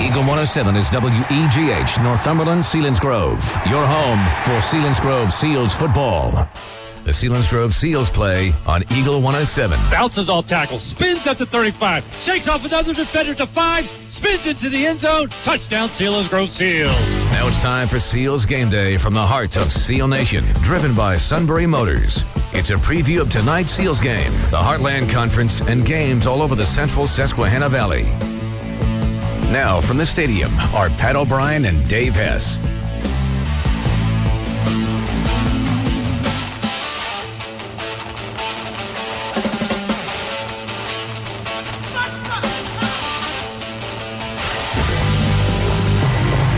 Eagle 107 is WEGH, Northumberland, Selinsgrove. Your home for Selinsgrove Seals football. The Selinsgrove Seals play on Eagle 107. Bounces off tackle, spins up to 35, shakes off another defender to five, spins into the end zone. Touchdown, Selinsgrove Seals. Now it's time for Seals Game Day from the heart of Seal Nation, driven by Sunbury Motors. It's a preview of tonight's Seals game, the Heartland Conference, and games all over the central Susquehanna Valley. Now, from the stadium are Pat O'Brien and Dave Hess.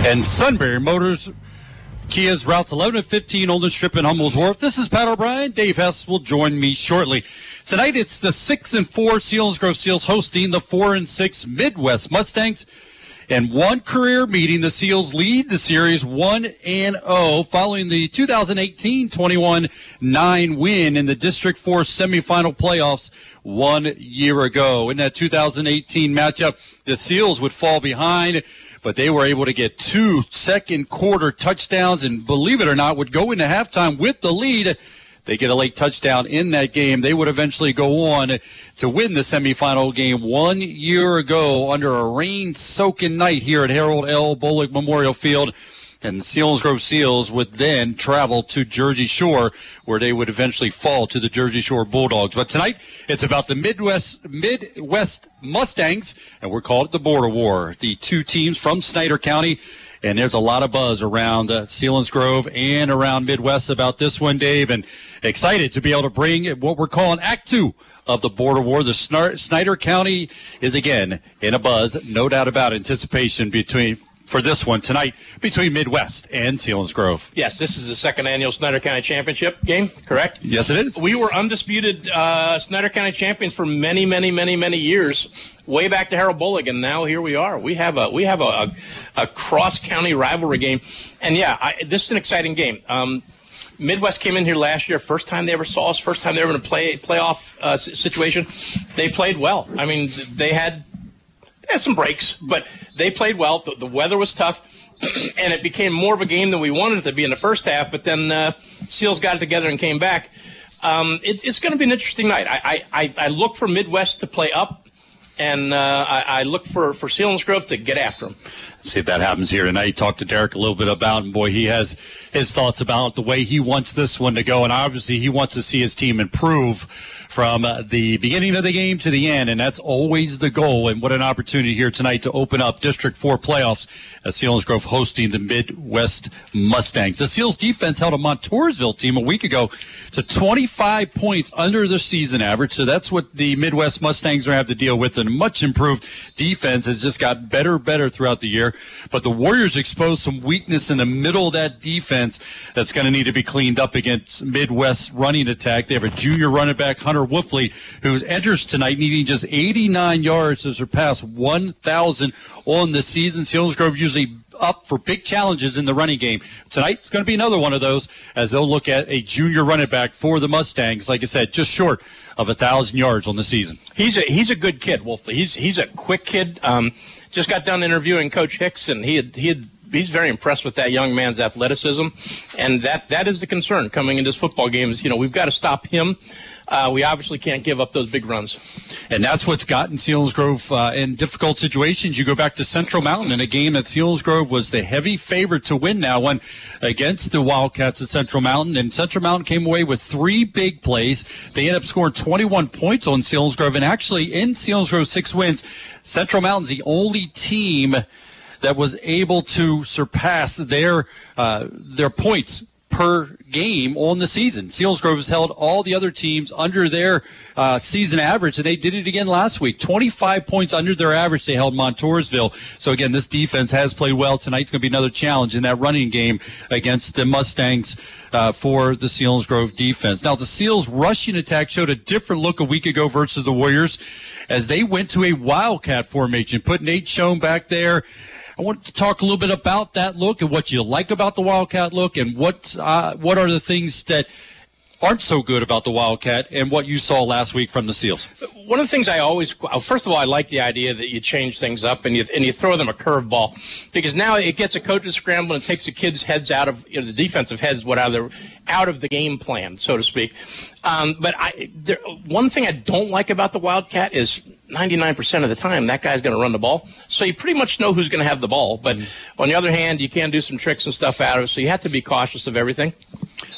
And Sunbury Motors, Kia's routes 11 and 15 on the strip in Hummel's Wharf. This is Pat O'Brien. Dave Hess will join me shortly. Tonight it's the 6 and 4 Selinsgrove Seals hosting the 4 and 6 Midd-West Mustangs. And one career meeting, the Seals lead the series 1 and 0 following the 2018 21 9 win in the District 4 semifinal playoffs one year ago. In that 2018 matchup, the Seals would fall behind but they were able to get two second quarter touchdowns and believe it or not would go into halftime with the lead they get a late touchdown in that game, they would eventually go on to win the semifinal game one year ago under a rain soaking night here at Harold L. Bolig Memorial Field. And the Grove Seals would then travel to Jersey Shore, where they would eventually fall to the Jersey Shore Bulldogs. But tonight, it's about the Midd-West Midd-West Mustangs, and we're called it the Border War. The two teams from Snyder County and there's a lot of buzz around uh, Selinsgrove and around Midd-West about this one, Dave. And excited to be able to bring what we're calling Act Two of the border war. The Snyder County is again in a buzz, no doubt about anticipation between for this one tonight between Midd-West and Selinsgrove. Yes, this is the second annual Snyder County Championship game, correct? Yes, it is. We were undisputed uh, Snyder County champions for many, many, many, many years, way back to Harold Bolig, and now here we are. We have a we have a, a, a cross county rivalry game, and yeah, I, this is an exciting game. Um, Midd-West came in here last year, first time they ever saw us, first time they were in a play playoff uh, situation. They played well. I mean, they had had some breaks, but they played well. The, the weather was tough, and it became more of a game than we wanted it to be in the first half. But then uh, Seals got it together and came back. Um, it, it's going to be an interesting night. I, I, I, look for Midd-West to play up, and uh, I, I, look for for Selinsgrove to get after them see if that happens here tonight. Talked to Derek a little bit about, and boy, he has his thoughts about the way he wants this one to go, and obviously he wants to see his team improve from uh, the beginning of the game to the end, and that's always the goal. And what an opportunity here tonight to open up District 4 playoffs as Selinsgrove hosting the Midd-West Mustangs. The Seals defense held a Montoursville team a week ago to 25 points under the season average, so that's what the Midd-West Mustangs are have to deal with, and much improved defense has just got better, better throughout the year. But the Warriors exposed some weakness in the middle of that defense that's going to need to be cleaned up against Midd-West running attack. They have a junior running back, Hunter Wolfley, who enters tonight needing just 89 yards to surpass 1,000 on the season. Selinsgrove usually up for big challenges in the running game. Tonight, it's going to be another one of those as they'll look at a junior running back for the Mustangs. Like I said, just short of a thousand yards on the season. He's a he's a good kid, Wolfley. He's he's a quick kid. Um, just got done interviewing Coach Hicks, and he had he had he's very impressed with that young man's athleticism, and that that is the concern coming into this football game. Is you know we've got to stop him. Uh, we obviously can't give up those big runs. And that's what's gotten Selinsgrove uh, in difficult situations. You go back to Central Mountain in a game that Selinsgrove was the heavy favorite to win now one against the Wildcats at Central Mountain. And Central Mountain came away with three big plays. They ended up scoring 21 points on Selinsgrove. And actually, in Selinsgrove, six wins, Central Mountain's the only team that was able to surpass their uh, their points per game on the season. Selinsgrove has held all the other teams under their uh, season average, and they did it again last week. 25 points under their average, they held Montoursville. So, again, this defense has played well. Tonight's going to be another challenge in that running game against the Mustangs uh, for the Selinsgrove defense. Now, the Seals rushing attack showed a different look a week ago versus the Warriors as they went to a wildcat formation, put Nate Schoen back there. I want to talk a little bit about that look and what you like about the wildcat look, and what uh, what are the things that aren't so good about the Wildcat and what you saw last week from the Seals? One of the things I always, first of all, I like the idea that you change things up and you and you throw them a curveball because now it gets a coach's scramble and takes the kids' heads out of you know, the defensive heads, what out of the out of the game plan, so to speak. Um, but I, there, one thing I don't like about the Wildcat is 99% of the time that guy's going to run the ball. So you pretty much know who's going to have the ball. But on the other hand, you can do some tricks and stuff out of it. So you have to be cautious of everything.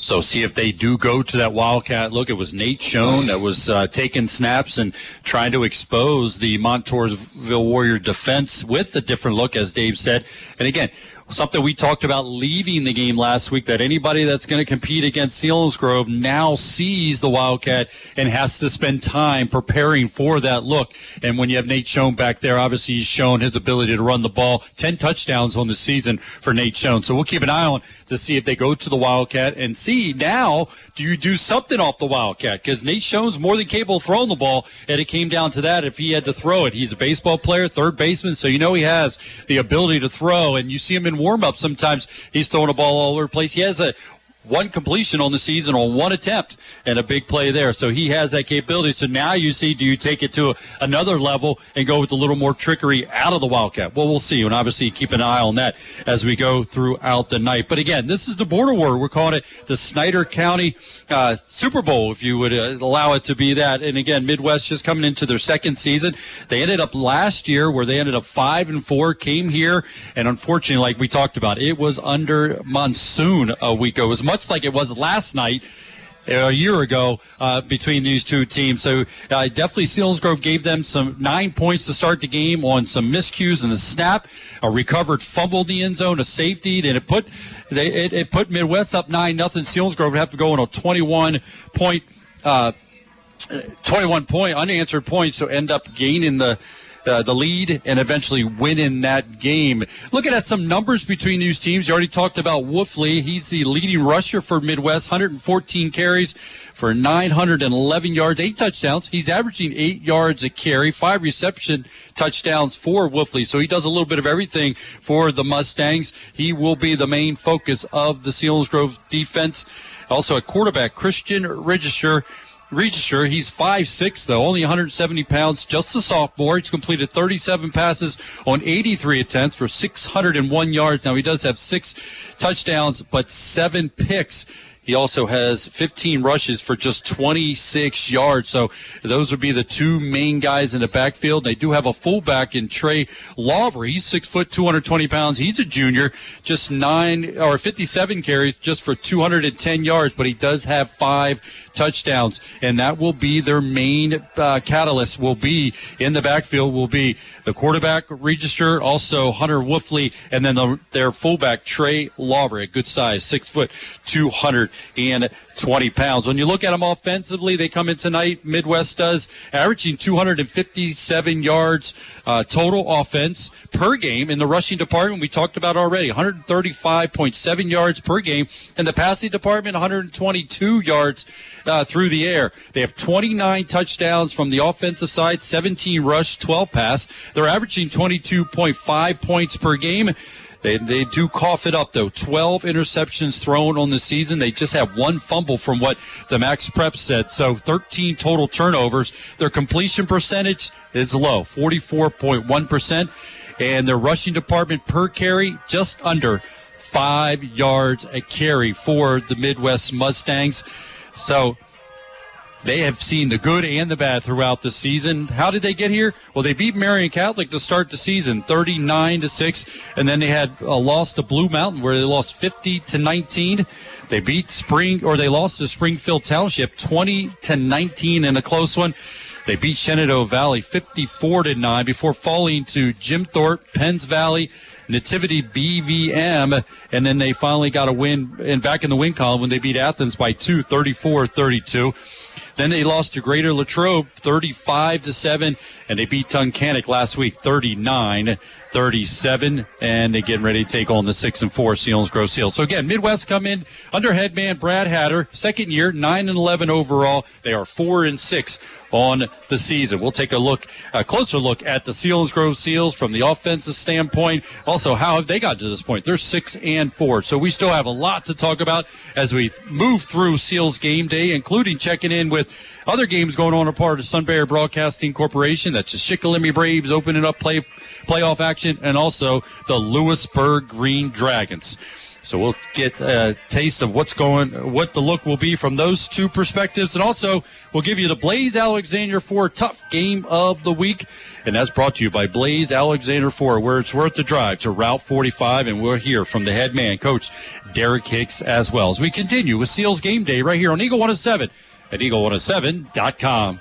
So see if they do go to that Wildcat look. It was Nate Schoen that was uh, taking snaps and trying to expose the Montoursville Warrior defense with a different look, as Dave said. And again, something we talked about leaving the game last week that anybody that's going to compete against Selinsgrove now sees the Wildcat and has to spend time preparing for that look. And when you have Nate Schoen back there, obviously he's shown his ability to run the ball. 10 touchdowns on the season for Nate Schoen. So we'll keep an eye on to see if they go to the Wildcat and see now do you do something off the Wildcat? Because Nate Schoen's more than capable of throwing the ball, and it came down to that if he had to throw it. He's a baseball player, third baseman, so you know he has the ability to throw, and you see him in warm up sometimes he's throwing a ball all over the place. He has a one completion on the season on one attempt and a big play there. So he has that capability. So now you see, do you take it to another level and go with a little more trickery out of the Wildcat? Well, we'll see. And obviously keep an eye on that as we go throughout the night. But again, this is the border war. We're calling it the Snyder County uh, Super Bowl, if you would uh, allow it to be that. And again, Midd-West just coming into their second season. They ended up last year where they ended up five and four, came here. And unfortunately, like we talked about, it was under monsoon a week ago. It was much like it was last night a year ago uh, between these two teams. So uh, definitely Selinsgrove gave them some nine points to start the game on some miscues and a snap, a recovered fumble in the end zone, a safety, and it put they it, it put Midd-West up nine nothing. Selinsgrove would have to go on a 21 point. Uh, 21 point unanswered points, so end up gaining the uh, the lead and eventually win in that game. Looking at some numbers between these teams, you already talked about Wolfley. He's the leading rusher for Midd-West, 114 carries for 911 yards, eight touchdowns. He's averaging eight yards a carry, five reception touchdowns for Wolfley. So he does a little bit of everything for the Mustangs. He will be the main focus of the Selinsgrove defense. Also, a quarterback, Christian Register Register. He's 5'6", though, only 170 pounds, just a sophomore. He's completed 37 passes on 83 attempts for 601 yards. Now, he does have six touchdowns, but seven picks. He also has 15 rushes for just 26 yards. So those would be the two main guys in the backfield. They do have a fullback in Trey Lawver. He's six foot, 220 pounds. He's a junior, just nine or 57 carries just for 210 yards, but he does have five touchdowns, and that will be their main uh, catalyst. Will be in the backfield. Will be the quarterback register, also Hunter Wolfley, and then the, their fullback Trey Lawver, a good size, six foot, 200 and 20 pounds. When you look at them offensively, they come in tonight. Midd-West does averaging 257 yards uh, total offense per game in the rushing department. We talked about already 135.7 yards per game in the passing department, 122 yards uh, through the air. They have 29 touchdowns from the offensive side, 17 rush, 12 pass. They're averaging 22.5 points per game. They, they do cough it up, though. 12 interceptions thrown on the season. They just have one fumble from what the Max Prep said. So 13 total turnovers. Their completion percentage is low, 44.1%. And their rushing department per carry, just under five yards a carry for the Midd-West Mustangs. So they have seen the good and the bad throughout the season. How did they get here? Well, they beat Marion Catholic to start the season, 39 to 6, and then they had a loss to Blue Mountain where they lost 50 to 19. They beat Spring or they lost to Springfield Township 20 to 19 in a close one. They beat Shenandoah Valley 54 to 9 before falling to Jim Thorpe, Penns Valley, Nativity BVM, and then they finally got a win and back in the win column when they beat Athens by 2, 34 32. Then they lost to Greater Latrobe 35 to 7, and they beat Tunkhannock last week 39 37, and they're getting ready to take on the six and four Selinsgrove Seals. So again, Midd-West come in under head man Brad Hatter, second year, nine and 11 overall. They are four and six on the season. We'll take a look, a closer look at the Selinsgrove Seals from the offensive standpoint. Also, how have they got to this point? They're six and four. So we still have a lot to talk about as we move through Seals game day, including checking in with other games going on a part of Sunbury Broadcasting Corporation. That's the Shikellamy Braves opening up play playoff action, and also the Lewisburg Green Dragons. So we'll get a taste of what's going, what the look will be from those two perspectives. And also, we'll give you the Blaze Alexander Ford Tough Game of the Week. And that's brought to you by Blaze Alexander Ford, where it's worth the drive to Route 45. And we'll hear from the head man, Coach Derek Hicks, as well. As we continue with Seals Game Day right here on Eagle 107 at eagle107.com.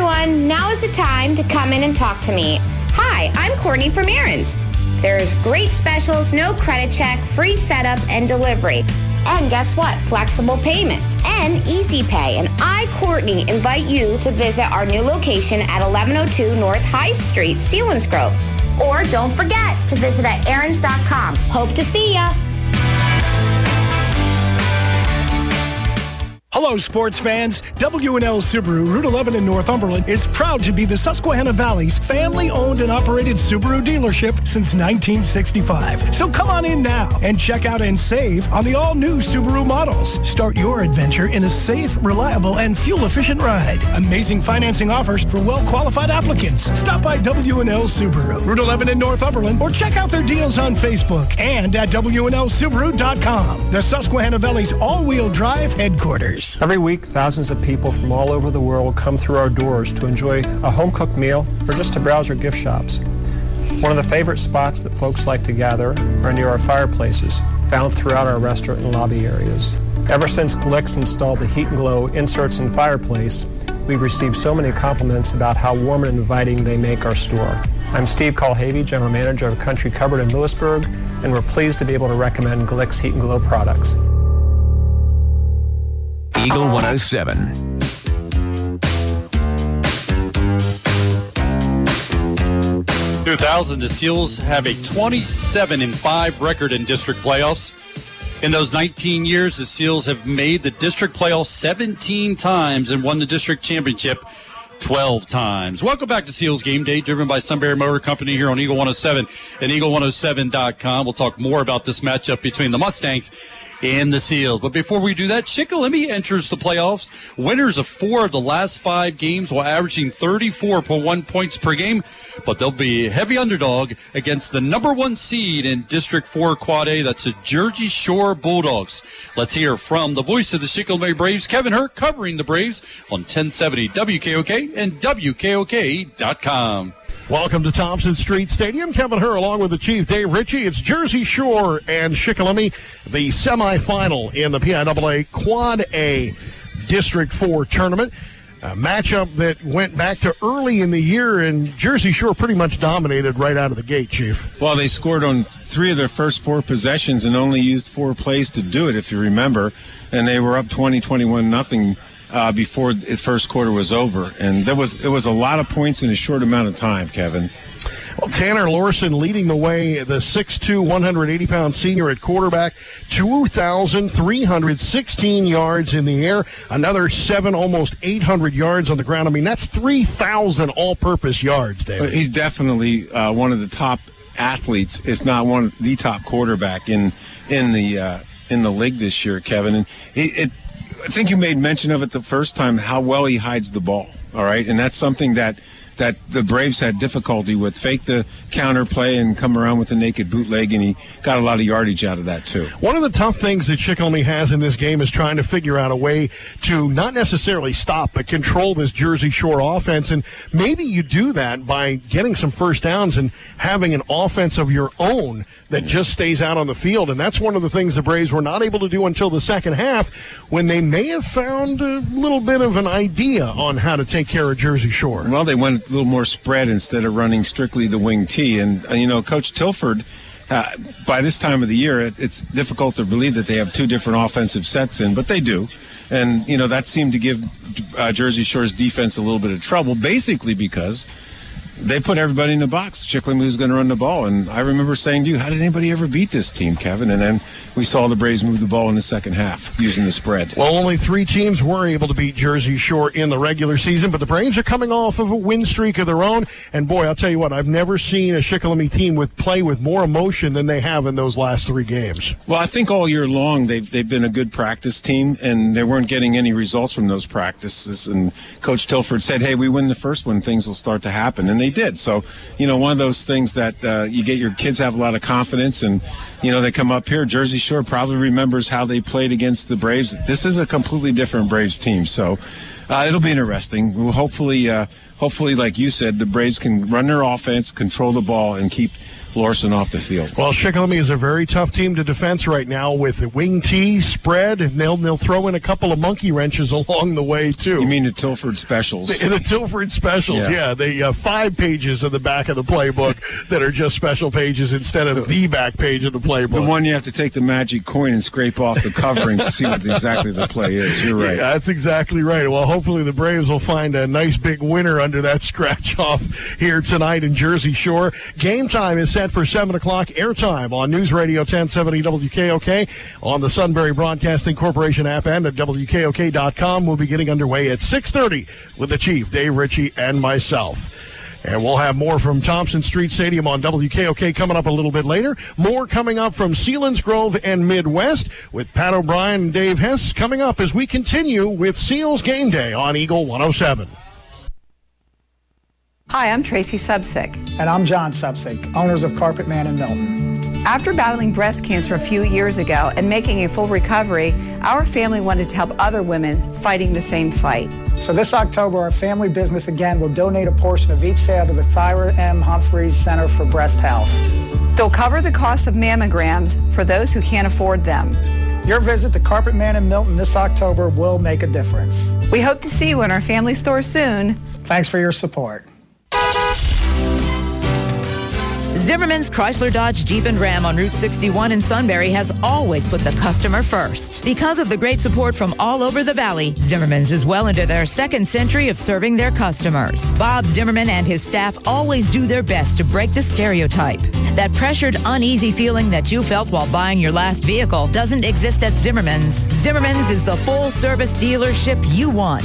Everyone. Now is the time to come in and talk to me. Hi, I'm Courtney from Aaron's. There's great specials, no credit check, free setup and delivery. And guess what? Flexible payments and easy pay. And I, Courtney, invite you to visit our new location at 1102 North High Street, Selinsgrove. Or don't forget to visit at aarons.com. Hope to see ya. Hello, sports fans. W&L Subaru, Route 11 in Northumberland, is proud to be the Susquehanna Valley's family-owned and operated Subaru dealership since 1965. So come on in now and check out and save on the all-new Subaru models. Start your adventure in a safe, reliable, and fuel-efficient ride. Amazing financing offers for well-qualified applicants. Stop by W&L Subaru, Route 11 in Northumberland, or check out their deals on Facebook and at WNLSubaru.com, the Susquehanna Valley's all-wheel drive headquarters. Every week, thousands of people from all over the world come through our doors to enjoy a home cooked meal or just to browse our gift shops. One of the favorite spots that folks like to gather are near our fireplaces, found throughout our restaurant and lobby areas. Ever since Glicks installed the Heat and Glo inserts in fireplace, we've received so many compliments about how warm and inviting they make our store. I'm Steve Colhavy, General Manager of Country Cupboard in Lewisburg, and we're pleased to be able to recommend Glicks Heat and Glo products. Eagle 107. 2000, the Seals have a 27 and 5 record in district playoffs. In those 19 years, the Seals have made the district playoffs 17 times and won the district championship 12 times. Welcome back to Seals Game Day, driven by Sunbury Motor Company here on Eagle 107 and Eagle107.com. We'll talk more about this matchup between the Mustangs and the Seals. But before we do that, Shikellamy enters the playoffs. Winners of four of the last five games while averaging 34.1 points per game. But they'll be heavy underdog against the number one seed in District 4 Quad A. That's the Jersey Shore Bulldogs. Let's hear from the voice of the Shikellamy Braves, Kevin Hurt, covering the Braves on 1070 WKOK and WKOK.com. Welcome to Thompson Street Stadium. Kevin Hur along with the Chief Dave Ritchie. It's Jersey Shore and Shikellamy, the semifinal in the PIAA Quad A District 4 tournament. A matchup that went back to early in the year, and Jersey Shore pretty much dominated right out of the gate, Chief. Well, they scored on three of their first four possessions and only used four plays to do it, if you remember. And they were up 20 21 nothing uh, before the first quarter was over, and there was it was a lot of points in a short amount of time, Kevin. Well, Tanner Lorson leading the way, the 6'2", 180 pound senior at quarterback, 2,316 yards in the air, another seven, almost 800 yards on the ground. I mean, that's 3,000 all purpose yards, David. He's definitely uh, one of the top athletes, if not one of the top quarterback in in the uh, in the league this year, Kevin. And it, it, I think you made mention of it the first time how well he hides the ball. All right, and that's something that that the Braves had difficulty with. Fake the counter play and come around with a naked bootleg, and he got a lot of yardage out of that too. One of the tough things that Shikellamy has in this game is trying to figure out a way to not necessarily stop, but control this Jersey Shore offense. And maybe you do that by getting some first downs and having an offense of your own that just stays out on the field. And that's one of the things the Braves were not able to do until the second half when they may have found a little bit of an idea on how to take care of Jersey Shore. Well, they went a little more spread instead of running strictly the wing T. And, uh, you know, Coach Tilford. Uh, by this time of the year, it, it's difficult to believe that they have two different offensive sets in, but they do. And, you know, that seemed to give uh, Jersey Shore's defense a little bit of trouble, basically because they put everybody in the box. Shikellamy was going to run the ball. And I remember saying to you, how did anybody ever beat this team, Kevin? And then we saw the Braves move the ball in the second half using the spread. Well, only three teams were able to beat Jersey Shore in the regular season, but the Braves are coming off of a win streak of their own. And boy, I'll tell you what, I've never seen a Shikellamy team with play with more emotion than they have in those last three games. Well, I think all year long they've, they've been a good practice team, and they weren't getting any results from those practices. And Coach Tilford said, hey, we win the first one, things will start to happen. And they did. So, you know, one of those things that uh, you get your kids have a lot of confidence, and, you know, they come up here. Jersey Shore probably remembers how they played against the Braves. This is a completely different Braves team. So, uh, it'll be interesting. Hopefully, uh, hopefully, like you said, the Braves can run their offense, control the ball, and keep Lorson off the field. Well, Shikellamy is a very tough team to defense right now with wing T spread, and they'll they'll throw in a couple of monkey wrenches along the way too. You mean the Tilford specials? The, the Tilford specials, yeah. Yeah. yeah the uh, five pages in the back of the playbook that are just special pages instead of the back page of the playbook. The one you have to take the magic coin and scrape off the covering to see what exactly the play is. You're right. Yeah, that's exactly right. Well, hopefully the Braves will find a nice big winner under that scratch off here tonight in Jersey Shore. Game time is set for 7 o'clock airtime on News Radio 1070 WKOK on the Sunbury Broadcasting Corporation app and at WKOK.com. We'll be getting underway at 6.30 with the Chief, Dave Ritchie, and myself. And we'll have more from Thompson Street Stadium on WKOK coming up a little bit later. More coming up from Selinsgrove and Midd-West with Pat O'Brien and Dave Hess coming up as we continue with Seals Game Day on Eagle 107. Hi, I'm Tracy Subsick. And I'm John Subsick, owners of Carpet Man in Milton. After battling breast cancer a few years ago and making a full recovery, our family wanted to help other women fighting the same fight. So this October, our family business again will donate a portion of each sale to the Thyra M. Humphreys Center for Breast Health. They'll cover the cost of mammograms for those who can't afford them. Your visit to Carpet Man in Milton this October will make a difference. We hope to see you in our family store soon. Thanks for your support. Zimmerman's Chrysler Dodge Jeep and Ram on Route 61 in Sunbury has always put the customer first. Because of the great support from all over the valley, Zimmerman's is well into their second century of serving their customers. Bob Zimmerman and his staff always do their best to break the stereotype. That pressured, uneasy feeling that you felt while buying your last vehicle doesn't exist at Zimmerman's. Zimmerman's is the full service dealership you want.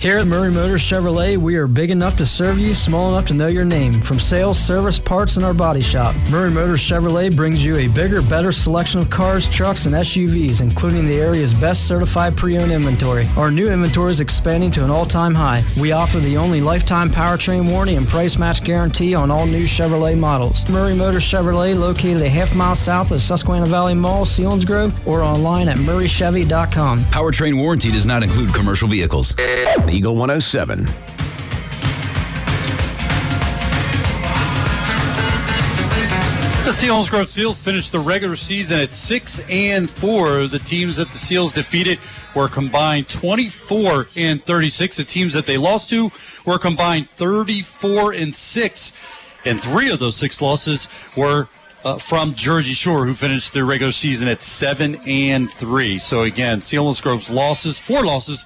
Here at Murray Motors Chevrolet, we are big enough to serve you, small enough to know your name. From sales, service, parts, and our body shop, Murray Motors Chevrolet brings you a bigger, better selection of cars, trucks, and SUVs, including the area's best certified pre-owned inventory. Our new inventory is expanding to an all-time high. We offer the only lifetime powertrain warranty and price match guarantee on all new Chevrolet models. Murray Motors Chevrolet, located a half mile south of Susquehanna Valley Mall, Selinsgrove, or online at murraychevy.com. Powertrain warranty does not include commercial vehicles. Eagle 107. The Selinsgrove Seals finished the regular season at six and four. The teams that the Seals defeated were combined 24 and 36. The teams that they lost to were combined 34 and six, and three of those six losses were uh, from Jersey Shore, who finished their regular season at seven and three. So again, Selinsgrove's losses, four losses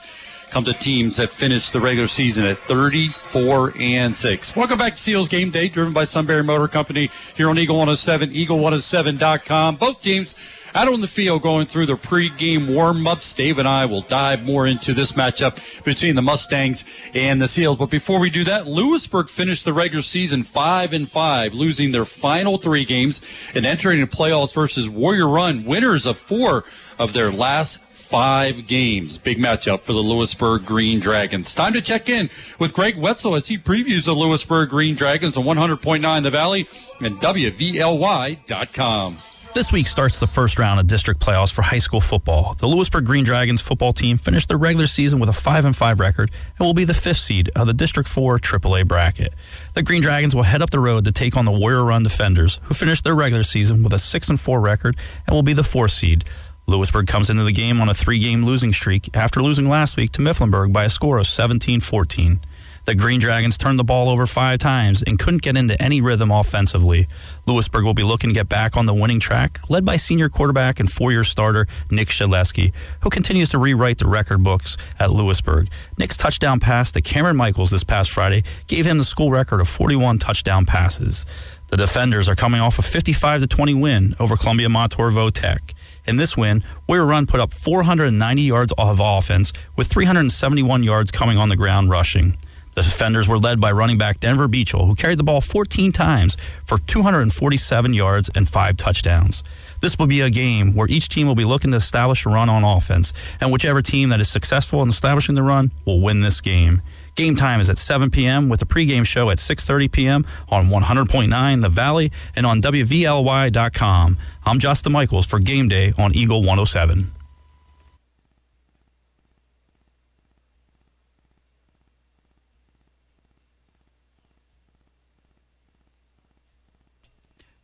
come to teams that finished the regular season at 34 and 6. Welcome back to Seals Game Day, driven by Sunbury Motor Company here on Eagle 107, eagle107.com. Both teams out on the field going through their pregame warm-ups. Dave and I will dive more into this matchup between the Mustangs and the Seals. But before we do that, Lewisburg finished the regular season five and five, losing their final three games and entering the playoffs versus Warrior Run, winners of four of their last five games. Big matchup for the Lewisburg Green Dragons. Time to check in with Greg Wetzel as he previews the Lewisburg Green Dragons on 100.9 The Valley and WVLY.com. This week starts the first round of district playoffs for high school football. The Lewisburg Green Dragons football team finished their regular season with a 5 and 5 record and will be the fifth seed of the District 4 AAA bracket. The Green Dragons will head up the road to take on the Warrior Run Defenders, who finished their regular season with a 6 and 4 record and will be the fourth seed. Lewisburg comes into the game on a three game losing streak after losing last week to Mifflinburg by a score of 17 14. The Green Dragons turned the ball over five times and couldn't get into any rhythm offensively. Lewisburg will be looking to get back on the winning track, led by senior quarterback and four year starter Nick Shaleski, who continues to rewrite the record books at Lewisburg. Nick's touchdown pass to Cameron Michaels this past Friday gave him the school record of 41 touchdown passes. The defenders are coming off a 55 20 win over Columbia Montour Tech. In this win, Warrior Run put up 490 yards of offense, with 371 yards coming on the ground rushing. The defenders were led by running back Denver Beechel, who carried the ball 14 times for 247 yards and five touchdowns. This will be a game where each team will be looking to establish a run on offense, and whichever team that is successful in establishing the run will win this game. Game time is at 7 p.m. with a pregame show at 6:30 p.m. on 100.9 The Valley and on WVLY.com. I'm Justin Michaels for Game Day on Eagle 107.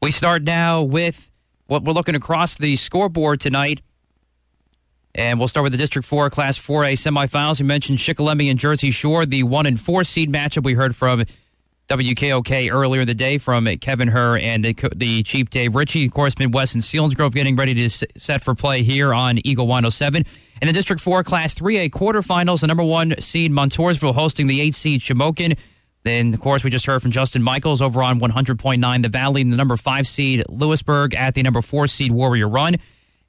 We start now with what we're looking across the scoreboard tonight. And we'll start with the District 4 Class 4A semifinals. You mentioned Shikellamy and Jersey Shore, the 1 and 4 seed matchup we heard from WKOK earlier in the day from Kevin Herr and the, the Chief Dave Ritchie. Of course, Midd-West and Selinsgrove getting ready to set for play here on Eagle 107. In the District 4 Class 3A quarterfinals, the number one seed Montoursville hosting the 8 seed Shamokin. Then, of course, we just heard from Justin Michaels over on 100.9 The Valley, and the number five seed Lewisburg at the number four seed Warrior Run.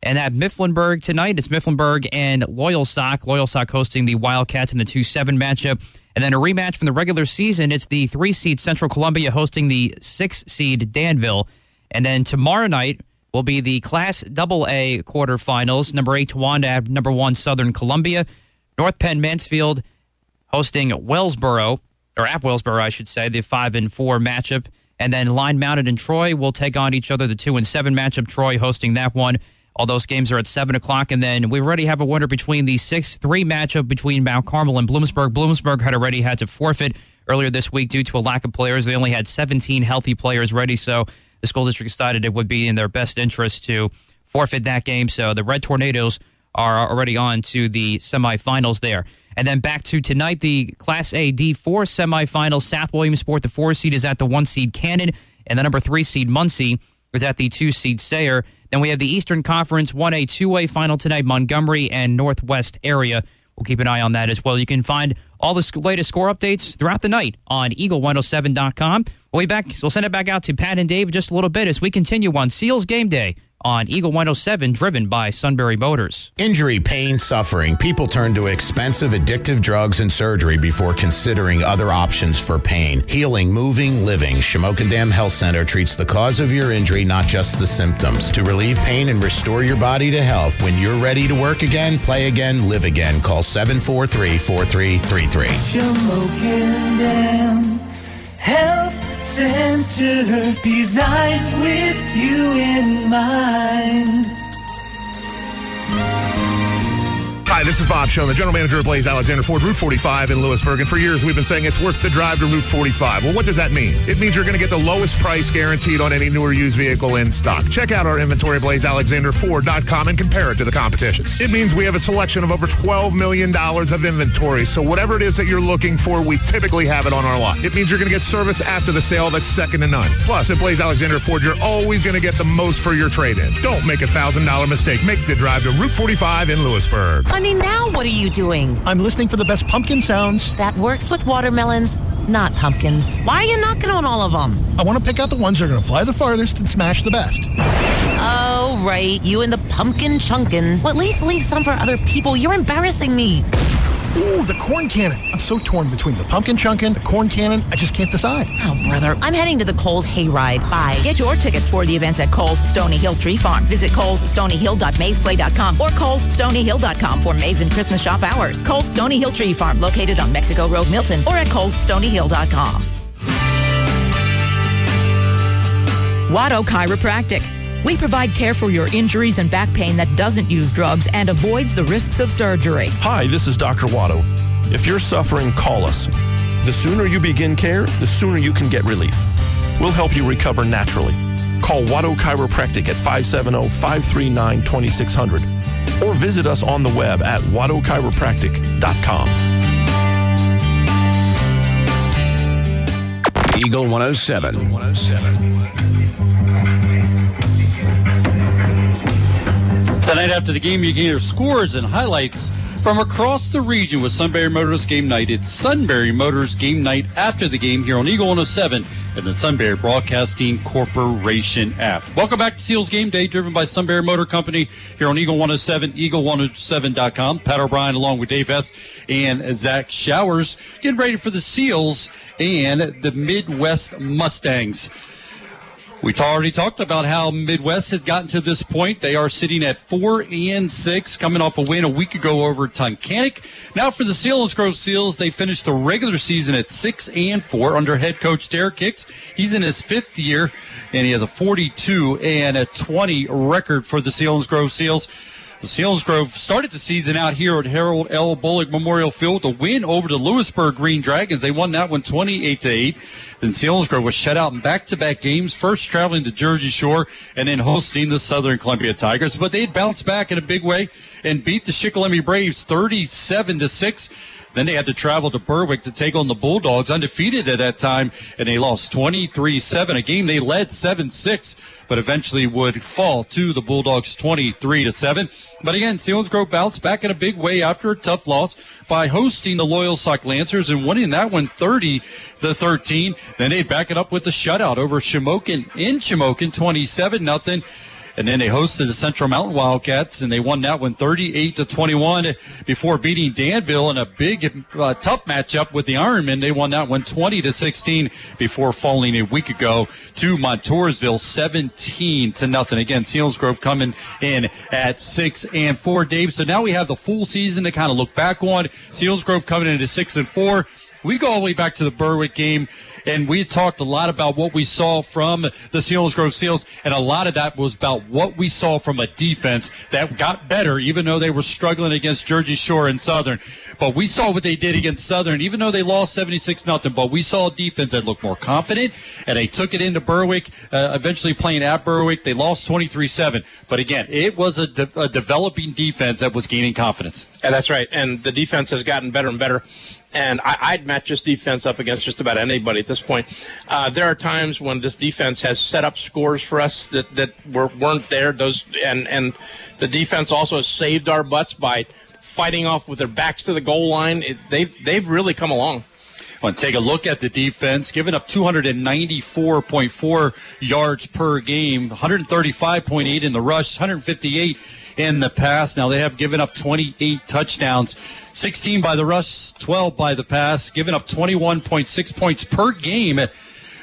And at Mifflinburg tonight, it's Mifflinburg and Loyalsock. Loyal Sock hosting the Wildcats in the 2 7 matchup. And then a rematch from the regular season, it's the three seed Central Columbia hosting the six seed Danville. And then tomorrow night will be the Class AA quarterfinals. Number eight, Towanda, number one, Southern Columbia. North Penn Mansfield hosting Wellsboro or at Wellsboro, I should say, the five and four matchup. And then Line Mountain and Troy will take on each other, the two and seven matchup. Troy hosting that one. All those games are at seven o'clock, and then we already have a winner between the six three matchup between Mount Carmel and Bloomsburg. Bloomsburg had already had to forfeit earlier this week due to a lack of players. They only had 17 healthy players ready, so the school district decided it would be in their best interest to forfeit that game. So the Red Tornadoes are already on to the semifinals there. And then back to tonight, the Class A D4 semifinals. South Williamsport, the four seed, is at the one seed Canton, and the number three seed Muncy is at the two seed Sayre. Then we have the Eastern Conference 1A, 2A final tonight, Montgomery and Northwest area. We'll keep an eye on that as well. You can find all the latest score updates throughout the night on eagle107.com. We'll be back. We'll send it back out to Pat and Dave just a little bit as we continue on Seals Game Day on Eagle 107, driven by Sunbury Motors. Injury, pain, suffering. People turn to expensive, addictive drugs and surgery before considering other options for pain. Healing, moving, living. Shamokin Dam Health Center treats the cause of your injury, not just the symptoms. To relieve pain and restore your body to health, when you're ready to work again, play again, live again, call 743 4333. Shamokin Dam Health center designed with you in mind. Hi, this is Bob Schoen, the general manager of Blaze Alexander Ford, Route 45 in Lewisburg. And for years, we've been saying it's worth the drive to Route 45. Well, what does that mean? It means you're going to get the lowest price guaranteed on any newer used vehicle in stock. Check out our inventory at blazealexanderford.com and compare it to the competition. It means we have a selection of over $12 million of inventory. So whatever it is that you're looking for, we typically have it on our lot. It means you're going to get service after the sale that's second to none. Plus, at Blaze Alexander Ford, you're always going to get the most for your trade-in. Don't make a $1,000 mistake. Make the drive to Route 45 in Lewisburg. Honey, now what are you doing? I'm listening for the best pumpkin sounds. That works with watermelons, not pumpkins. Why are you knocking on all of them? I want to pick out the ones that are going to fly the farthest and smash the best. Oh, right. You and the pumpkin chunkin'. Well, at least leave some for other people. You're embarrassing me. Ooh, the corn cannon. I'm so torn between the pumpkin chunkin', the corn cannon. I just can't decide. Oh, brother. I'm heading to the Coles Hayride. Bye. Get your tickets for the events at Coles Stony Hill Tree Farm. Visit colesstonyhill.mazeplay.com or colesstonyhill.com for Maze and Christmas shop hours. Coles Stony Hill Tree Farm, located on Mexico Road, Milton, or at colesstonyhill.com. Watto Chiropractic. We provide care for your injuries and back pain that doesn't use drugs and avoids the risks of surgery. Hi, this is Dr. Watto. If you're suffering, call us. The sooner you begin care, the sooner you can get relief. We'll help you recover naturally. Call Watto Chiropractic at 570-539-2600 or visit us on the web at wattochiropractic.com. Eagle 107. 107. Tonight after the game, you can hear scores and highlights from across the region with Sunbury Motors Game Night. It's Sunbury Motors Game Night after the game here on Eagle 107 and the Sunbury Broadcasting Corporation app. Welcome back to Seals Game Day, driven by Sunbury Motor Company here on Eagle 107, eagle107.com. Pat O'Brien along with Dave Hess and Zach Showers getting ready for the Seals and the Midd-West Mustangs. We already talked about how Midd-West has gotten to this point. They are sitting at four and six, coming off a win a week ago over Tunkhannock. Now for the Selinsgrove Seals, they finished the regular season at six and four under head coach Derek Hicks. He's in his fifth year, and he has a 42 and a 20 record for the Selinsgrove Seals. The Selinsgrove started the season out here at Harold L. Bolig Memorial Field to win over the Lewisburg Green Dragons. They won that one 28 to 8. Then Selinsgrove was shut out in back-to-back games, first traveling to Jersey Shore and then hosting the Southern Columbia Tigers. But they bounced back in a big way and beat the Shikellamy Braves 37 to 6. Then they had to travel to Berwick to take on the Bulldogs, undefeated at that time, and they lost 23 7. A game they led 7 6, but eventually would fall to the Bulldogs 23 to 7. But again, Selinsgrove bounced back in a big way after a tough loss by hosting the Loyalsock Lancers and winning that one 30 to 13. Then they back it up with the shutout over Shamokin in Shamokin 27 nothing. And then they hosted the Central Mountain Wildcats, and they won that one 38 to 21 before beating Danville in a big, uh, tough matchup with the Ironmen. They won that one 20 to 16 before falling a week ago to Montoursville 17 to nothing. Again, Selinsgrove coming in at six and four, Dave. So now we have the full season to kind of look back on. Selinsgrove coming into six and four. We go all the way back to the Berwick game, and we talked a lot about what we saw from the Selinsgrove Seals, and a lot of that was about what we saw from a defense that got better, even though they were struggling against Jersey Shore and Southern. But we saw what they did against Southern, even though they lost 76 nothing. But we saw a defense that looked more confident, and they took it into Berwick, uh, eventually playing at Berwick. They lost 23 7. But again, it was a, de- a developing defense that was gaining confidence. Yeah, that's right. And the defense has gotten better and better. And I, would match this defense up against just about anybody at this point. Uh, there are times when this defense has set up scores for us that, that were, weren't there. Those and and the defense also saved our butts by fighting off with their backs to the goal line. It, they've they've really come along. To take a look at the defense, giving up 294.4 yards per game, 135.8 in the rush, 158 in the pass. Now they have given up 28 touchdowns, 16 by the rush, 12 by the pass, given up 21.6 points per game.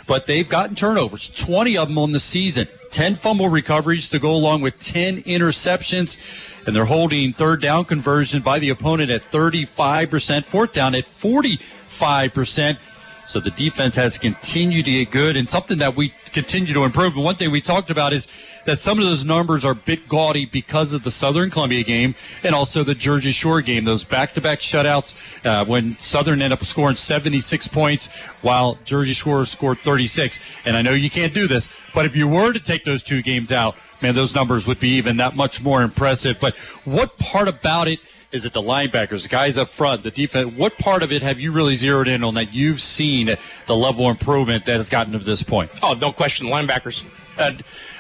But they've gotten turnovers, 20 of them on the season, 10 fumble recoveries to go along with 10 interceptions. And they're holding third down conversion by the opponent at 35%, fourth down at 45%. So the defense has continued to get good and something that we continue to improve. And one thing we talked about is that some of those numbers are a bit gaudy because of the Southern Columbia game and also the Jersey Shore game. Those back-to-back shutouts uh, when Southern ended up scoring 76 points while Jersey Shore scored 36. And I know you can't do this, but if you were to take those two games out, man, those numbers would be even that much more impressive. But what part about it is it the linebackers, the guys up front, the defense? What part of it have you really zeroed in on that you've seen the level of improvement that has gotten to this point? Oh, no question, linebackers. Uh,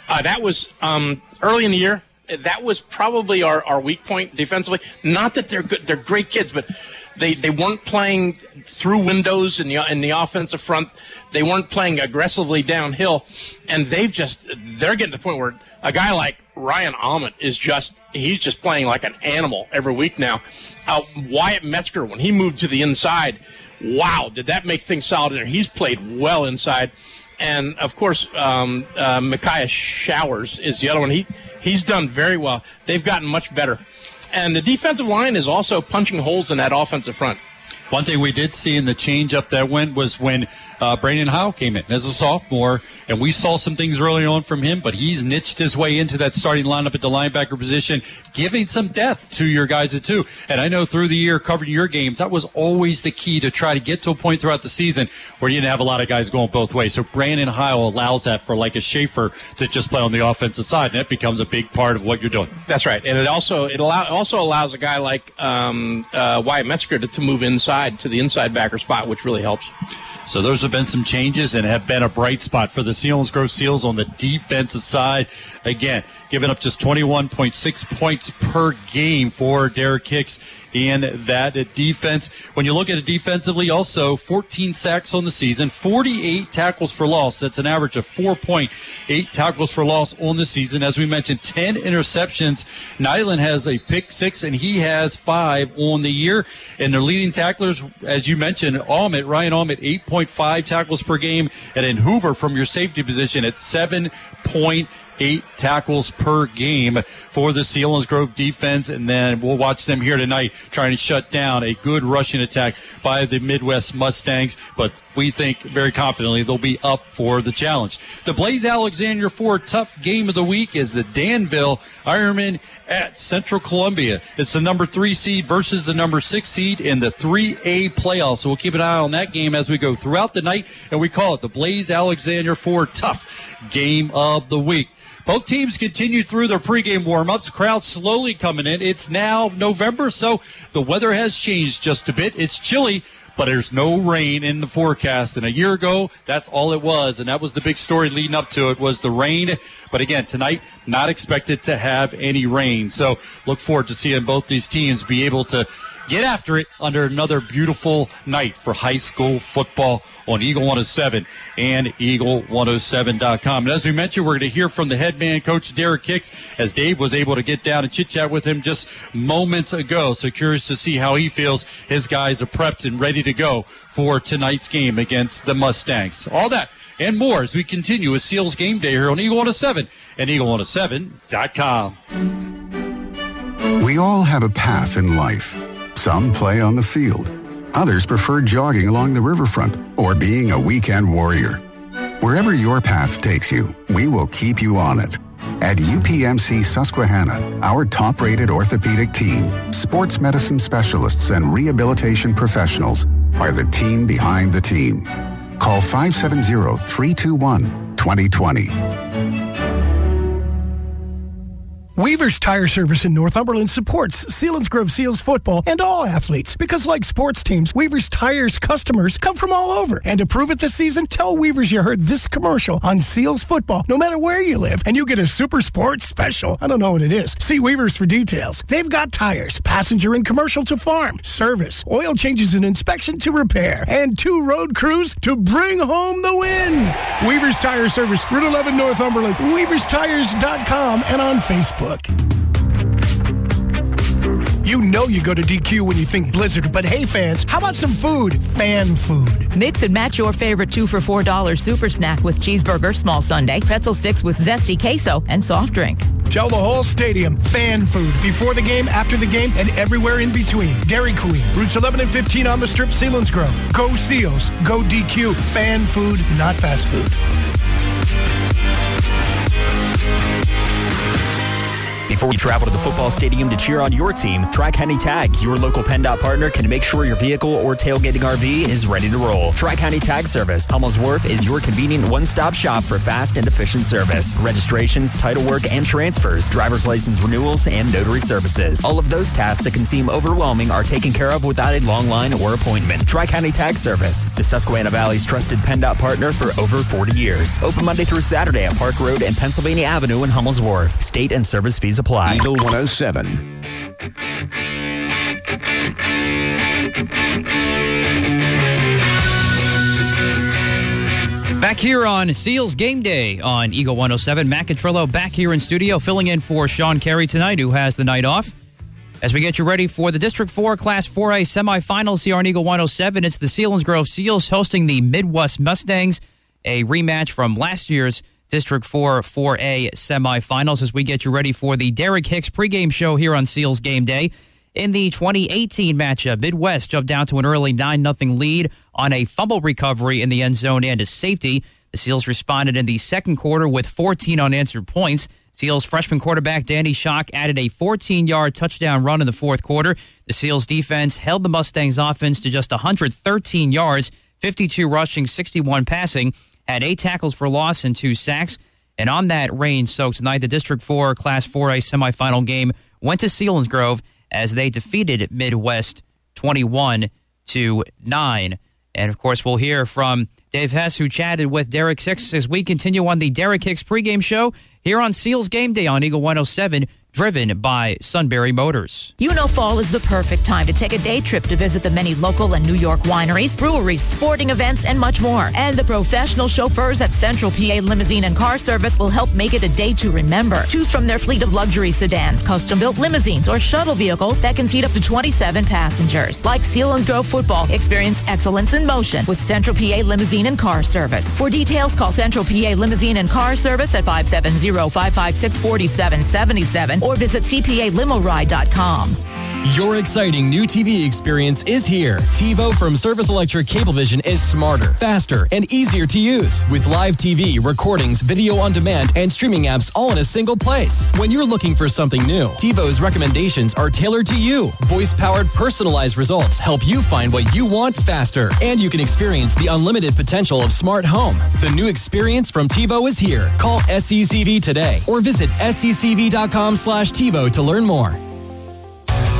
uh, that was um, early in the year. that was probably our, our weak point defensively. Not that they're good, they're great kids, but they, they weren't playing through windows in the in the offensive front. They weren't playing aggressively downhill, and they've just they're getting to the point where a guy like Ryan Almond is just he's just playing like an animal every week now. Uh, Wyatt Metzger when he moved to the inside, wow, did that make things solid there? He's played well inside. And of course, um, uh, Micaiah Showers is the other one. He he's done very well. They've gotten much better, and the defensive line is also punching holes in that offensive front. One thing we did see in the change up that went was when uh, Brandon Howe came in as a sophomore, and we saw some things early on from him, but he's niched his way into that starting lineup at the linebacker position, giving some depth to your guys at two. And I know through the year covering your games, that was always the key to try to get to a point throughout the season where you didn't have a lot of guys going both ways. So Brandon Howe allows that for like a Schaefer to just play on the offensive side, and that becomes a big part of what you're doing. That's right, and it also it allow, also allows a guy like um, uh, Wyatt Metzger to, to move inside to the inside backer spot, which really helps. So those have been some changes and have been a bright spot for the Selinsgrove Seals on the defensive side. Again, giving up just 21.6 points per game for Derek Hicks in that defense. When you look at it defensively, also 14 sacks on the season, 48 tackles for loss. That's an average of 4.8 tackles for loss on the season. As we mentioned, 10 interceptions. Nyland has a pick six, and he has five on the year. And their leading tacklers, as you mentioned, Almit, Ryan Almit, 8.5 tackles per game, and then Hoover from your safety position at 7.8 eight tackles per game for the Selinsgrove defense. And then we'll watch them here tonight trying to shut down a good rushing attack by the Midd-West Mustangs. But we think very confidently they'll be up for the challenge. The Blaise Alexander Ford tough game of the week is the Danville Ironman at Central Columbia. It's the number three seed versus the number six seed in the 3A playoffs. So we'll keep an eye on that game as we go throughout the night. And we call it the Blaise Alexander Ford tough game of the week. Both teams continue through their pregame warm-ups. Crowd slowly coming in. It's now November, so the weather has changed just a bit. It's chilly, but there's no rain in the forecast. And a year ago, that's all it was, and that was the big story leading up to it was the rain. But again, tonight, not expected to have any rain. So look forward to seeing both these teams be able to get after it under another beautiful night for high school football on Eagle 107 and Eagle107.com. And as we mentioned, we're going to hear from the head man coach Derek Hicks as Dave was able to get down and chit chat with him just moments ago. So curious to see how he feels his guys are prepped and ready to go for tonight's game against the Mustangs. All that and more as we continue with Seals Game Day here on Eagle 107 and Eagle107.com. We all have a path in life. Some play on the field. Others prefer jogging along the riverfront or being a weekend warrior. Wherever your path takes you, we will keep you on it. At UPMC Susquehanna, our top rated orthopedic team, sports medicine specialists, and rehabilitation professionals are the team behind the team. Call 570 321 2020. Weaver's Tire Service in Northumberland supports Selinsgrove Seals football and all athletes because, like sports teams, Weaver's Tires customers come from all over. And to prove it this season, tell Weaver's you heard this commercial on Seals football, no matter where you live, and you get a super sports special. I don't know what it is. See Weaver's for details. They've got tires, passenger and commercial to farm, service, oil changes and inspection to repair, and two road crews to bring home the win. Weaver's Tire Service, Route 11 Northumberland, weaverstires.com, and on Facebook. You know you go to DQ when you think Blizzard, but hey fans, how about some food? Fan food. Mix and match your favorite two for $4 super snack with cheeseburger, small sundae, pretzel sticks with zesty queso, and soft drink. Tell the whole stadium fan food before the game, after the game, and everywhere in between. Dairy Queen, routes 11 and 15 on the strip, Selinsgrove. Go Seals, go DQ. Fan food, not fast food. Before you travel to the football stadium to cheer on your team, Tri County Tag, your local PennDOT partner, can make sure your vehicle or tailgating RV is ready to roll. Tri County Tag Service, Hummels is your convenient one stop shop for fast and efficient service. Registrations, title work, and transfers, driver's license renewals, and notary services. All of those tasks that can seem overwhelming are taken care of without a long line or appointment. Tri County Tag Service, the Susquehanna Valley's trusted PennDOT partner for over 40 years. Open Monday through Saturday at Park Road and Pennsylvania Avenue in Hummels. State and service fees apply. apply. Eagle 107. Back here on Seals Game Day on Eagle 107, Matt Catrillo back here in studio, filling in for Sean Carey tonight, who has the night off. As we get you ready for the District 4 Class 4A semifinals here on Eagle 107, it's the Selinsgrove Seals hosting the Midd-West Mustangs, a rematch from last year's District 4 4A semifinals as we get you ready for the Derek Hicks pregame show here on Seals Game Day. In the 2018 matchup, Midd-West jumped down to an early 9 0 lead on a fumble recovery in the end zone and a safety. The Seals responded in the second quarter with 14 unanswered points. Seals freshman quarterback Danny Shock added a 14 yard touchdown run in the fourth quarter. The Seals defense held the Mustangs offense to just 113 yards, 52 rushing, 61 passing, had eight tackles for loss and two sacks. And on that rain soaked tonight, the District 4 Class 4A semifinal game went to Selinsgrove as they defeated Midd-West 21 to 9. And of course, we'll hear from Dave Hess, who chatted with Derek Hicks as we continue on the Derek Hicks pregame show here on Seals Game Day on Eagle 107 driven by Sunbury Motors. You know fall is the perfect time to take a day trip to visit the many local and New York wineries, breweries, sporting events, and much more. And the professional chauffeurs at Central PA Limousine and Car Service will help make it a day to remember. Choose from their fleet of luxury sedans, custom-built limousines, or shuttle vehicles that can seat up to 27 passengers. Like Selinsgrove Football, experience excellence in motion with Central PA Limousine and Car Service. For details, call Central PA Limousine and Car Service at 570-556-4777 or visit cpalimoride.com. Your exciting new TV experience is here. TiVo from Service Electric Cablevision is smarter, faster, and easier to use. With live TV, recordings, video on demand, and streaming apps all in a single place. When you're looking for something new, TiVo's recommendations are tailored to you. Voice powered, personalized results help you find what you want faster. And you can experience the unlimited potential of smart home. The new experience from TiVo is here. Call SECV today or visit secv.com slash TiVo to learn more.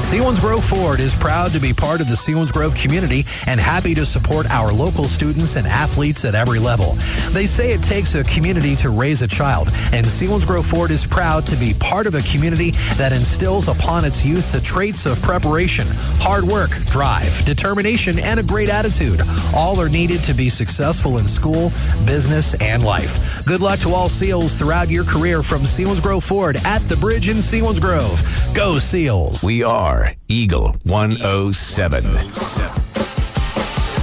Selinsgrove Ford is proud to be part of the Selinsgrove community and happy to support our local students and athletes at every level. They say it takes a community to raise a child, and Selinsgrove Ford is proud to be part of a community that instills upon its youth the traits of preparation, hard work, drive, determination, and a great attitude. All are needed to be successful in school, business, and life. Good luck to all SEALs throughout your career from Selinsgrove Ford at the bridge in Selinsgrove. Go SEALs! We are Eagle 107.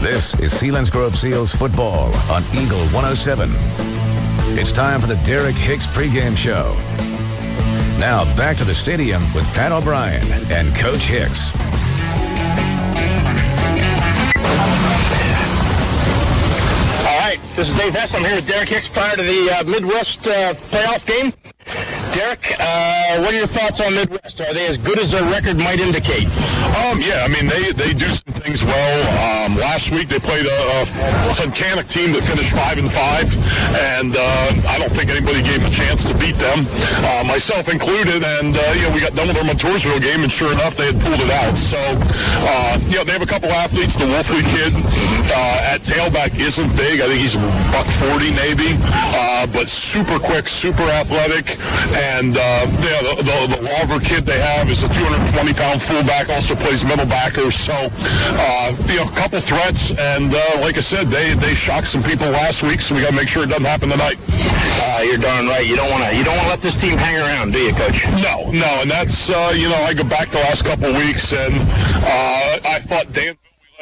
This is Selinsgrove Seals football on Eagle 107. It's time for the Derek Hicks pregame show. Now back to the stadium with Pat O'Brien and Coach Hicks. All right, this is Dave Hess. I'm here with Derek Hicks prior to the uh, Midd-West uh, playoff game. Derek, uh, what are your thoughts on Midd-West? Are they as good as their record might indicate? Um, yeah, I mean they, they do some things well. Um, last week they played a, a team that finished five and five, and uh, I don't think anybody gave them a chance to beat them, uh, myself included. And uh, you know we got done with our Montoursville game, and sure enough they had pulled it out. So uh, you know they have a couple athletes. The Wolfley kid uh, at tailback isn't big. I think he's buck forty maybe, but super quick, super athletic. And uh, yeah, the, the, the Lawver kid they have is a 220 pound fullback, also plays middle backer. So, uh, you know, a couple threats. And uh, like I said, they, they shocked some people last week, so we got to make sure it doesn't happen tonight. Uh, you're darn right. You don't want to. You don't want to let this team hang around, do you, Coach? No, no, and that's uh, you know I go back the last couple weeks, and uh, I thought Dan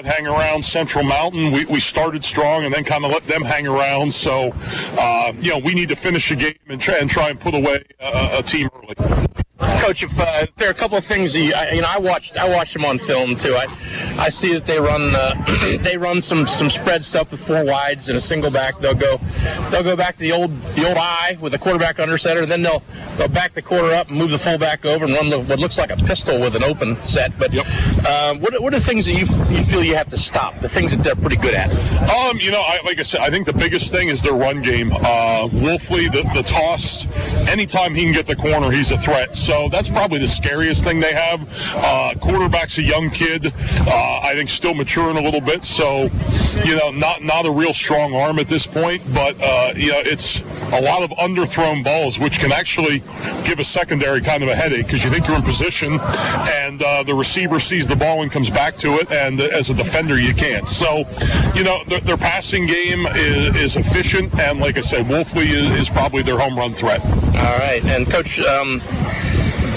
hang around Central Mountain. We, we started strong and then kind of let them hang around. So uh, you know we need to finish the game and try and try and put away a, a team early. Coach, if uh, there are a couple of things that you, I, you know, I watched, I watched them on film too. I, I see that they run, uh, they run some some spread stuff with four wides and a single back. They'll go, they'll go back to the old the old eye with the quarterback under center. And then they'll they'll back the quarter up and move the fullback over and run the, what looks like a pistol with an open set. But um, what, what are the things that you you feel you have to stop? The things that they're pretty good at. Um, you know, I, like I said, I think the biggest thing is their run game. Uh, Wolfley, the, the toss, anytime he can get the corner, he's a threat. So So that's probably the scariest thing they have. Uh, quarterback's a young kid. Uh, I think still maturing a little bit. So, you know, not not a real strong arm at this point, but uh, you know, it's a lot of underthrown balls, which can actually give a secondary kind of a headache because you think you're in position, and uh, the receiver sees the ball and comes back to it, and as a defender you can't. So, you know, their, their passing game is, is efficient, and like I said, Wolfley is, is probably their home run threat. All right, and coach. Um,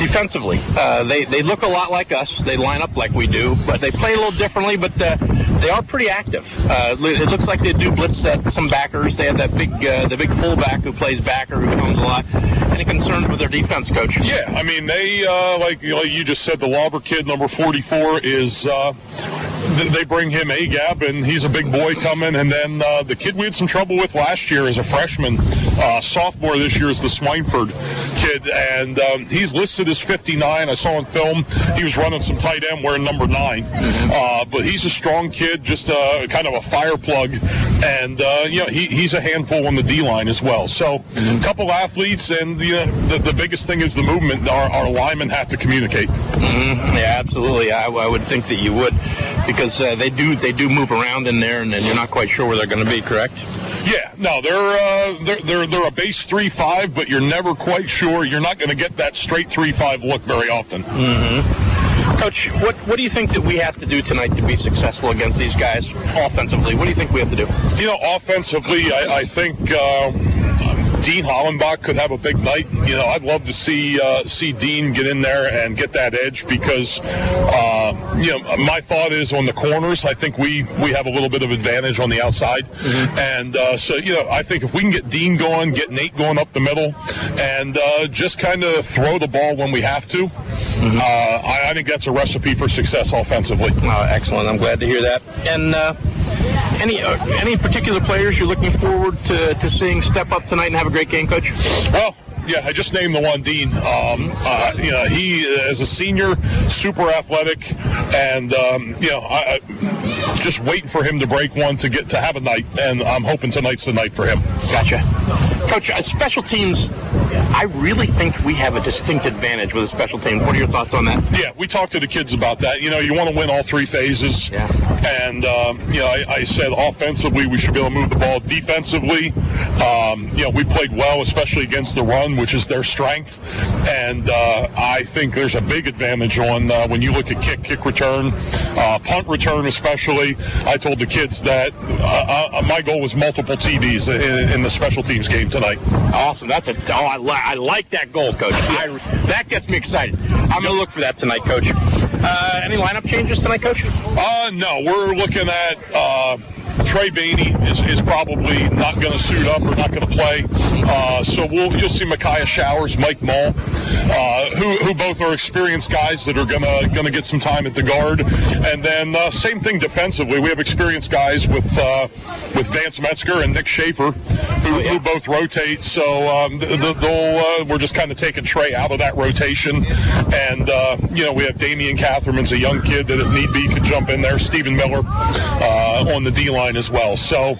defensively, uh, they they look a lot like us. They line up like we do, but they play a little differently. But uh, they are pretty active. Uh, it looks like they do blitz some backers. They have that big uh, the big fullback who plays backer who comes a lot. Any concerns with their defense, coach? Yeah, I mean they uh, like like you just said, the Lawver kid, number 44, is uh, they bring him a gap, and he's a big boy coming. And then uh, the kid we had some trouble with last year as a freshman, uh, sophomore this year is the Swineford kid, and um, he's listed as 59. I saw in film he was running some tight end wearing number 9 uh, but he's a strong kid, just uh, kind of a fire plug, and uh, you know he, he's a handful on the D line as well. So a couple athletes, and you know the, the biggest thing is the movement. Our, our linemen have to communicate. Mhm. Yeah, absolutely. I, I would think that you would, because uh, they do they do move around in there, and then you're not quite sure where they're going to be. Correct? Yeah, no, they're uh, they're they're they're a base three five, but you're never quite sure. You're not going to get that straight three five look very often. Mm-hmm. Coach, what what do you think that we have to do tonight to be successful against these guys offensively? What do you think we have to do? You know, offensively, I, I think uh, Dean Hollenbach could have a big night. You know, I'd love to see uh, see Dean get in there and get that edge because, uh, you know, my thought is on the corners. I think we we have a little bit of advantage on the outside, and uh, so you know, I think if we can get Dean going, get Nate going up the middle, and uh, just kind of throw the ball when we have to, uh, I, I think that's a recipe for success offensively. Oh, excellent. I'm glad to hear that. And any uh, any particular players you're looking forward to, to seeing step up tonight and have a great game, Coach? Well, yeah, I just named the one, Dean. Um, uh, you know, he as a senior, super athletic, and um, you know, I, I just waiting for him to break one to get to have a night, and I'm hoping tonight's the night for him. Gotcha. Coach, uh, special teams, I really think we have a distinct advantage with the special teams. What are your thoughts on that? Yeah, we talked to the kids about that. You know, you want to win all three phases. Yeah. And, um, you know, I, I said offensively, we should be able to move the ball. Defensively, um, you know, we played well, especially against the run, which is their strength. And uh, I think there's a big advantage on uh, when you look at kick, kick return, uh, punt return, especially. I told the kids that uh, uh, my goal was multiple TDs in, in the special teams game tonight. Awesome. That's a oh, I, li- I like that goal, Coach. I, that gets me excited. I'm going to look for that tonight, Coach. Uh, any lineup changes tonight, Coach? Uh, no, we're looking at uh, Trey Bainey is, is probably not going to suit up or not going to play. Uh, so we'll you'll see Micaiah Showers, Mike Mull, uh, who who both are experienced guys that are gonna gonna get some time at the guard. And then uh, same thing defensively. We have experienced guys with uh, with Vance Metzger and Nick Schaefer, who, who both rotate. So um, uh, we're just kind of taking Trey out of that rotation. And uh, you know we have Damian Catherman's a young kid that if need be could jump in there. Stephen Miller uh, on the D line as well. So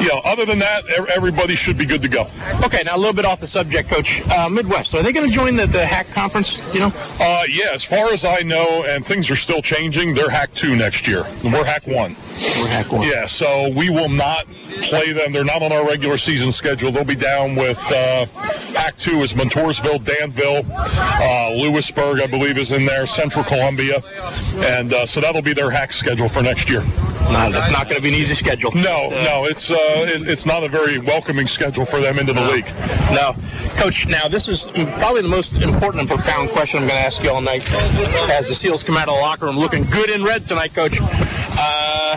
you know other than that, everybody should be good to go. Okay, now a little bit off the subject, Coach. Uh, Midd-West, are they going to join the, the HAC Conference? You know? Uh, yeah, as far as I know, and things are still changing, they're HAC 2 next year. We're HAC 1. We're HAC 1. Yeah, so we will not play them. They're not on our regular season schedule. They'll be down with uh, HAC 2 is Montoursville, Danville, uh, Lewisburg, I believe, is in there, Central Columbia. And uh, so that'll be their HAC schedule for next year. It's not, it's not going to be an easy schedule. No, no, it's uh, it, it's not a very welcoming schedule for them into the league. No. Coach, now this is probably the most important and profound question I'm going to ask you all night. As the Seals come out of the locker room looking good in red tonight, Coach. Uh,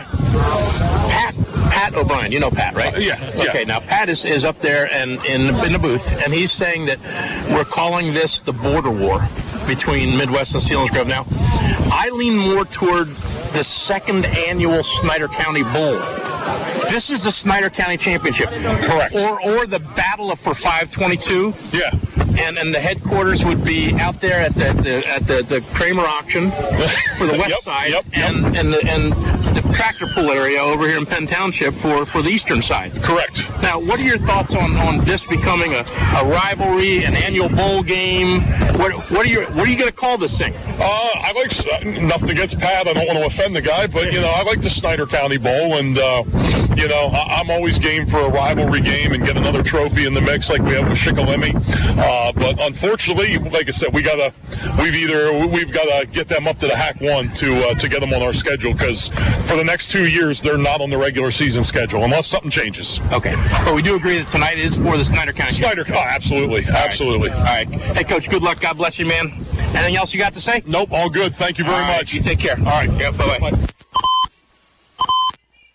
Pat, Pat O'Brien, you know Pat, right? yeah, yeah. Okay, now Pat is, is up there and in, in the booth, and he's saying that we're calling this the border war between Midd-West and Selinsgrove. Now, I lean more toward the second annual Snyder County Bowl. This is the Snyder County Championship. Correct. Or or the battle of for 522. Yeah. And and the headquarters would be out there at the, the at the, the Kramer auction for the west Yep, side, yep, yep. and and the, and the tractor pull area over here in Penn Township for for the eastern side. Correct. Now, what are your thoughts on, on this becoming a, a rivalry, an annual bowl game? What what are your what are you going to call this thing? Uh, I like uh, nothing against Pat. I don't want to offend the guy, but you know I like the Snyder County Bowl, and uh, you know I- I'm always game for a rivalry game and get another trophy in the mix like we have with Shikellamy. Uh, but unfortunately, like I said, we gotta we've either we've got to get them up to the HAC One to uh, to get them on our schedule because for the next two years they're not on the regular season schedule unless something changes. Okay, but we do agree that tonight is for the Snyder County. Snyder, oh, absolutely, absolutely. All right. Hey, Coach. Good luck. God bless you, man. Anything else you got to say? Nope. All good. Thank you very All right, much. You take care. All right. Yeah. Bye bye.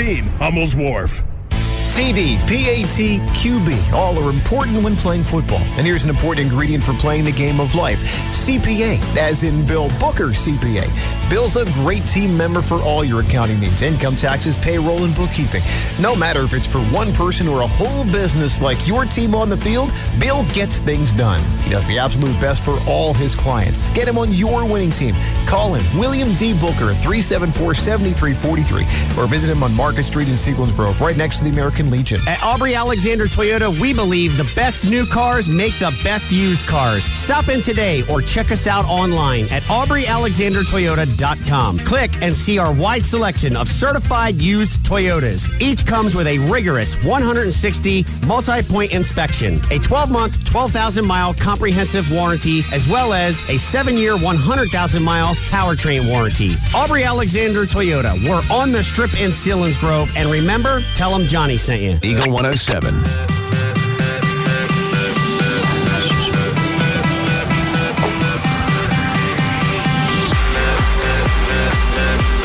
Hummel's Wharf. TD, PAT, QB, all are important when playing football. And here's an important ingredient for playing the game of life CPA, as in Bill Booker CPA. Bill's a great team member for all your accounting needs income taxes, payroll, and bookkeeping. No matter if it's for one person or a whole business like your team on the field, Bill gets things done. He does the absolute best for all his clients. Get him on your winning team. Call him, William D. Booker at 374 7343, or visit him on Market Street in Selinsgrove, right next to the American Legion. At Aubrey Alexander Toyota, we believe the best new cars make the best used cars. Stop in today or check us out online at AubreyAlexanderToyota.com. Click and see our wide selection of certified used Toyotas. Each comes with a rigorous 160 multi point inspection, a 12 month, 12,000 mile comprehensive warranty, as well as a 7 year, 100,000 mile powertrain warranty. Aubrey Alexander Toyota, we're on the strip in Selinsgrove. And remember, tell them Johnny sent you. Eagle 107.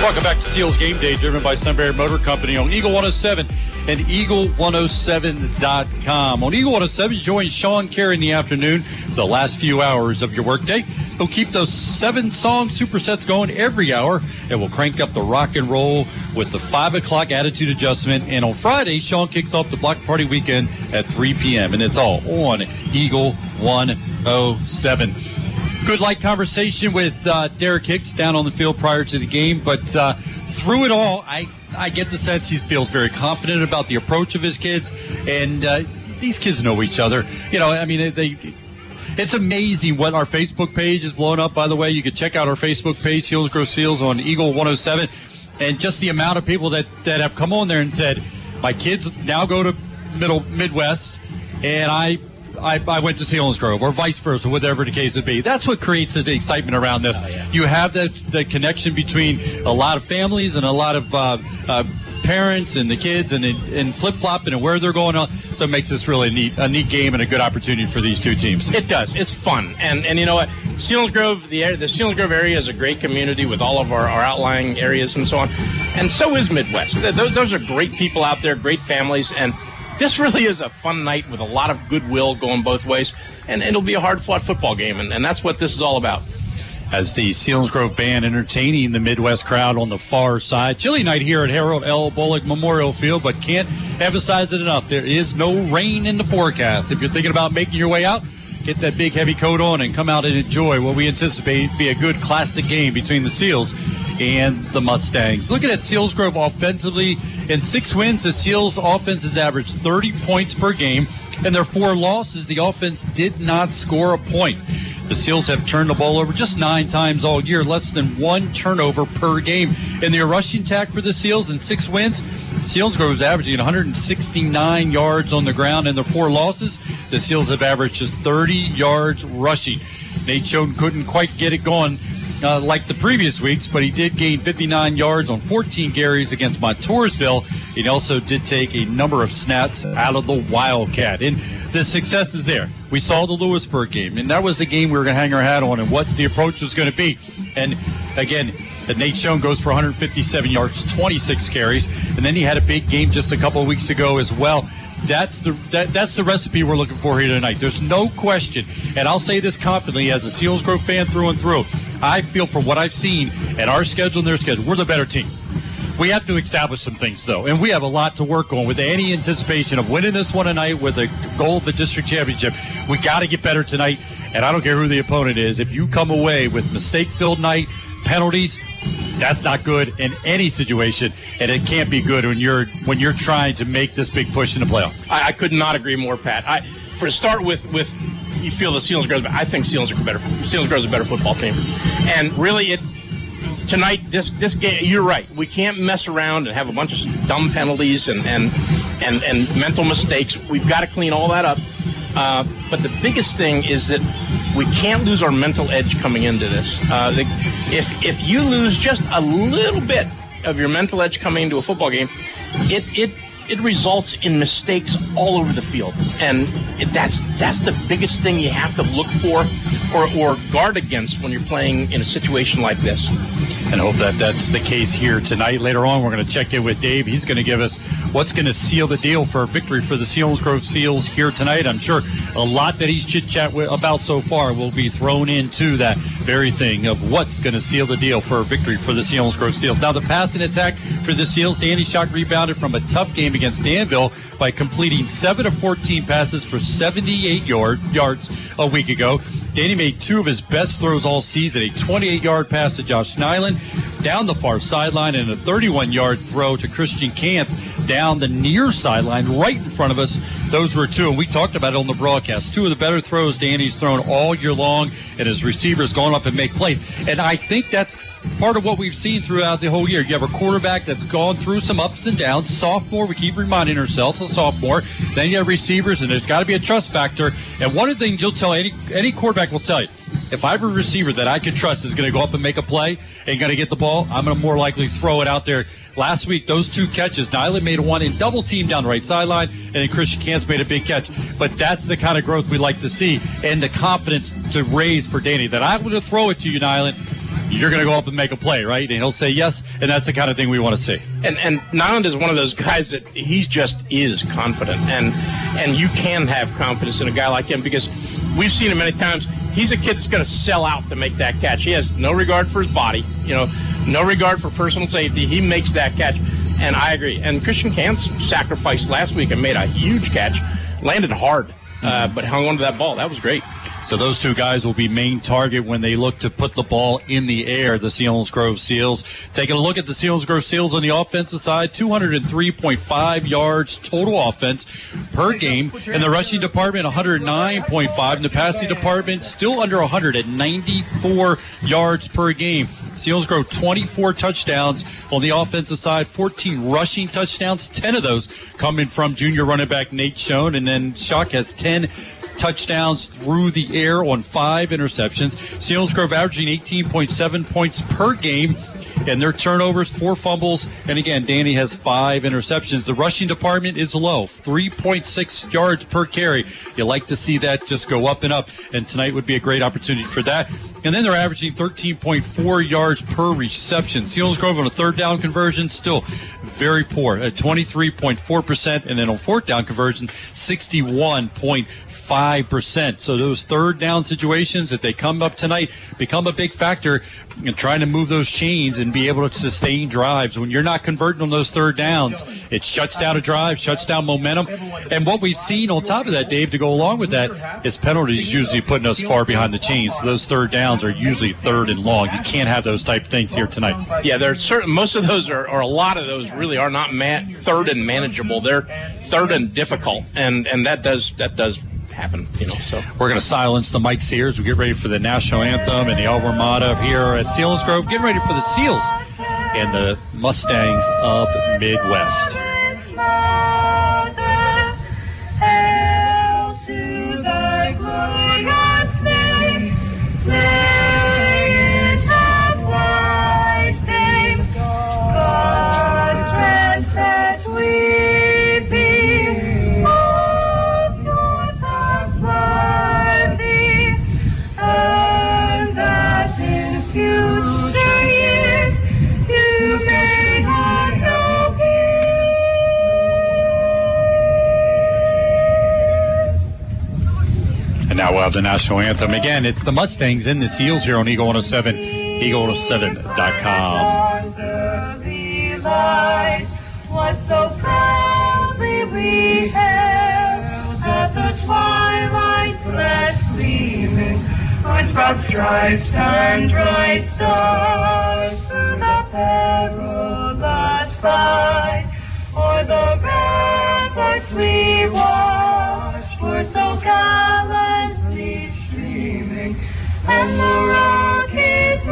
Welcome back to Seals Game Day, driven by Sunbury Motor Company on Eagle 107 and Eagle107.com. On Eagle 107, join Sean Carey in the afternoon for the last few hours of your workday. He'll keep those seven song supersets going every hour and we'll crank up the rock and roll with the 5 o'clock attitude adjustment. And on Friday, Sean kicks off the Block Party Weekend at 3 p.m. And it's all on Eagle 107 good light conversation with uh, Derek Hicks down on the field prior to the game, but uh, through it all, I I get the sense he feels very confident about the approach of his kids, and uh, these kids know each other. You know, I mean, they. It's amazing what our Facebook page is blowing up. By the way, you can check out our Facebook page, Selinsgrove Seals, on Eagle 107, and just the amount of people that that have come on there and said, "My kids now go to Middle Midd-West, and I I, I went to Selinsgrove, or vice versa, whatever the case would be. That's what creates the excitement around this. You have that the connection between a lot of families and a lot of uh, uh, parents and the kids, and and flip flopping and where they're going on. So it makes this really a neat a neat game and a good opportunity for these two teams. It does. It's fun, and and you know what, Selinsgrove, the the Selinsgrove area is a great community with all of our, our outlying areas and so on, and so is Midd-West. Those, those are great people out there, great families, and this really is a fun night with a lot of goodwill going both ways, and it'll be a hard fought football game, and, and that's what this is all about. as the Selinsgrove Band entertaining the Midd-West crowd on the far side. Chilly night here at Harold L. Bolig Memorial Field, but can't emphasize it enough. There is no rain in the forecast. If you're thinking about making your way out, get that big heavy coat on and come out and enjoy what we anticipate be a good classic game between the Seals and the Mustangs. Looking at Selinsgrove offensively, in six wins, the Seals offense has averaged 30 points per game. In their four losses, the offense did not score a point. The Seals have turned the ball over just nine times all year, less than one turnover per game. In their rushing attack for the Seals in six wins, Selinsgrove is averaging 169 yards on the ground. In their four losses, the Seals have averaged just 30 yards rushing. Nate Schoen couldn't quite get it going uh, like the previous weeks, but he did gain 59 yards on 14 carries against Montoursville. He also did take a number of snaps out of the Wildcat. And the success is there. We saw the Lewisburg game, and that was the game we were going to hang our hat on and what the approach was going to be. And again, Nate Schoen goes for 157 yards, 26 carries, and then he had a big game just a couple of weeks ago as well. That's the that, that's the recipe we're looking for here tonight. There's no question, and I'll say this confidently as a Selinsgrove fan through and through. I feel from what I've seen at our schedule and their schedule, we're the better team. We have to establish some things though, and we have a lot to work on with any anticipation of winning this one tonight with a goal of the district championship. We got to get better tonight, and I don't care who the opponent is. If you come away with mistake-filled night, penalties, that's not good in any situation, and it can't be good when you're when you're trying to make this big push in the playoffs. I, I could not agree more, Pat. I for to start with with you feel the Selinsgrove's. I think Seals are better. Selinsgrove's a better football team, and really it tonight this this game. You're right. We can't mess around and have a bunch of dumb penalties and and and, and mental mistakes. We've got to clean all that up. Uh, but the biggest thing is that we can't lose our mental edge coming into this. Uh, the, if if you lose just a little bit of your mental edge coming into a football game, it it it results in mistakes all over the field, and that's that's the biggest thing you have to look for or, or guard against when you're playing in a situation like this. And hope that that's the case here tonight. Later on, we're going to check in with Dave. He's going to give us what's going to seal the deal for a victory for the Selinsgrove Seals here tonight. I'm sure a lot that he's chit chat about so far will be thrown into that very thing of what's going to seal the deal for a victory for the Selinsgrove Seals. Now, the passing attack for the Seals, Danny Shock rebounded from a tough game against Danville by completing 7 of 14 passes for 78 yard, yards a week ago. Danny made two of his best throws all season a 28 yard pass to Josh Nyland down the far sideline and a 31 yard throw to Christian Cants down the near sideline right in front of us. Those were two, and we talked about it on the broadcast. Two of the better throws Danny's thrown all year long, and his receivers going up and make plays. And I think that's part of what we've seen throughout the whole year. You have a quarterback that's gone through some ups and downs. Sophomore, we keep reminding ourselves, a sophomore. Then you have receivers, and there's got to be a trust factor. And one of the things you'll tell any any quarterback will tell you. If I have a receiver that I can trust is going to go up and make a play and going to get the ball, I'm going to more likely throw it out there. Last week, those two catches, Nyland made one in double team down the right sideline, and then Christian Cants made a big catch. But that's the kind of growth we like to see and the confidence to raise for Danny that I'm going to throw it to you, Nyland you're going to go up and make a play, right? And he'll say yes, and that's the kind of thing we want to see. And and is one of those guys that he just is confident, and and you can have confidence in a guy like him because we've seen him many times. He's a kid that's going to sell out to make that catch. He has no regard for his body, you know, no regard for personal safety. He makes that catch, and I agree. And Christian Cants sacrificed last week and made a huge catch, landed hard, uh, but hung onto that ball. That was great. So those two guys will be main target when they look to put the ball in the air. The Selinsgrove Seals. Taking a look at the Selinsgrove Seals on the offensive side, 203.5 yards total offense per game. In the rushing department, 109.5. In the passing department, still under 100 at 94 yards per game. Selinsgrove 24 touchdowns on the offensive side, 14 rushing touchdowns. 10 of those coming from junior running back Nate Schoen, and then Shock has 10 touchdowns through the air on five interceptions. Selinsgrove averaging 18.7 points per game. And their turnovers, four fumbles, and again, Danny has five interceptions. The rushing department is low, 3.6 yards per carry. You like to see that just go up and up, and tonight would be a great opportunity for that. And then they're averaging 13.4 yards per reception. Selinsgrove on a third down conversion, still very poor at 23.4%, and then on fourth down conversion, 61.4 5%. So those third down situations, if they come up tonight, become a big factor in trying to move those chains and be able to sustain drives. When you're not converting on those third downs, it shuts down a drive, shuts down momentum. And what we've seen on top of that, Dave, to go along with that, is penalties usually putting us far behind the chains. So those third downs are usually third and long. You can't have those type things here tonight. Yeah, there's certain most of those are, or a lot of those really are not man, third and manageable. They're third and difficult, and and that does that does happen, you know. So we're going to silence the mics here as we get ready for the national anthem and the Alma here at Selinsgrove. Getting ready for the Seals and the Mustangs of Midd-West. Now we'll have the national anthem. Again, it's the Mustangs and the Seals here on Eagle 107, eagle107.com. light was so with broad stripes and bright stars through the perilous fight o'er the ramparts we were so streaming and the rockets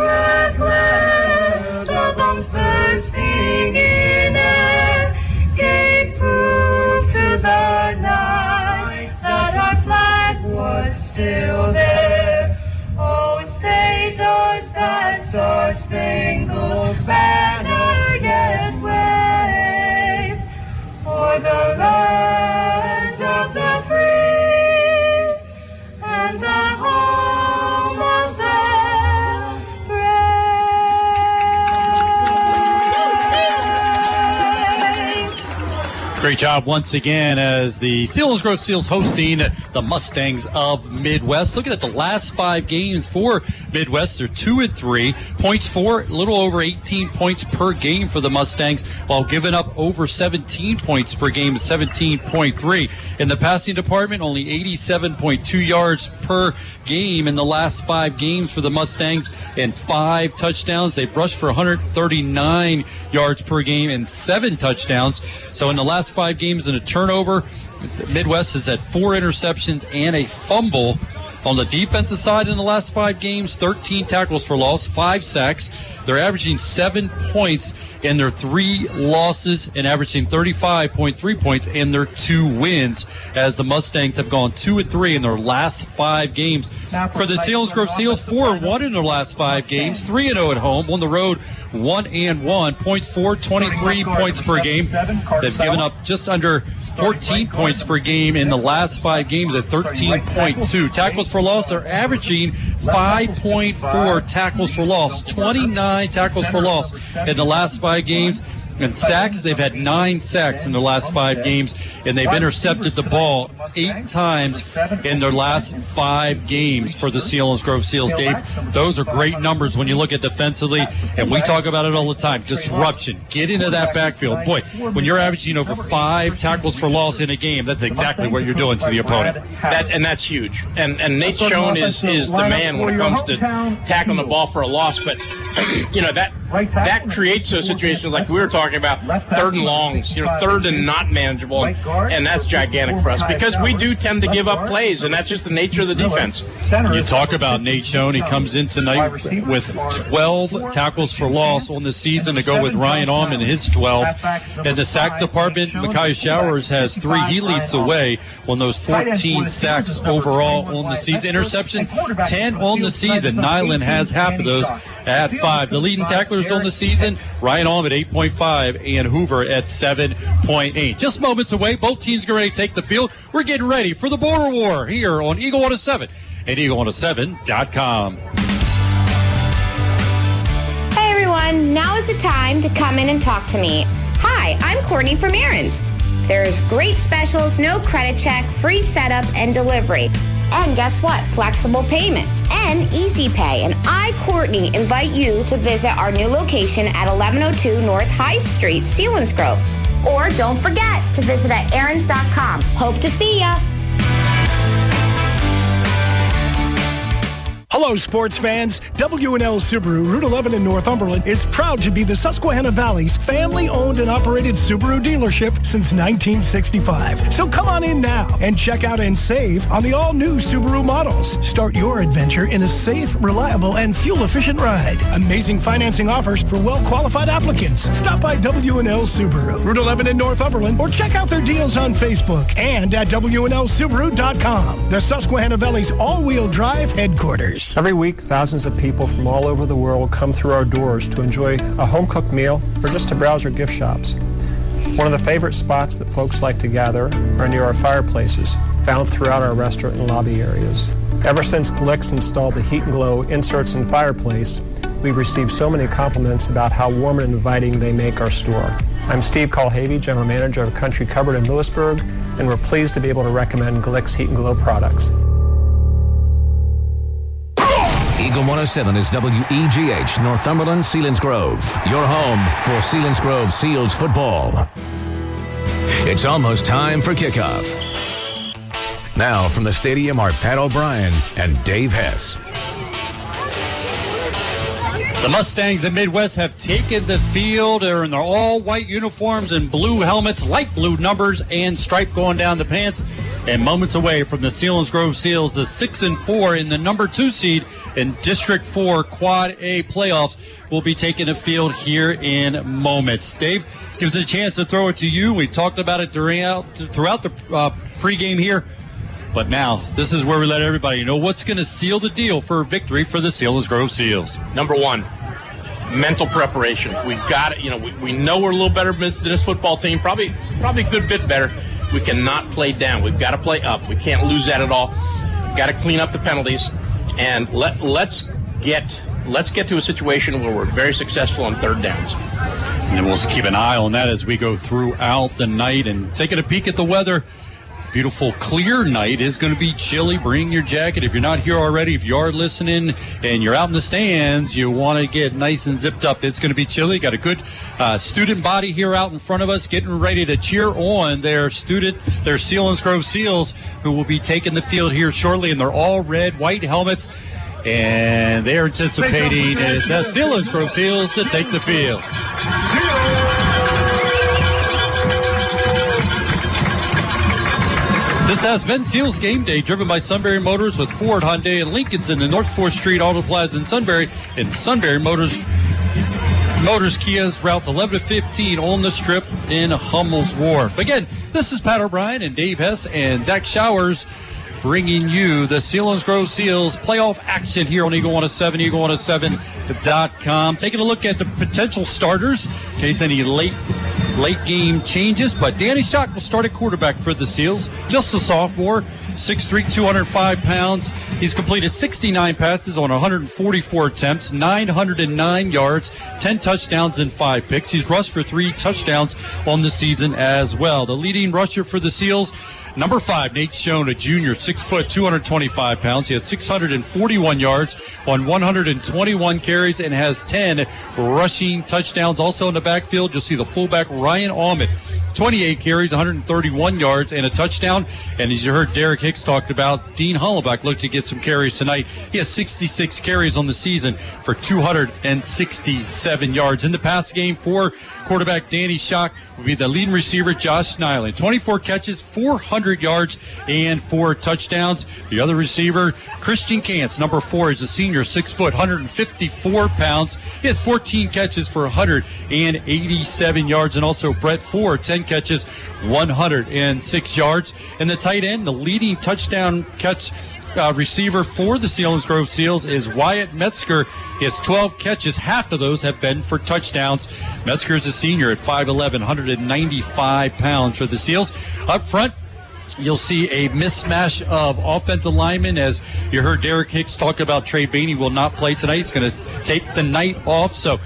glare the bombs bursting in air gave proof to the night that our flag was still there. Oh, say does that star-spangled banner yet wave for the land Great job once again as the Selinsgrove Seals hosting the Mustangs of Midd-West. Looking at the last five games for Midd-West, they're two and three. Points for a little over 18 points per game for the Mustangs, while giving up over 17 points per game, 17.3. In the passing department, only 87.2 yards per game in the last five games for the Mustangs and five touchdowns. They rushed for 139 yards per game and seven touchdowns. So in the last five games and a turnover, Midd-West has had four interceptions and a fumble. On the defensive side in the last five games, 13 tackles for loss, five sacks. They're averaging seven points in their three losses and averaging 35.3 points in their two wins as the Mustangs have gone two and three in their last five games. For the Selinsgrove Seals, four and one in their last five games, three and zero at home. On the road, one and one. Points for 23 points per game. They've given up just under 14 points per game in the last five games at 13.2. Tackles for loss, they're averaging 5.4 tackles for loss, 29 tackles for loss in the last five games. And sacks, they've had nine sacks in the last five games, and they've intercepted the ball eight times in their last five games for the Selinsgrove Seals. Dave, those are great numbers when you look at defensively, and we talk about it all the time. Disruption, get into that backfield. Boy, when you're averaging over five tackles for loss in a game, that's exactly what you're doing to the opponent. That and that's huge. And and Nate Schoen is is the man when it comes to tackling the ball for a loss. But you know that that creates those situations like we were talking talking about third and longs, you know, third and not manageable, and that's gigantic for us because we do tend to give up plays, and that's just the nature of the defense. You talk about Nate Schoen. He comes in tonight with 12 tackles for loss on the season to go with Ryan Almond, his 12. And the sack department, Makai Showers has three. He leads the way on those 14 sacks overall on the season. Interception, 10 on the season. Nyland has half of those at five. The leading tacklers on the season, Ryan Almond, 8.5. 5 and Hoover at 7.8. Just moments away. Both teams get ready to take the field. We're getting ready for the Border War here on Eagle 107 and Eagle107.com. Hey everyone, now is the time to come in and talk to me. Hi, I'm Courtney from Aaron's. There's great specials, no credit check, free setup, and delivery. And guess what? Flexible payments and easy pay. And I, Courtney, invite you to visit our new location at 1102 North High Street, Selinsgrove. Or don't forget to visit at aarons.com. Hope to see ya. Hello, sports fans. WNL Subaru, Route 11 in Northumberland, is proud to be the Susquehanna Valley's family owned and operated Subaru dealership since 1965. So come on in now and check out and save on the all new Subaru models. Start your adventure in a safe, reliable, and fuel efficient ride. Amazing financing offers for well qualified applicants. Stop by WNL Subaru, Route 11 in Northumberland, or check out their deals on Facebook and at WNLSubaru.com, the Susquehanna Valley's all wheel drive headquarters. Every week, thousands of people from all over the world come through our doors to enjoy a home cooked meal or just to browse our gift shops. One of the favorite spots that folks like to gather are near our fireplaces, found throughout our restaurant and lobby areas. Ever since Glicks installed the Heat and Glo inserts in fireplace, we've received so many compliments about how warm and inviting they make our store. I'm Steve Colhavy, General Manager of Country Cupboard in Lewisburg, and we're pleased to be able to recommend Glicks Heat and Glo products. Eagle 107 is WEGH, Northumberland, Selinsgrove. Your home for Selinsgrove Seals football. It's almost time for kickoff. Now from the stadium are Pat O'Brien and Dave Hess. The Mustangs of Midd-West have taken the field. They're in their all white uniforms and blue helmets, light blue numbers, and stripe going down the pants. And moments away from the Selinsgrove Seals, the six and four in the number two seed in District Four Quad A playoffs will be taking the field here in moments. Dave gives us a chance to throw it to you. We've talked about it throughout throughout the uh, pregame here. But now, this is where we let everybody know what's going to seal the deal for a victory for the Selinsgrove Seals. Number one, mental preparation. We've got it. You know, we, we know we're a little better than this, football team. Probably, probably a good bit better. We cannot play down. We've got to play up. We can't lose that at all. Got to clean up the penalties, and let let's get let's get to a situation where we're very successful on third downs. And we'll keep an eye on that as we go throughout the night and taking a peek at the weather. Beautiful clear night is going to be chilly. Bring your jacket. If you're not here already, if you are listening and you're out in the stands, you want to get nice and zipped up. It's going to be chilly. Got a good uh, student body here out in front of us, getting ready to cheer on their student, their Selinsgrove Seals, who will be taking the field here shortly. And they're all red, white helmets. And they're anticipating the Selinsgrove Seals to take the field. This has been Seals Game Day, driven by Sunbury Motors with Ford, Hyundai, and Lincoln's in the North 4th Street Auto Plaza in Sunbury. And Sunbury Motors Motors Kia's routes 11 to 15 on the strip in Hummel's Wharf. Again, this is Pat O'Brien and Dave Hess and Zach Showers bringing you the Selinsgrove Seals playoff action here on Eagle 107, eagle107.com. Taking a look at the potential starters in case any late late game changes. But Danny Shock will start at quarterback for the Seals, just a sophomore. 6'3", 205 pounds. He's completed 69 passes on 144 attempts, 909 yards, 10 touchdowns, and 5 picks. He's rushed for 3 touchdowns on the season as well. The leading rusher for the Seals, Number five, Nate Schoen, a junior, six foot, 225 pounds. He has 641 yards on 121 carries and has 10 rushing touchdowns. Also in the backfield, you'll see the fullback Ryan Almond. 28 carries, 131 yards, and a touchdown. And as you heard Derek Hicks talked about, Dean Hollenbach looked to get some carries tonight. He has 66 carries on the season for 267 yards. In the pass game for quarterback Danny Shock will be the leading receiver Josh Snyland. 24 catches, 400 yards, and four touchdowns. The other receiver, Christian Kantz, number four, is a senior, six foot, 154 pounds. He has 14 catches for 187 yards, and also Brett Ford, 10 catches, 106 yards. And the tight end, the leading touchdown catch uh, receiver for the Selinsgrove Seals is Wyatt Metzger. He has 12 catches. Half of those have been for touchdowns. Metzger is a senior at 5'11", 195 pounds for the Seals. Up front, You'll see a mismatch of offensive linemen as you heard Derek Hicks talk about Trey Bainey will not play tonight. He's going to take the night off. So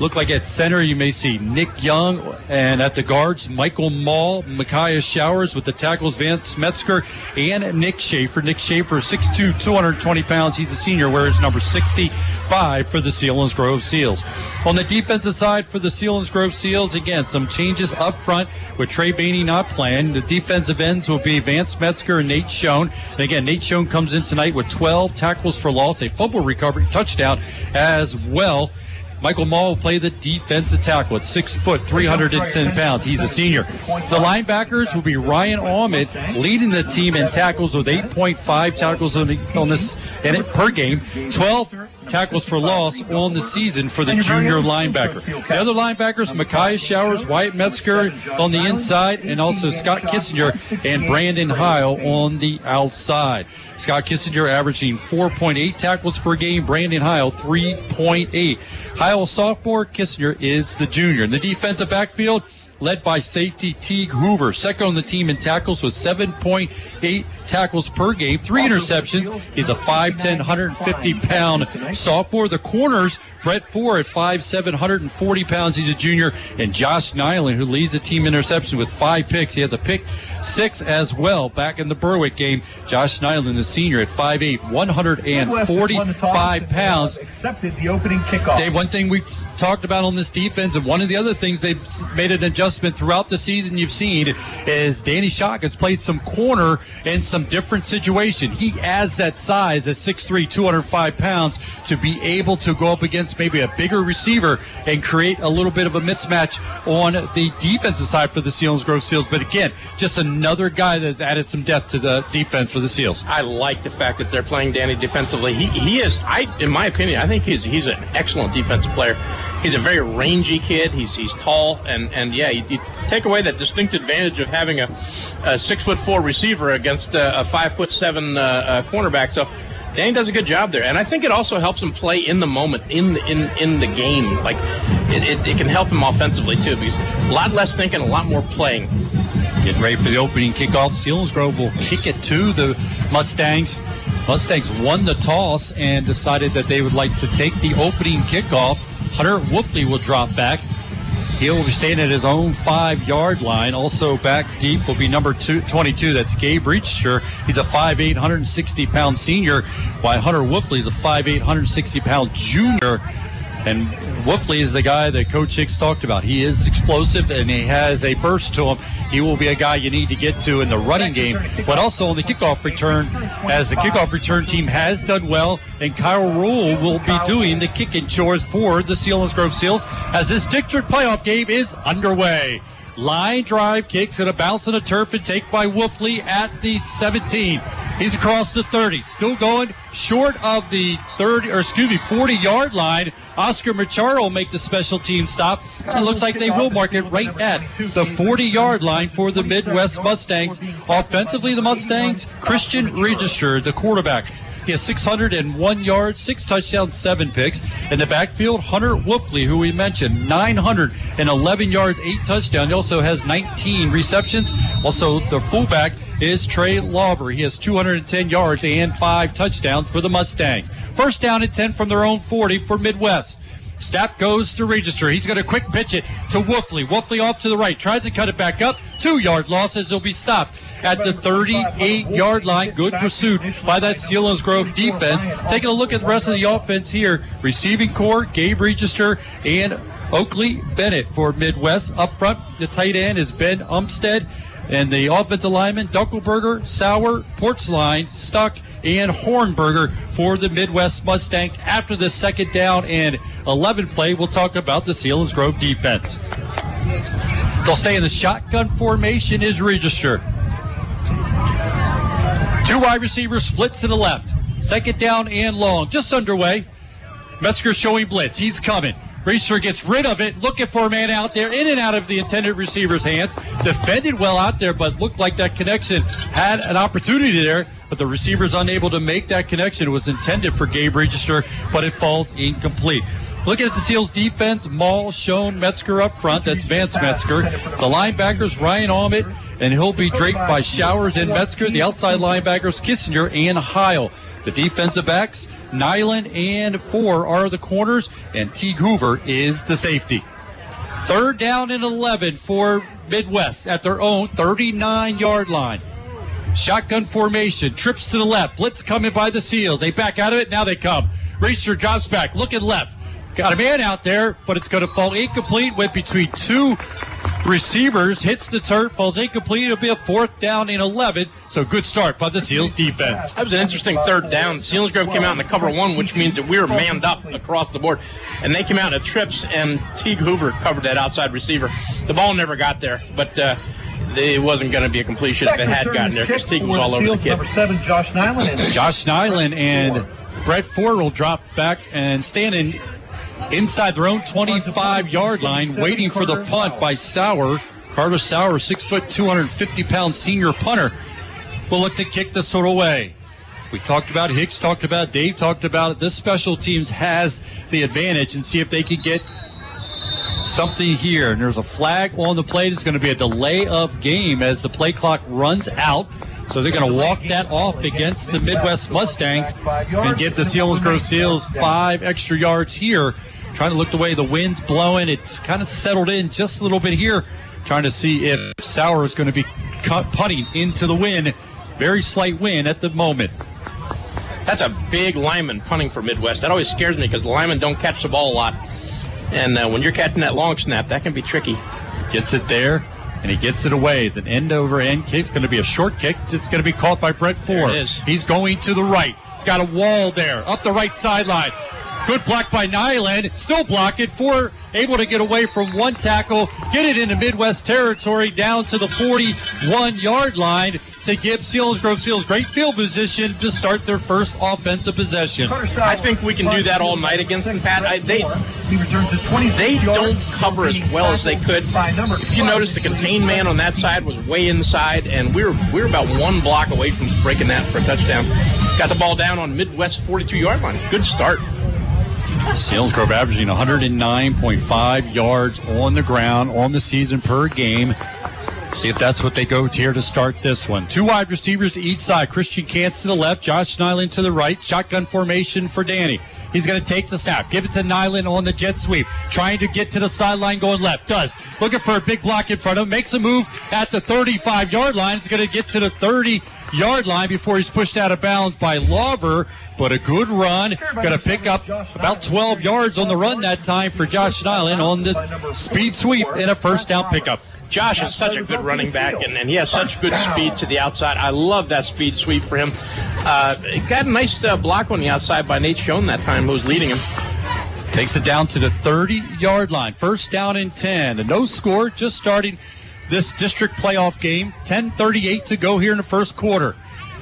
Look like at center you may see Nick Young, and at the guards Michael Mall, Micaiah Showers with the tackles Vance Metzger and Nick Schaefer. Nick Schaefer, 6'2", 220 pounds. He's a senior, wears number 65 for the Selinsgrove Seals. On the defensive side for the Selinsgrove Seals, again, some changes up front with Trey Bainey not playing. The defensive ends will be Vance Metzger and Nate Schoen. And again, Nate Schoen comes in tonight with 12 tackles for loss, a fumble recovery touchdown as well. Michael Mall will play the defensive tackle at six foot, 310 pounds. He's a senior. The linebackers will be Ryan Almond leading the team in tackles with 8.5 tackles on, the, on this and it, per game, 12 tackles for loss on the season for the junior linebacker. The other linebackers, Micaiah Showers, Wyatt Metzger on the inside, and also Scott Kissinger and Brandon Heil on the outside. Scott Kissinger averaging 4.8 tackles per game, Brandon Heil 3.8. Heil sophomore, Kissinger is the junior. In the defensive backfield, led by safety Teague Hoover. Second on the team in tackles with 7.8 tackles per game, three interceptions. He's a 5'10, 150 pound sophomore. The corners, Brett Ford at 5'7, 140 pounds. He's a junior. And Josh Nyland, who leads the team interception with five picks. He has a pick six as well back in the Berwick game. Josh Nyland, the senior, at 5'8, 145 pounds. Accepted the opening kickoff. Dave, one thing we talked about on this defense, and one of the other things they've made an adjustment throughout the season you've seen is Danny Shock has played some corner in some different situation. He adds that size at 6'3", 205 pounds to be able to go up against maybe a bigger receiver and create a little bit of a mismatch on the defensive side for the Selinsgrove Seals. But again, just another guy that's added some depth to the defense for the Seals. I like the fact that they're playing Danny defensively. He, he is, I in my opinion, I think he's he's an excellent defensive player. He's a very rangy kid. He's he's tall and and yeah, you, you take away that distinct advantage of having a, a six foot four receiver against a, a five foot seven uh, uh, cornerback. So. Danny does a good job there, and I think it also helps him play in the moment, in the in in the game. Like it, it, it can help him offensively too, because a lot less thinking, a lot more playing. Getting ready for the opening kickoff. Selinsgrove will kick it to the Mustangs. Mustangs won the toss and decided that they would like to take the opening kickoff. Hunter Wolfley will drop back. He'll be staying at his own five yard line. Also back deep will be number two, 22. That's Gabe Reacher. He's a 5'8, 160 pound senior, while Hunter Wolfley is a 5'8, 160 pound junior. And Wolfley is the guy that Coach Hicks talked about. He is explosive and he has a burst to him. He will be a guy you need to get to in the running game, but also on the kickoff return, as the kickoff return team has done well, and Kyle Rule will be doing the kicking chores for the Selinsgrove Seals as this district playoff game is underway. Line drive kicks and a bounce on the turf and take by Wolfley at the 17. He's across the 30, still going short of the 30, or excuse me, 40 yard line. Oscar Machado will make the special team stop. It looks like they will mark it right at the 40 yard line for the Midd-West Mustangs. Offensively, the Mustangs, Christian Register, the quarterback. He has 601 yards, six touchdowns, seven picks. In the backfield, Hunter Wolfley, who we mentioned, 911 yards, eight touchdowns. He also has 19 receptions. Also, the fullback is Trey Lawver. He has 210 yards and five touchdowns for the Mustangs. First down and 10 from their own 40 for Midd-West. Snap goes to Register. He's going to quick pitch it to Wolfley. Wolfley off to the right. Tries to cut it back up. Two yard loss as he'll be stopped at the 38 yard line. Good pursuit by that Selinsgrove defense. Taking a look at the rest of the offense here. Receiving core, Gabe Register and Oakley Bennett for Midd-West. Up front, the tight end is Ben Umstead. And the offensive linemen, Duckelberger, Sauer, Portsline, Stuck, and Hornberger for the Midd-West Mustangs. After the second down and 11 play, we'll talk about the Selinsgrove defense. They'll stay in the shotgun formation is Register. Two wide receivers split to the left. Second down and long. Just underway. Metzger showing blitz. He's coming. Register gets rid of it, looking for a man out there, in and out of the intended receiver's hands. Defended well out there, but looked like that connection had an opportunity there, but the receiver's unable to make that connection. It was intended for Gabe Register, but it falls incomplete. Looking at the Seals defense, Maul, Schoen, Metzger up front. That's Vance Metzger. The linebackers, Ryan Ahmet, and he'll be draped by Showers and Metzger. The outside linebackers, Kissinger and Heil. The defensive backs, Nyland and Ford are the corners, and Teague Hoover is the safety. Third down and 11 for Midd-West at their own 39 yard line. Shotgun formation, trips to the left, blitz coming by the Seals. They back out of it, now they come. Racer drops back, looking left. Got a man out there, but it's going to fall incomplete. Went between two receivers, hits the turf, falls incomplete. It'll be a fourth down in 11. So good start by the Seals defense. That was an interesting third down. Selinsgrove came out in the cover one, which means that we were manned up across the board. And they came out in trips, and Teague Hoover covered that outside receiver. The ball never got there, but uh, it wasn't going to be a completion if it had gotten there because Teague was all over the kid. Number seven, Josh Nyland. Josh Nyland and Brett Ford will drop back and stand in inside their own 25 yard line, waiting for the punt by Sauer. Carter Sauer, six foot, 250 pound senior punter, will look to kick this one away. We talked about Hicks, talked about Dave, talked about it. This special teams has the advantage and see if they can get something here. And there's a flag on the plate. It's going to be a delay of game as the play clock runs out. So they're going to walk that off against the Midd-West Mustangs and give the Selinsgrove Seals five extra yards here. Trying to look the way the wind's blowing. It's kind of settled in just a little bit here. Trying to see if Sauer is going to be cut, putting into the wind. Very slight wind at the moment. That's a big lineman punting for Midd-West. That always scares me because the linemen don't catch the ball a lot. And uh, when you're catching that long snap, that can be tricky. Gets it there, and he gets it away. It's an end over end kick. It's going to be a short kick. It's going to be caught by Brett Ford. He's going to the right. He's got a wall there, up the right sideline. Good block by Nyland. Still block it. Ford able to get away from one tackle, get it into Midd-West territory down to the 41 yard line to give Selinsgrove Seals great field position to start their first offensive possession. I think we can do that all night against them, Pat. I, they they don't cover as well as they could. If you notice, the contained man on that side was way inside, and we're we were about one block away from breaking that for a touchdown. Got the ball down on Midd-West 42 yard line. Good start. Selinsgrove averaging 109.5 yards on the ground on the season per game. See if that's what they go to here to start this one. Two wide receivers to each side. Christian Cantz to the left, Josh Nyland to the right. Shotgun formation for Danny. He's going to take the snap. Give it to Nyland on the jet sweep. Trying to get to the sideline going left. Does. Looking for a big block in front of him. Makes a move at the 35 yard line. He's going to get to the 30 yard line before he's pushed out of bounds by Lawver. But a good run. Going to pick up about 12 yards on the run that time for Josh Nyland on the speed sweep and a first down pickup. Josh is such a good running back, and, and he has such good speed to the outside. I love that speed sweep for him. Uh, got a nice uh, block on the outside by Nate Schoen that time, who was leading him. Takes it down to the 30 yard line. First down and 10. A no score just starting this district playoff game. 10.38 to go here in the first quarter.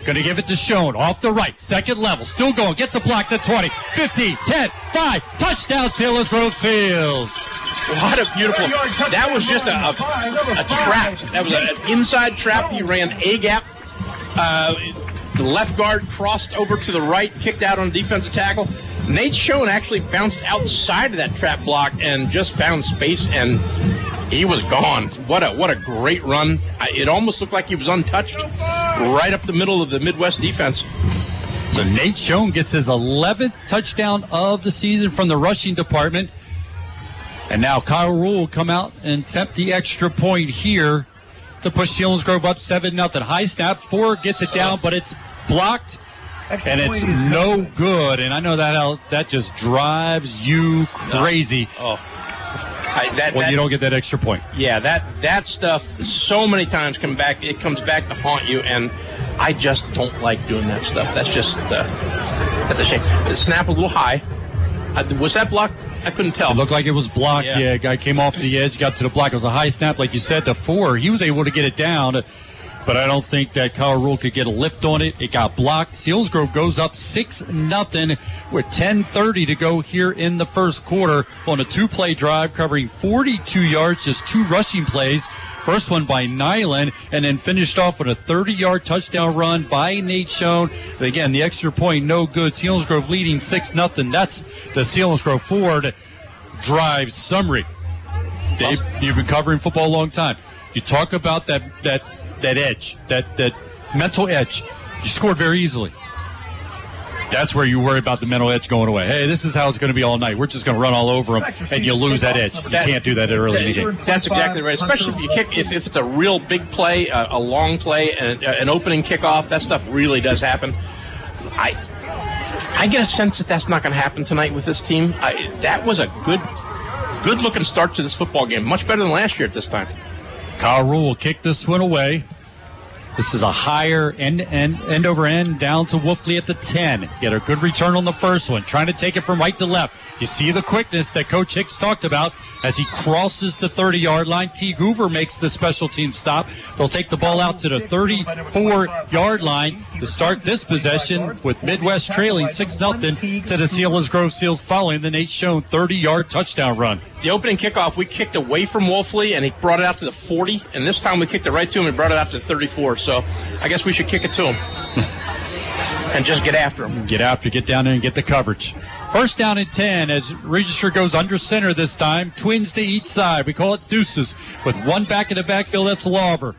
Going to give it to Schoen off the right, second level, still going, gets a block to 20, 15, 10, 5, touchdown Selinsgrove Seals. What a beautiful! That was just a, a, a trap. That was an inside trap. He ran a gap. Uh, the left guard crossed over to the right, kicked out on defensive tackle. Nate Schoen actually bounced outside of that trap block and just found space, and he was gone. What a what a great run! I- It almost looked like he was untouched, right up the middle of the Midd-West defense. So Nate Schoen gets his 11th touchdown of the season from the rushing department. And now Kyle Rule will come out and attempt the extra point here to push grove up 7 nothing. High snap, Ford gets it down, but it's blocked. And it's no good. And I know that that just drives you crazy Oh, I, that, when that- you don't get that extra point. Yeah, that that stuff so many times come back. It comes back to haunt you, and I just don't like doing that stuff. That's just uh, that's a shame. The snap a little high. Was that block? I couldn't tell. It looked like it was blocked. Yeah. Yeah. guy came off the edge, got to the block. It was a high snap, like you said, to Ford. He was able to get it down, but I don't think that Kyle Rule could get a lift on it. It got blocked. Selinsgrove goes up six nothing with 10:30 to go here in the first quarter on a two-play drive covering 42 yards, just two rushing plays. First one by Nyland, and then finished off with a 30-yard touchdown run by Nate Schoen. But again, the extra point no good. Selinsgrove leading six nothing. That's the Selinsgrove Ford drive summary. Dave, you've been covering football a long time. You talk about that that that edge, that that mental edge. You scored very easily. That's where you worry about the mental edge going away. Hey, this is how it's going to be all night. We're just going to run all over them, and you lose that edge. You can't do that early in the game. That's exactly right. Especially if you kick, if, if it's a real big play, a, a long play, and uh, an opening kickoff, that stuff really does happen. I I get a sense that that's not going to happen tonight with this team. I, that was a good good looking start to this football game, much better than last year at this time. Kyle Rule will kick this one away. This is a higher end, end, end over end down to Wolfley at the 10. Get a good return on the first one, trying to take it from right to left. You see the quickness that Coach Hicks talked about as he crosses the 30 yard line. Teague Hoover makes the special team stop. They'll take the ball out to the 34 yard line to start this possession with Midd-West trailing 6 0 to the Selinsgrove Seals following the Nate Schoen 30 yard touchdown run. The opening kickoff, we kicked away from Wolfley, and he brought it out to the 40. And this time we kicked it right to him and brought it out to the 34. So I guess we should kick it to him. and just get after him. Get after, get down there and get the coverage. First down and 10 as Register goes under center this time. Twins to each side. We call it deuces with one back in the backfield. That's Lawver.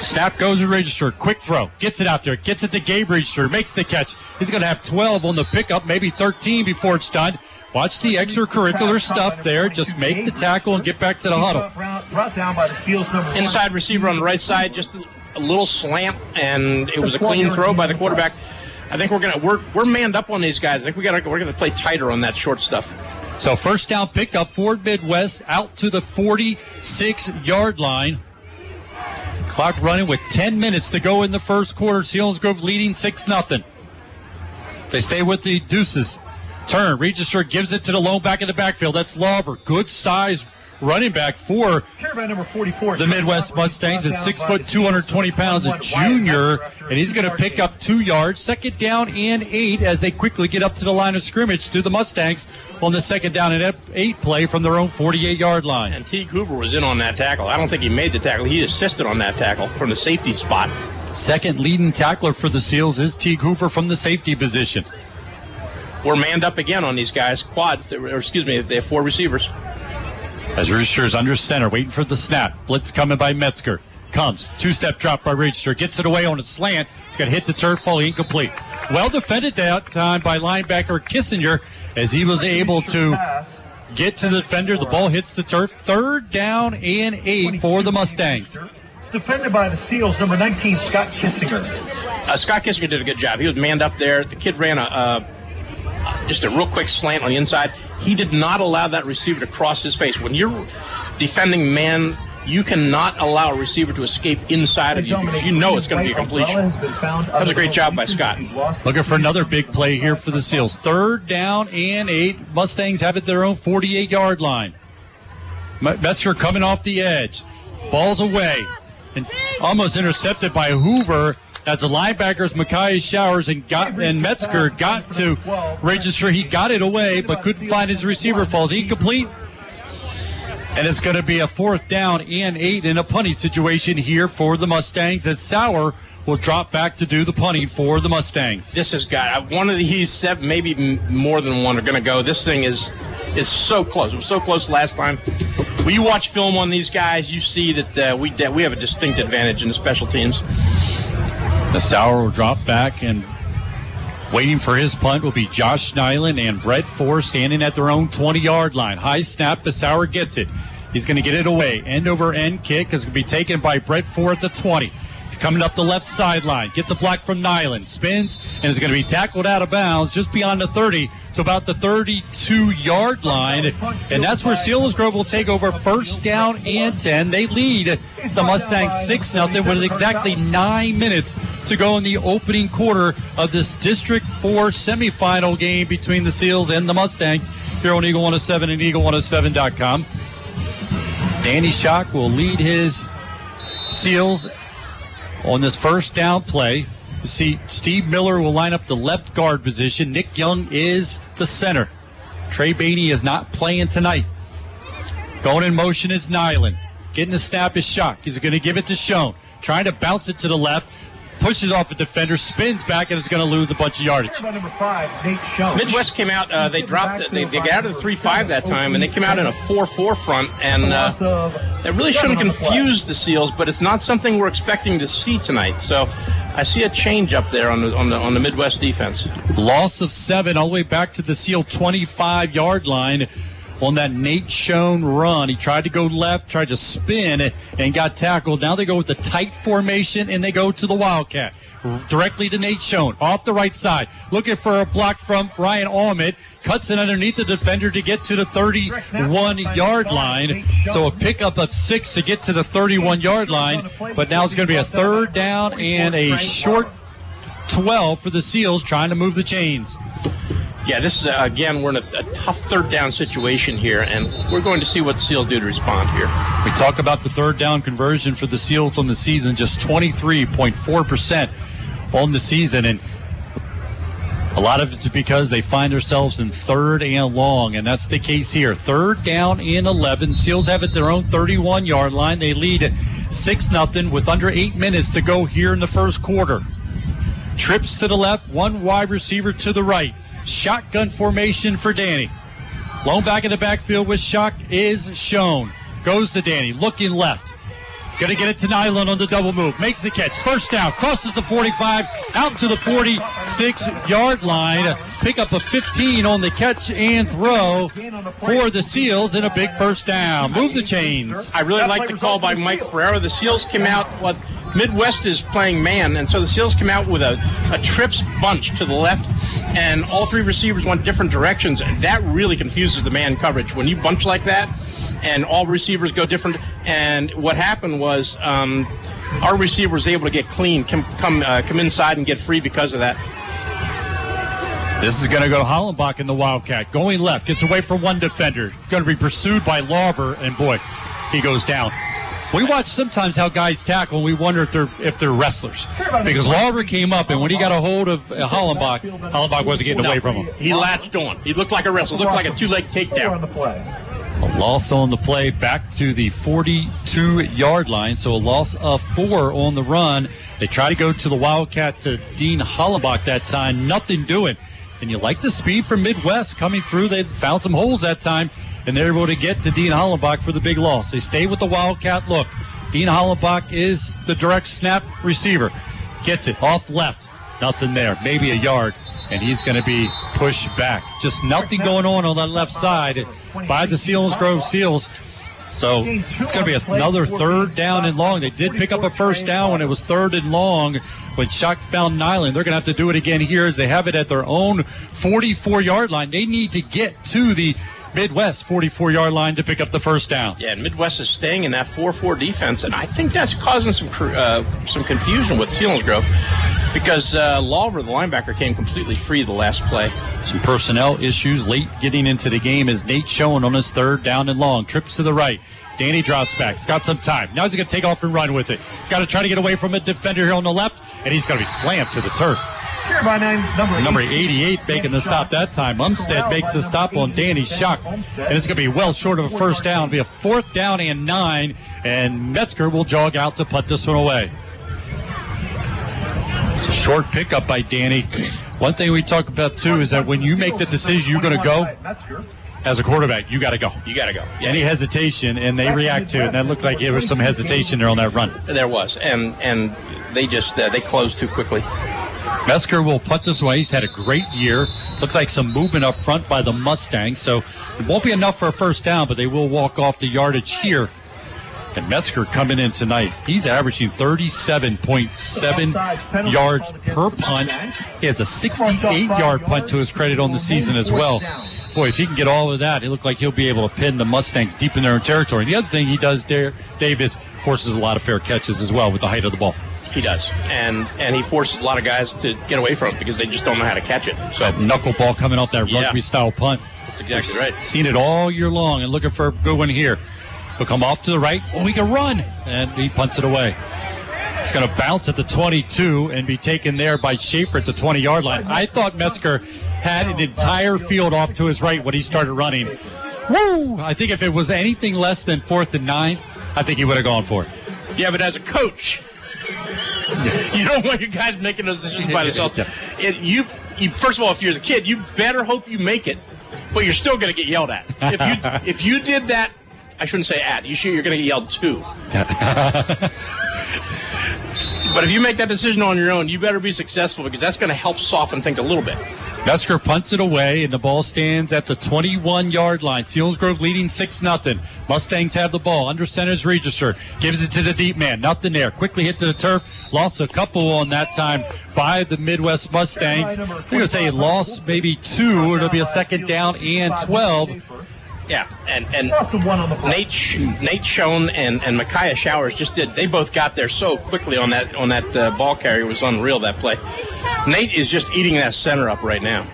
Snap goes to Register. Quick throw. Gets it out there. Gets it to Gabe Register. Makes the catch. He's going to have 12 on the pickup, maybe 13 before it's done. Watch the extracurricular stuff there. Just make the tackle and get back to the huddle. Inside receiver on the right side, just a little slant, and it was a clean throw by the quarterback. I think we're gonna we're we're manned up on these guys. I think we got we're gonna play tighter on that short stuff. So first down pickup, Ford Midd-West out to the 46 yard line. Clock running with 10 minutes to go in the first quarter. Selinsgrove leading 6 0. They stay with the deuces. Turn. Register gives it to the lone back in the backfield. That's Lawver. Good size running back for number 44. the Midd-West Mustangs at six foot, 220 pounds, a junior, and he's going to pick up two yards. Second down and eight as they quickly get up to the line of scrimmage to the Mustangs on the second down and eight play from their own 48 yard line. And Teague Hoover was in on that tackle. I don't think he made the tackle. He assisted on that tackle from the safety spot. Second leading tackler for the Seals is Teague Hoover from the safety position. We're manned up again on these guys, quads, or excuse me, they have four receivers. As Register is under center, waiting for the snap. Blitz coming by Metzger. Comes. Two step drop by Register. Gets it away on a slant. It's going to hit the turf, fall incomplete. Well defended that time by linebacker Kissinger as he was able to get to the defender. The ball hits the turf. Third down and eight for the Mustangs. It's defended by the Seals number 19, Scott Kissinger. Uh, Scott Kissinger did a good job. He was manned up there. The kid ran a uh, just a real quick slant on the inside. He did not allow that receiver to cross his face. When you're defending man, you cannot allow a receiver to escape inside of you because you know it's going to be a completion. That was a great job by Scott. Looking for another big play here for the Seals. Third down and eight. Mustangs have it their own 48 yard line. Metzger coming off the edge. Ball's away and almost intercepted by Hoover. As the linebackers, Micaiah Showers and got and Metzger got to register. He got it away, but couldn't find his receiver. Falls incomplete. And it's going to be a fourth down and eight in a punting situation here for the Mustangs as Sauer will drop back to do the punting for the Mustangs. This has got one of these seven, maybe more than one are going to go. This thing is is so close. It was so close last time. When you watch film on these guys, you see that uh, we that we have a distinct advantage in the special teams. The Sauer will drop back and waiting for his punt will be Josh Nyland and Brett Ford standing at their own 20 yard line. High snap, Sauer gets it. He's going to get it away. End over end kick is going to be taken by Brett Ford at the 20. Coming up the left sideline. Gets a block from Nyland. Spins and is going to be tackled out of bounds just beyond the 30. It's about the 32 yard line. And that's where Selinsgrove will take over first down and 10. They lead the Mustangs 6 0 with exactly nine minutes to go in the opening quarter of this District 4 semifinal game between the Seals and the Mustangs here on Eagle 107 and Eagle107.com. Danny Shock will lead his Seals on this first down play. You see, Steve Miller will line up the left guard position. Nick Young is the center. Trey Bainey is not playing tonight. Going in motion is Nyland. Getting a snap is Shock. He's going to give it to Schoen. Trying to bounce it to the left. Pushes off a defender, spins back, and is going to lose a bunch of yardage. Number five, Nate Schoen. Midd-West came out. Uh, they dropped. They, they got out of the three-five that time, and they came out in a four-four front, and uh, that really shouldn't confuse the Seals. But it's not something we're expecting to see tonight. So I see a change up there on the on the on the Midd-West defense. Loss of seven all the way back to the Seal 25 yard line on that Nate Schoen run. He tried to go left, tried to spin, and got tackled. Now they go with the tight formation and they go to the Wildcat. Directly to Nate Schoen off the right side. Looking for a block from Ryan Ahmed. Cuts it underneath the defender to get to the 31 yard line. So a pickup of six to get to the 31 yard line. But now it's going to be a third down and a short 12 for the Seals trying to move the chains. Yeah, this is uh, again we're in a, a tough third down situation here, and we're going to see what the Seals do to respond here. We talk about the third down conversion for the Seals on the season, just 23.4% on the season. And a lot of it's because they find themselves in third and long, and that's the case here. Third down in 11. Seals have it their own 31 yard line. They lead 6 0 with under eight minutes to go here in the first quarter. Trips to the left, one wide receiver to the right. Shotgun formation for Danny. Lone back in the backfield with Shock is Schoen. Goes to Danny, looking left. Gonna get it to Nyland on the double move. Makes the catch. First down. Crosses the 45. Out to the 46 yard line. Pick up a 15 on the catch and throw for the Seals and a big first down. Move the chains. I really like the call by Mike Ferrero. The Seals came out, what Midd-West is playing man, and so the Seals come out with a, a trips bunch to the left, and all three receivers went different directions. And that really confuses the man coverage. When you bunch like that, and all receivers go different, and what happened was um, our receiver was able to get clean, come come, uh, come inside and get free because of that. This is going to go to Hollenbach in the Wildcat. Going left, gets away from one defender. Going to be pursued by Lawver, and boy, he goes down. We watch sometimes how guys tackle, and we wonder if they're if they're wrestlers because Lawver came up, and when he got a hold of uh, Hollenbach, Hollenbach wasn't getting away from him. He latched on. He looked like a wrestler. Looked like a two-leg takedown. A loss on the play back to the 42 yard line. So a loss of four on the run. They try to go to the Wildcat to Dean Hollenbach that time. Nothing doing. And you like the speed from Midd-West coming through. They found some holes that time, and they're able to get to Dean Hollenbach for the big loss. They stay with the Wildcat look. Dean Hollenbach is the direct snap receiver. Gets it off left. Nothing there. Maybe a yard. And he's going to be pushed back. Just nothing going on on that left side by the Selinsgrove Seals. So it's going to be another third down and long. They did pick up a first down when it was third and long when Shock found Nyland. They're going to have to do it again here as they have it at their own 44 yard line. They need to get to the Midd-West 44 yard line to pick up the first down. Yeah, and Midd-West is staying in that 4-4 defense, and I think that's causing some uh, some confusion with Selinsgrove because uh, Lawver, the linebacker, came completely free the last play. Some personnel issues late getting into the game as Nate showing on his third down and long. Trips to the right. Danny drops back. He's got some time. Now he's going to take off and run with it. He's got to try to get away from a defender here on the left, and he's going to be slammed to the turf. Here by name, number, Number 88 making the stop that time. Umstead makes the stop on Danny Shock. And it's going to be well short of a first down. It'll be a fourth down and nine. And Metzger will jog out to put this one away. It's a short pickup by Danny. One thing we talk about too is that when you make the decision you're going to go, as a quarterback, you got to go. You got to go. Any hesitation, and they react to it. And that looked like there was some hesitation there on that run. There was, and and they just uh, they closed too quickly. Metzger will put this away. He's had a great year. Looks like some movement up front by the Mustangs. So it won't be enough for a first down, but they will walk off the yardage here. And Metzger coming in tonight. He's averaging 37.7 yards per punt. He has a 68 yard punt to his credit on the season as well. Boy, if he can get all of that, it looked like he'll be able to pin the Mustangs deep in their own territory. And the other thing he does there, Dave, is forces a lot of fair catches as well with the height of the ball. He does, and and he forces a lot of guys to get away from it because they just don't know how to catch it. So that knuckleball coming off that Yeah. rugby style punt. That's exactly right. Seen it all year long and looking for a good one here. He'll come off to the right. Oh, he can run, and he punts it away. It's going to bounce at the 22 and be taken there by Schaefer at the 20 yard line. I thought Metzger had an entire field off to his right when he started running. Woo! I think if it was anything less than fourth and nine, I think he would have gone for it. Yeah, but as a coach, you don't want your guys making those decisions by themselves. It, you, you, first of all, if you're the kid, you better hope you make it, but you're still going to get yelled at. If you if you did that, I shouldn't say at. You sure you're going to get yelled to. But if you make that decision on your own, you better be successful because that's going to help soften things a little bit. Metzger punts it away, and the ball stands at the 21 yard line. Selinsgrove leading 6 0. Mustangs have the ball. Under center's register. Gives it to the deep man. Nothing there. Quickly hit to the turf. Lost a couple on that time by the Midd-West Mustangs. I'm going to say lost maybe two. It'll be a second down and 12. Yeah, and and Nate Sh- Nate Schoen and and Micaiah Showers just did. They both got there so quickly on that on that uh, ball carrier It was unreal that play. Nate is just eating that center up right now.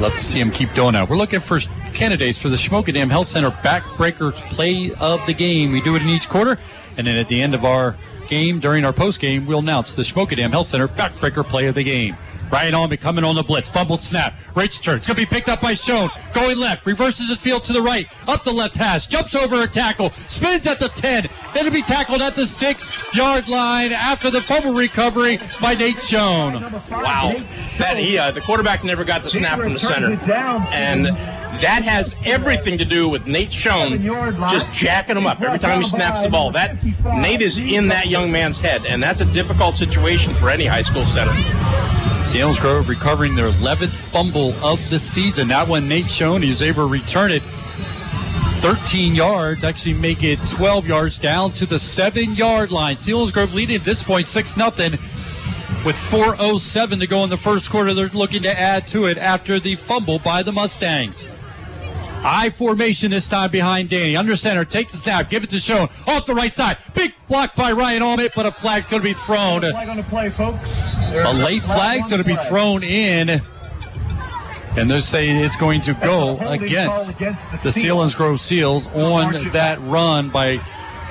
Love to see him keep doing that. We're looking for candidates for the Schmokadam Health Center Backbreakers Play of the Game. We do it in each quarter, and then at the end of our game, during our post game, we'll announce the Schmokadam Health Center Backbreaker Play of the Game. Ryan Allman coming on the blitz. Fumbled snap. Rich turn. It's going to be picked up by Schoen. Going left. Reverses the field to the right. Up the left hash. Jumps over a tackle. Spins at the 10. Then to be tackled at the six yard line after the fumble recovery by Nate Schoen. Wow. That he, uh, the quarterback never got the snap from the center. And that has everything to do with Nate Schoen just jacking him up every time he snaps the ball. That Nate is in that young man's head, and that's a difficult situation for any high school center. Selinsgrove recovering their 11th fumble of the season. That one, Nate Schoen, he was able to return it 13 yards, actually make it 12 yards down to the seven yard line. Selinsgrove leading at this point 6 0 with 4.07 to go in the first quarter. They're looking to add to it after the fumble by the Mustangs. I formation this time behind Danny. Under center, take the snap, give it to Schoen. Off the right side. Big block by Ryan Allman, but a flag's going to be thrown. Flag on the play, folks. A late flag's going to be thrown in. And they're saying it's going to go against the Selinsgrove Seals on that run by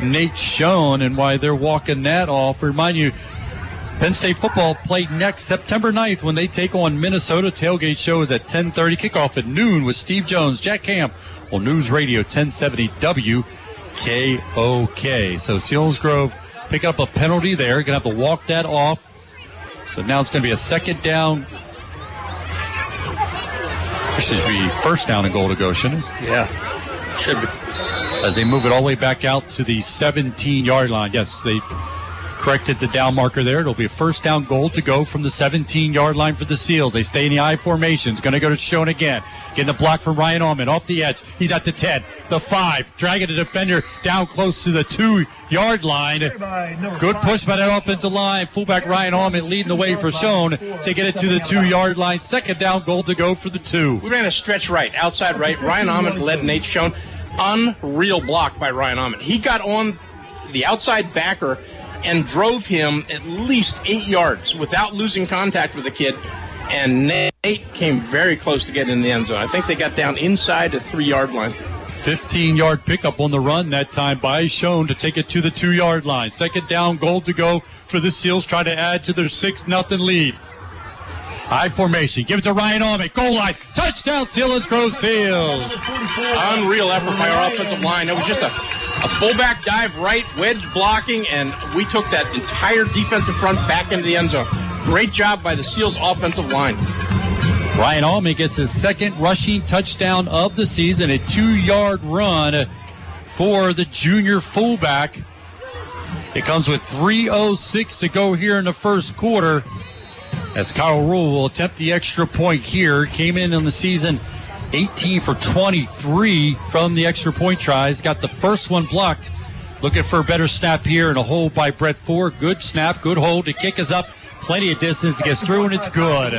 Nate Schoen and why they're walking that off. Remind you, Penn State football played next September 9th when they take on Minnesota. Tailgate show is at 10:30. Kickoff at noon with Steve Jones, Jack Camp on News Radio 1070 WKOK. So Selinsgrove pick up a penalty there. Gonna have to walk that off. So now it's gonna be a second down. This should be first down and goal to go, shouldn't it? Yeah, should be. As they move it all the way back out to the 17 yard line. Yes, they corrected the down marker there. It'll be a first down goal to go from the 17 yard line for the Seals. They stay in the I formation. It's going to go to Schoen again. Getting the block from Ryan Allman off the edge. He's at the 10, the 5, dragging the defender down close to the 2 yard line. Good push by that offensive line. Fullback Ryan Allman leading the way for Schoen to get it to the 2 yard line. Second down goal to go for the 2. We ran a stretch right, outside right. Ryan Ahmed led Nate Schoen. Unreal block by Ryan Ahmed. He got on the outside backer and drove him at least eight yards without losing contact with the kid. And Nate came very close to getting in the end zone. I think they got down inside the three yard line. 15 yard pickup on the run that time by Schoen to take it to the two yard line. Second down goal to go for the Seals. Try to add to their 6 nothing lead. High formation. Give it to Ryan Allman. Goal line. Touchdown, Selinsgrove Seals. Unreal effort by our offensive line. It was just a, a fullback dive right, wedge blocking, and we took that entire defensive front back into the end zone. Great job by the Seals offensive line. Ryan Allman gets his second rushing touchdown of the season, a two yard run for the junior fullback. It comes with 3.06 to go here in the first quarter. As Kyle Rule will attempt the extra point here. Came in on the season 18 for 23 from the extra point tries. Got the first one blocked. Looking for a better snap here and a hold by Brett Ford. Good snap, good hold. The kick is up. Plenty of distance. It gets through and it's good.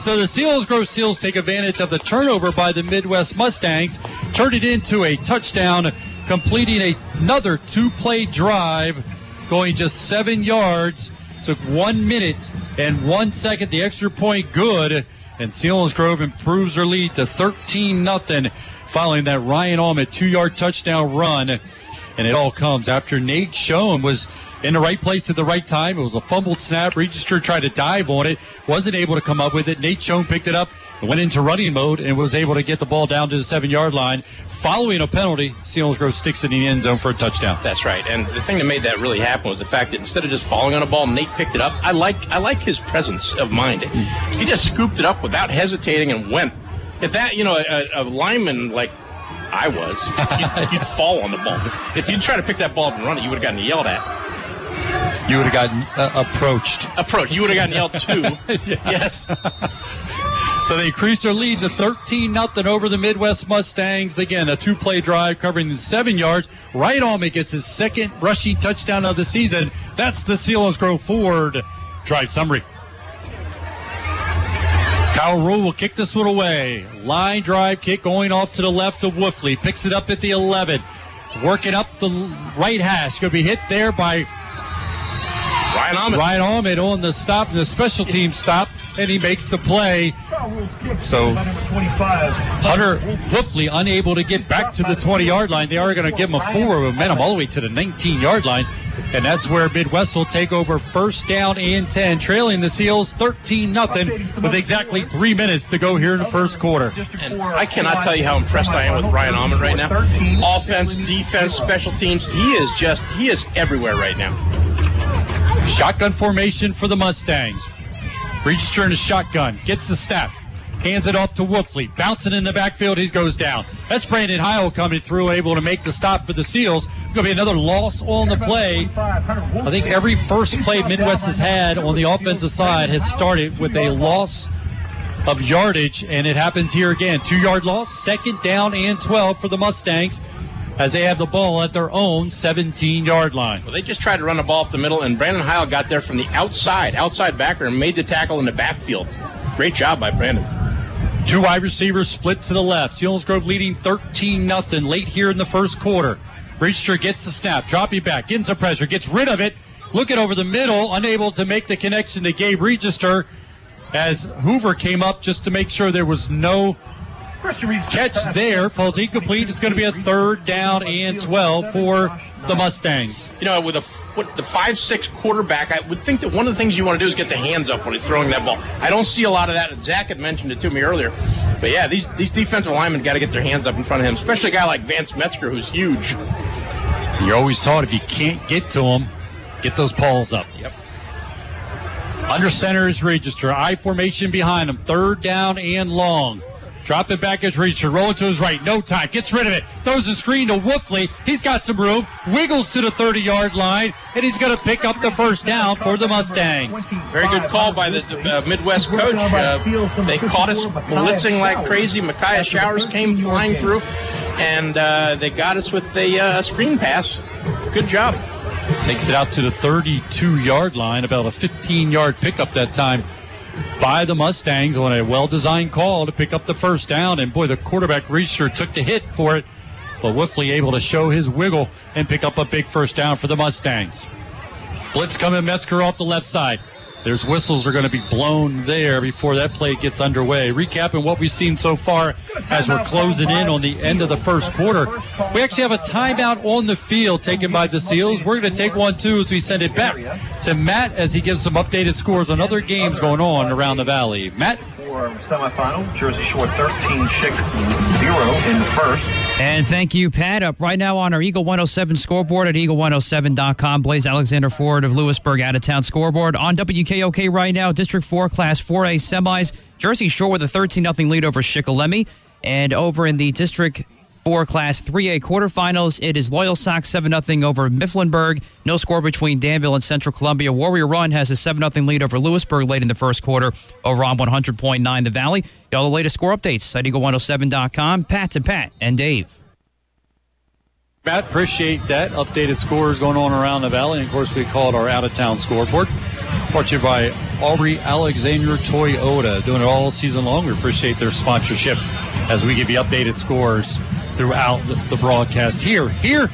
So the Selinsgrove Seals take advantage of the turnover by the Midd-West Mustangs. Turn it into a touchdown, completing another two play drive, going just seven yards. Took one minute and one second. The extra point good. And Selinsgrove improves their lead to 13 nothing following that Ryan Allman two yard touchdown run. And it all comes after Nate Schoen was in the right place at the right time. It was a fumbled snap. Register tried to dive on it, wasn't able to come up with it. Nate Schoen picked it up went into running mode and was able to get the ball down to the seven yard line. Following a penalty, Selinsgrove sticks it in the end zone for a touchdown. That's right. And the thing that made that really happen was the fact that instead of just falling on a ball, Nate picked it up. I like I like his presence of mind. He just scooped it up without hesitating and went. If that, you know, a, a lineman like I was, you'd, you'd fall on the ball. If you'd try to pick that ball up and run it, you would have gotten yelled at. You would have gotten uh, approached. Approach. You would have gotten yelled too. yes. So they increase their lead to 13 nothing over the Midd-West Mustangs. Again, a two play drive covering seven yards. Right Allman gets his second rushing touchdown of the season. That's the Selinsgrove Ford drive summary. Kyle Rule will kick this one away. Line drive kick going off to the left of Wolfley. Picks it up at the 11. Working up the right hash. Going to be hit there by Ryan Ahmed. Ryan Ahmed on the stop, the special team stop, and he makes the play. So Hunter Wolfley unable to get back to the 20 yard line. They are going to give him a forward momentum all the way to the 19 yard line. And that's where Midd-West will take over first down and 10, trailing the Seals 13 nothing with exactly three minutes to go here in the first quarter. And I cannot tell you how impressed I am with Ryan Almond right now. Offense, defense, special teams. He is just, he is everywhere right now. Shotgun formation for the Mustangs. Reaches in a shotgun, gets the snap, hands it off to Wolfley. bouncing in the backfield. He goes down. That's Brandon Heil coming through, able to make the stop for the Seals. Going to be another loss on the play. I think every first play Midd-West has had on the offensive side has started with a loss of yardage, and it happens here again. Two yard loss, second down and 12 for the Mustangs as they have the ball at their own 17 yard line. Well, they just tried to run the ball up the middle, and Brandon Heil got there from the outside, outside backer, and made the tackle in the backfield. Great job by Brandon. Two wide receivers split to the left. Grove leading 13 0 late here in the first quarter. Breacher gets the snap, dropping back, getting some pressure, gets rid of it, looking over the middle, unable to make the connection to Gabe Register as Hoover came up just to make sure there was no catch there. Falls incomplete. It's going to be a third down and 12 for the Mustangs. You know, with a with the five six quarterback, I would think that one of the things you want to do is get the hands up when he's throwing that ball. I don't see a lot of that. Zach had mentioned it to me earlier, but yeah, these these defensive linemen got to get their hands up in front of him, especially a guy like Vance Metzger who's huge. You're always taught if you can't get to him, get those paws up. Yep. Under center is Register. I formation behind him. Third down and long. Drop it back as Register. Rolling to his right. No time. Gets rid of it. Throws a screen to Wolfley. He's got some room. Wiggles to the 30 yard line. And he's going to pick up the first down for the Mustangs. Very good call by the uh, Midd-West coach. Uh, they caught us blitzing like crazy. Micaiah Showers came flying through. And uh, they got us with a uh, screen pass. Good job. Takes it out to the 32 yard line. About a 15 yard pickup that time by the Mustangs on a well designed call to pick up the first down. And boy, the quarterback Reeser took the hit for it. But Wolfley able to show his wiggle and pick up a big first down for the Mustangs. Blitz coming Metzger off the left side. There's whistles are going to be blown there before that play gets underway. Recapping what we've seen so far as we're closing in on the end of the first quarter. We actually have a timeout on the field taken by the Seals. We're going to take one too as we send it back to Matt as he gives some updated scores on other games going on around the valley. Matt? For semifinal, Jersey Shore 13, Schick 0 in the first. And thank you, Pat. Up right now on our Eagle 107 scoreboard at eagle107.com. Blaise Alexander Ford of Lewisburg out of town scoreboard on WKOK right now. District 4 Class 4A semis. Jersey Shore with a 13 0 lead over Shikellamy. And over in the District 4 Class 3A quarterfinals, it is Loyalsock 7 0 over Mifflinburg. No score between Danville and Central Columbia. Warrior Run has a 7 0 lead over Lewisburg late in the first quarter over on 100.9 The Valley. Y'all, the latest score updates at eagle107.com. Pat to Pat and Dave. Matt, appreciate that. Updated scores going on around the valley. And of course, we call it our out of town scoreboard. Brought to you by Aubrey Alexander Toyota. Doing it all season long. We appreciate their sponsorship as we give you updated scores throughout the, the broadcast here. Here,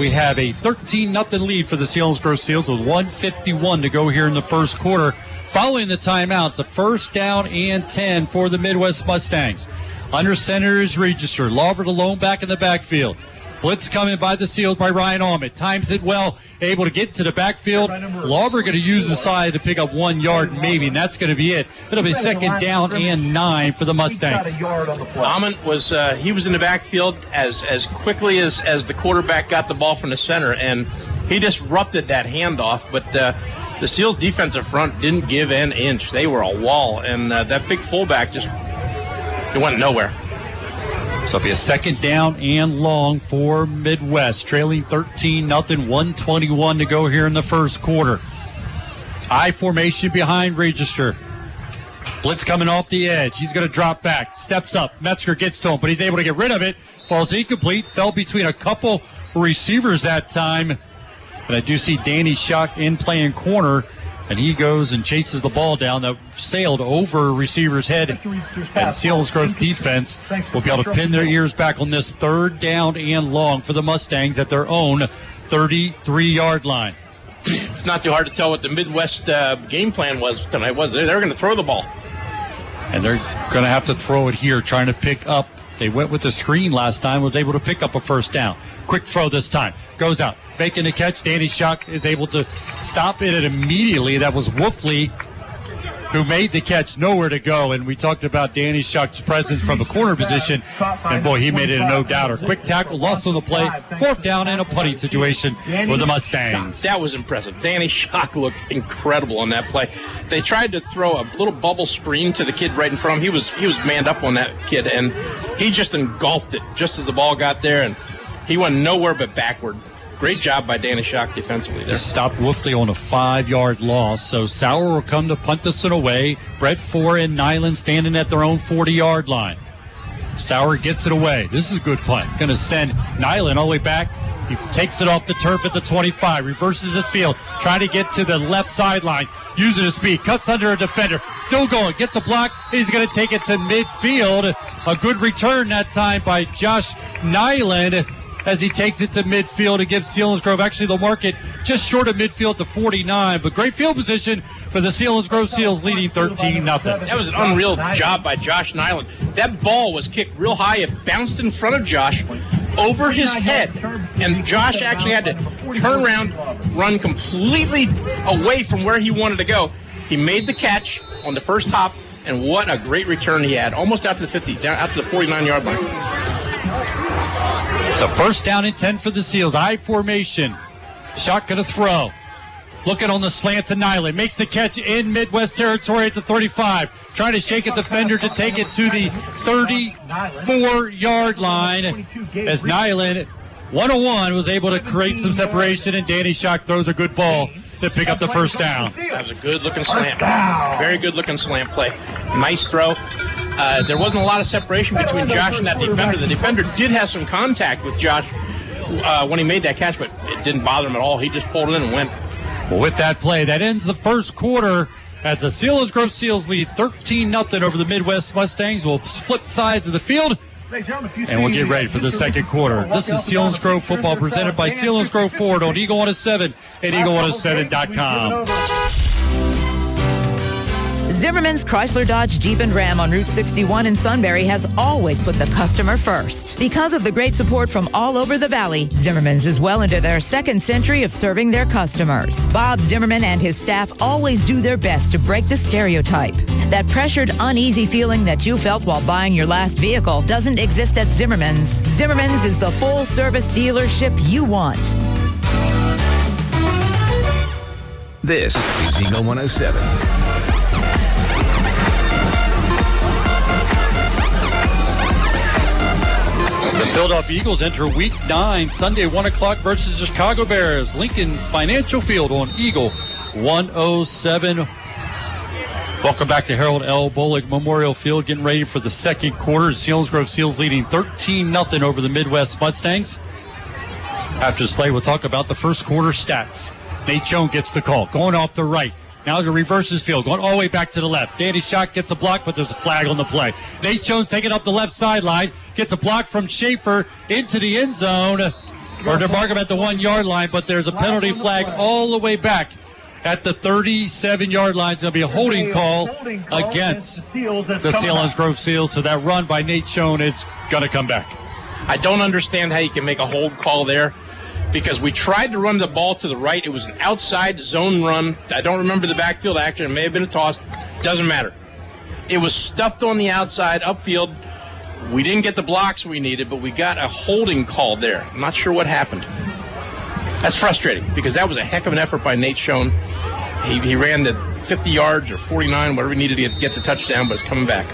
we have a 13 0 lead for the Selinsgrove Seals with 151 to go here in the first quarter. Following the timeouts, a first down and 10 for the Midd-West Mustangs. Under center is Register. Lawford alone back in the backfield. Blitz coming by the Seals by Ryan Ahmed. Times it well, able to get to the backfield. Lawver going to use the side to pick up one yard, maybe, and that's going to be it. It'll be second down and nine for the Mustangs. Amon was uh, he was in the backfield as as quickly as as the quarterback got the ball from the center, and he disrupted that handoff. But uh, the Seals' defensive front didn't give an inch; they were a wall, and uh, that big fullback just it went nowhere. So it'll be a second down and long for Midd-West, trailing 13 nothing, 121 to go here in the first quarter. I formation behind Register. Blitz coming off the edge. He's going to drop back, steps up. Metzger gets to him, but he's able to get rid of it. Falls incomplete, fell between a couple receivers that time. But I do see Danny Shock in playing corner and he goes and chases the ball down that sailed over receiver's head. And Selinsgrove defense will be able to pin their ears back on this third down and long for the Mustangs at their own 33 yard line. it's not too hard to tell what the Midd-West uh, game plan was tonight. Was they? They were going to throw the ball. And they're going to have to throw it here, trying to pick up. They went with the screen last time, was able to pick up a first down. Quick throw this time. Goes out. Making the catch. Danny Shock is able to stop it immediately. That was Wolfley who made the catch nowhere to go. And we talked about Danny Shock's presence from the corner position. And boy, he made it a no doubter. Quick tackle, loss on the play, fourth down and a punting situation for the Mustangs. That was impressive. Danny Shock looked incredible on that play. They tried to throw a little bubble screen to the kid right in front of him. He was he was manned up on that kid, and he just engulfed it just as the ball got there, and he went nowhere but backward. Great job by Danny Shock defensively there. Stopped Wolfley on a five yard loss. So Sauer will come to punt this one away. Brett Four and Nyland standing at their own 40 yard line. Sauer gets it away. This is a good punt. Going to send Nyland all the way back. He takes it off the turf at the 25, reverses his field, trying to get to the left sideline, using his speed, cuts under a defender, still going, gets a block. He's going to take it to midfield. A good return that time by Josh Nyland as he takes it to midfield and gives Selinsgrove actually the market just short of midfield to 49. But great field position for the Selinsgrove Seals leading 13 nothing. That was an unreal job by Josh Nyland. That ball was kicked real high. It bounced in front of Josh over his head. And Josh actually had to turn around, run completely away from where he wanted to go. He made the catch on the first hop, and what a great return he had. Almost out to the 50, down out to the 49 yard line. So first down and 10 for the Seals. I formation. Shot to throw. Looking on the slant to Nyland. Makes the catch in Midd-West territory at the 35. Trying to shake a defender to take it to the 34 yard line. As Nyland, 101, was able to create some separation, and Danny Shock throws a good ball to pick up the first down. That was a good looking slam. Very good looking slam play. Nice throw. Uh, there wasn't a lot of separation between Josh and that defender. The defender did have some contact with Josh uh, when he made that catch, but it didn't bother him at all. He just pulled it in and went. Well, with that play, that ends the first quarter as the Selinsgrove Seals lead 13 0 over the Midd-West Mustangs. We'll flip sides of the field. And we'll get ready for the second quarter. This is Selinsgrove football presented by Selinsgrove Ford on Eagle 107 and Eagle107.com. Zimmerman's Chrysler Dodge Jeep and Ram on Route 61 in Sunbury has always put the customer first. Because of the great support from all over the valley, Zimmerman's is well into their second century of serving their customers. Bob Zimmerman and his staff always do their best to break the stereotype. That pressured, uneasy feeling that you felt while buying your last vehicle doesn't exist at Zimmerman's. Zimmerman's is the full service dealership you want. This is Eagle 107. The Philadelphia Eagles enter Week 9, Sunday, 1 o'clock versus the Chicago Bears. Lincoln Financial Field on Eagle 107. Welcome back to Harold L. Bolig Memorial Field, getting ready for the second quarter. Selinsgrove Seals leading 13 0 over the Midd-West Mustangs. After this play, we'll talk about the first quarter stats. Nate Jones gets the call, going off the right. Now to reverse his field, going all the way back to the left. Danny Shock gets a block, but there's a flag on the play. Nate Jones taking up the left sideline, gets a block from Schaefer into the end zone, or to mark him at the one yard line, but there's a penalty flag all the way back at the 37 yard line. To be a holding call against the Selinsgrove Seals. So that run by Nate Jones is going to come back. I don't understand how you can make a hold call there because we tried to run the ball to the right. It was an outside zone run. I don't remember the backfield action. It may have been a toss. Doesn't matter. It was stuffed on the outside, upfield. We didn't get the blocks we needed, but we got a holding call there. I'm not sure what happened. That's frustrating because that was a heck of an effort by Nate Schoen. He, he ran the 50 yards or 49, whatever he needed to get, the touchdown, but it's coming back.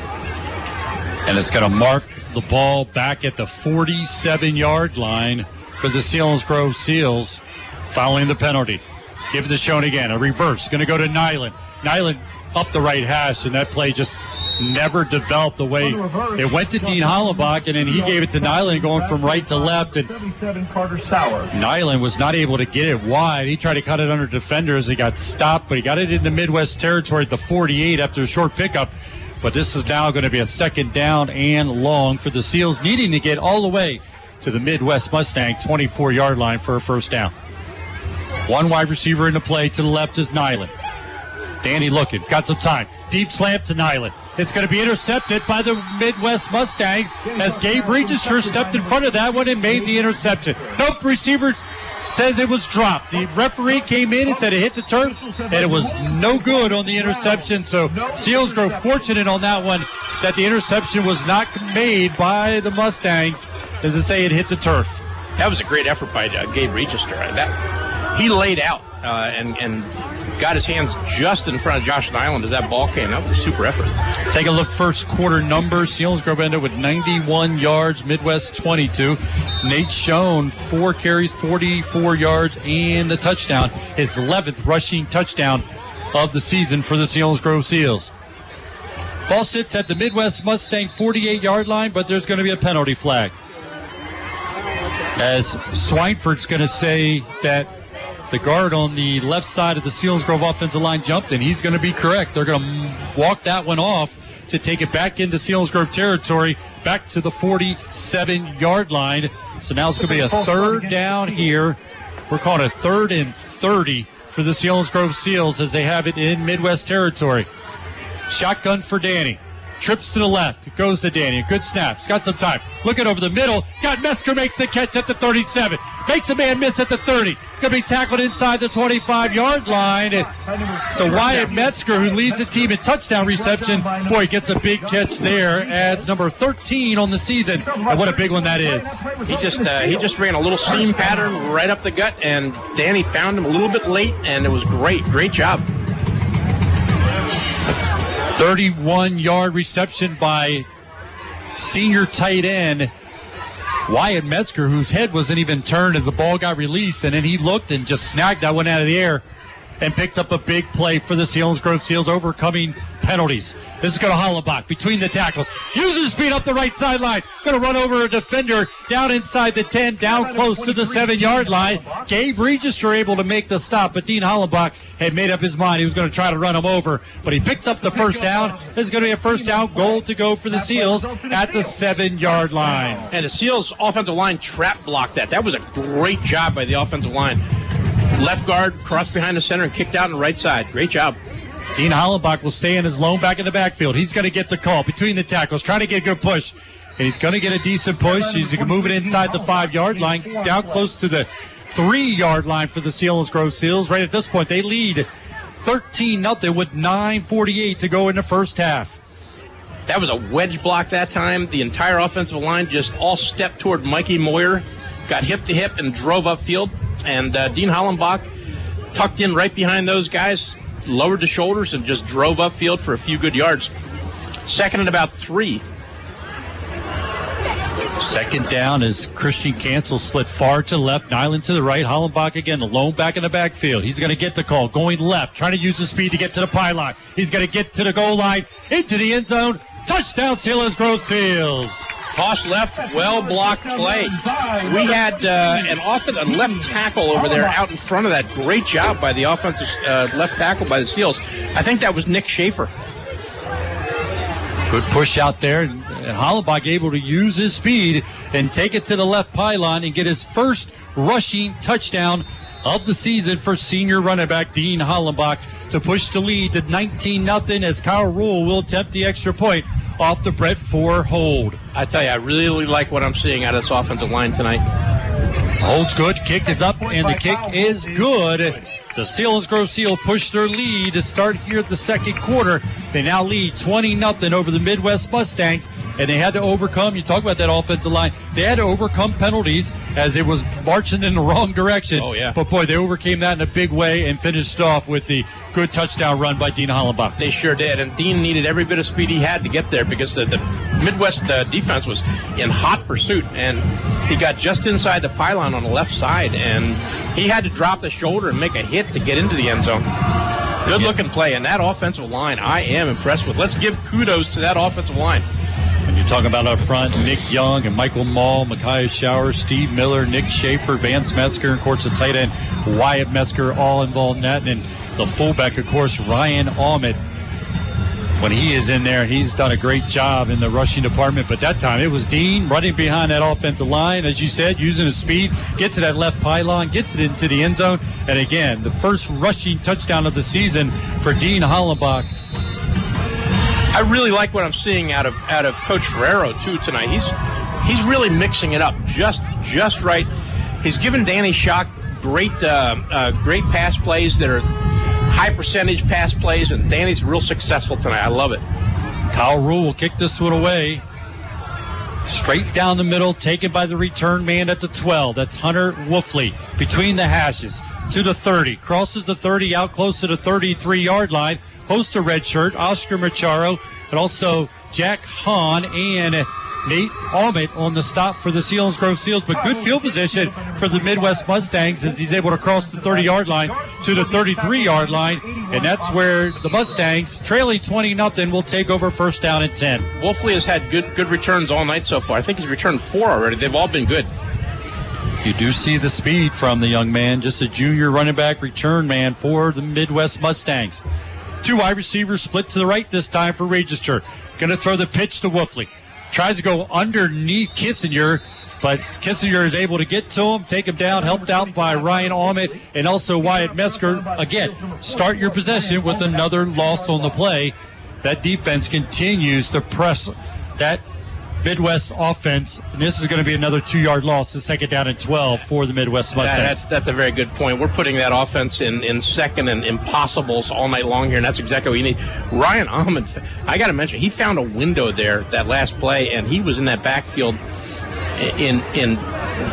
And it's going to mark the ball back at the 47 yard line for the Selinsgrove Seals following the penalty. Give it to Schoen again. A reverse. Going to go to Nyland. Nyland up the right hash, and that play just never developed the way it went to Dean Hollenbach, and then he gave it to Nyland going from right to left. And. Nyland was not able to get it wide. He tried to cut it under defenders. He got stopped, but he got it into Midd-West territory at the 48 after a short pickup. But this is now going to be a second down and long for the Seals, needing to get all the way to the Midd-West Mustang 24 yard line for a first down. One wide receiver in the play to the left is Nyland. Danny looking, got some time. Deep slant to Nyland. It's going to be intercepted by the Midd-West Mustangs as Gabe Register stepped in front of that one and made the interception. Nope, receiver says it was dropped. The referee came in and said it hit the turf, and it was no good on the interception. So Selinsgrove fortunate on that one that the interception was not made by the Mustangs. As I say, it hit the turf. That was a great effort by uh, Gabe Register. That he laid out uh, and and got his hands just in front of Josh Nyland as that ball came. That was a super effort. Take a look first quarter numbers. Selinsgrove ended with 91 yards, Midd-West 22. Nate Schoen, four carries, 44 yards, and a touchdown. His 11th rushing touchdown of the season for the Selinsgrove Seals. Ball sits at the Midd-West Mustang 48 yard line, but there's going to be a penalty flag. As Swineford's going to say that the guard on the left side of the Selinsgrove offensive line jumped, and he's going to be correct. They're going to walk that one off to take it back into Selinsgrove territory, back to the 47 yard line. So now it's going to be a third down here. We're calling it third and 30 for the Selinsgrove Seals as they have it in Midd-West territory. Shotgun for Danny. Trips to the left. Goes to Danny. Good snap. He's got some time. Looking over the middle. Got Metzger makes the catch at the 37. Makes a man miss at the 30. Going to be tackled inside the 25 yard line. So Wyatt Metzger, who leads the team in touchdown reception, boy, gets a big catch there. Adds number 13 on the season. And what a big one that is. He just uh, he just ran a little seam pattern right up the gut, and Danny found him a little bit late, and it was great. Great job. 31 yard reception by senior tight end Wyatt Metzger, whose head wasn't even turned as the ball got released, and then he looked and just snagged that one out of the air and picks up a big play for the Selinsgrove Seals, overcoming penalties. This is going to Hollenbach between the tackles. Uses speed up the right sideline. Going to run over a defender down inside the 10, down close to the seven yard line. Gabe Register able to make the stop, but Dean Hollenbach had made up his mind. He was going to try to run him over, but he picks up the first down. This is going to be a first down goal to go for the Seals at the seven yard line. And the Seals offensive line trap blocked that. That was a great job by the offensive line. Left guard crossed behind the center and kicked out on the right side. Great job. Dean Hollenbach will stay in his lone back in the backfield. He's going to get the call between the tackles, trying to get a good push. And he's going to get a decent push. He's going to move it inside the five yard line, down close to the three yard line for the Selinsgrove Seals. Right at this point, they lead 13 0 with 9.48 to go in the first half. That was a wedge block that time. The entire offensive line just all stepped toward Mikey Moyer, got hip to hip, and drove upfield. And uh, Dean Hollenbach tucked in right behind those guys, lowered the shoulders, and just drove upfield for a few good yards. Second and about three. Second down is Christian Cancel split far to left, Nyland to the right, Hollenbach again, alone back in the backfield. He's going to get the call, going left, trying to use the speed to get to the pylon. He's going to get to the goal line, into the end zone. Touchdown, Selinsgrove Seals. Toss left, well blocked play. We had uh, an offense, a left tackle over there out in front of that. Great job by the offensive uh, left tackle by the Seals. I think that was Nick Schaefer. Good push out there. And Hollenbach able to use his speed and take it to the left pylon and get his first rushing touchdown of the season for senior running back Dean Hollenbach to push the lead to 19 0 as Kyle Rule will attempt the extra point off the Brett Four hold. I tell you, I really like what I'm seeing out of this offensive line tonight. Holds good, kick is up, and the kick is good. The Selinsgrove Seal push their lead to start here at the second quarter. They now lead 20 0 over the Midd-West Mustangs, and they had to overcome. You talk about that offensive line. They had to overcome penalties as it was marching in the wrong direction. Oh, yeah. But boy, they overcame that in a big way and finished off with the good touchdown run by Dean Hollenbach. They sure did, and Dean needed every bit of speed he had to get there because the, the Midd-West uh, defense was in hot pursuit, and he got just inside the pylon on the left side, and he had to drop the shoulder and make a hit to get into the end zone. Good looking play, and that offensive line, I am impressed with. Let's give kudos to that offensive line. And you're talking about up front, Nick Young and Michael Mall, Micaiah Shower, Steve Miller, Nick Schaefer, Vance Metzger, and of course the tight end Wyatt Metzger all involved in that. And the fullback, of course, Ryan Ahmed. When he is in there, he's done a great job in the rushing department. But that time it was Dean running behind that offensive line, as you said, using his speed, gets to that left pylon, gets it into the end zone. And again, the first rushing touchdown of the season for Dean Hollenbach. I really like what I'm seeing out of out of Coach Ferrero too tonight. He's he's really mixing it up just just right. He's given Danny Shock great uh, uh, great pass plays that are high percentage pass plays, and Danny's real successful tonight. I love it. Kyle Rule will kick this one away. Straight down the middle, taken by the return man at the 12. That's Hunter Wolfley between the hashes to the 30. Crosses the 30 out close to the 33 yard line. Hosts a red shirt, Oscar Macharo, and also Jack Hahn and Nate Almond on the stop for the Selinsgrove Seals. But good field position for the Midd-West Mustangs as he's able to cross the 30 yard line to the 33 yard line. And that's where the Mustangs, trailing 20 nothing, will take over first down and 10. Wolfley has had good good returns all night so far. I think he's returned four already. They've all been good. You do see the speed from the young man, just a junior running back return man for the Midwest Mustangs. Two wide receivers split to the right this time for Register. Going to throw the pitch to Wolfley. Tries to go underneath Kissinger, but Kissinger is able to get to him, take him down, helped out by Ryan Almond and also Wyatt Metzger. Again, start your possession with another loss on the play. That defense continues to press that Midd-West offense. And this is going to be another two yard loss, the second down and 12 for the Midd-West That- that's that's a very good point. We're putting that offense in, in second and impossibles all night long here, and that's exactly what you need. Ryan Almond, I got to mention, he found a window there that last play, and he was in that backfield in in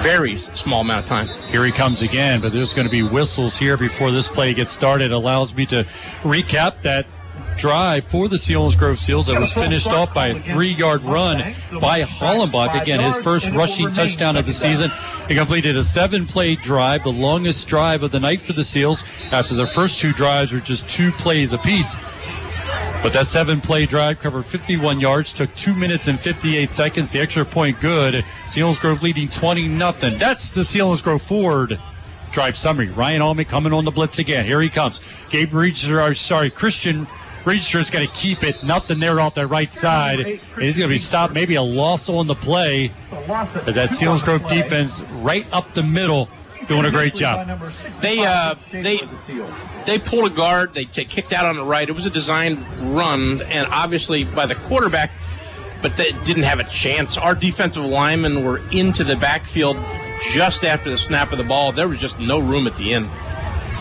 very small amount of time. Here he comes again, but there's going to be whistles here before this play gets started. Allows me to recap that drive for the Selinsgrove Seals that was finished off by a three yard run by Hollenbach. Again, his first rushing touchdown of the season. He completed a seven play drive, the longest drive of the night for the Seals after their first two drives were just two plays apiece. But that seven play drive covered 51 yards, took two minutes and 58 seconds. The extra point good. Selinsgrove leading 20 nothing. That's the Selinsgrove Ford drive summary. Ryan Almond coming on the blitz again. Here he comes. Gabe Register, or sorry, Christian Register is going to keep it. Nothing there off that right side. He's going to be stopped. Maybe a loss on the play. As that Selinsgrove defense right up the middle doing a great job. They uh, they they pulled a guard. They kicked out on the right. It was a designed run, and obviously by the quarterback, but they didn't have a chance. Our defensive linemen were into the backfield just after the snap of the ball. There was just no room at the end.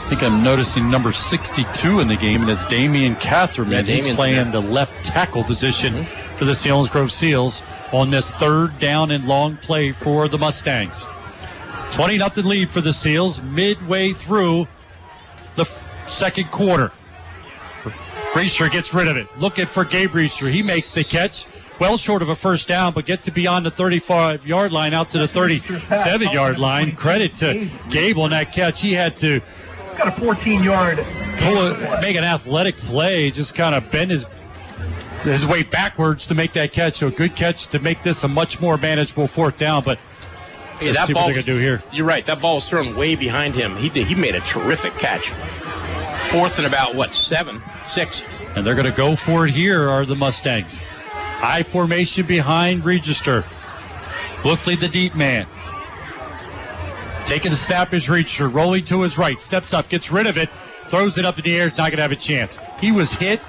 I think I'm noticing number 62 in the game, and it's Damian Catherman. Yeah, He's playing there. the left tackle position mm-hmm. for the Selinsgrove Seals on this third down and long play for the Mustangs. 20 nothing lead for the Seals midway through the f- second quarter. Reister gets rid of it. Looking for Gabe Reister. He makes the catch. Well short of a first down, but gets it beyond the 35 yard line out to the 37 yard line. Credit to Gabe on that catch. He had to Got a 14 yard. pull a, make an athletic play, just kind of bend his his way backwards to make that catch. So a good catch to make this a much more manageable fourth down. But Hey, let's that see ball what they're was- gonna do here. You're right. That ball was thrown way behind him. He did. He made a terrific catch. Fourth and about what seven, six. And they're going to go for it here are the Mustangs. High formation behind Register. Wolfley the deep man. Taking the snap is Register. Rolling to his right. Steps up. Gets rid of it. Throws it up in the air. Not going to have a chance. He was hit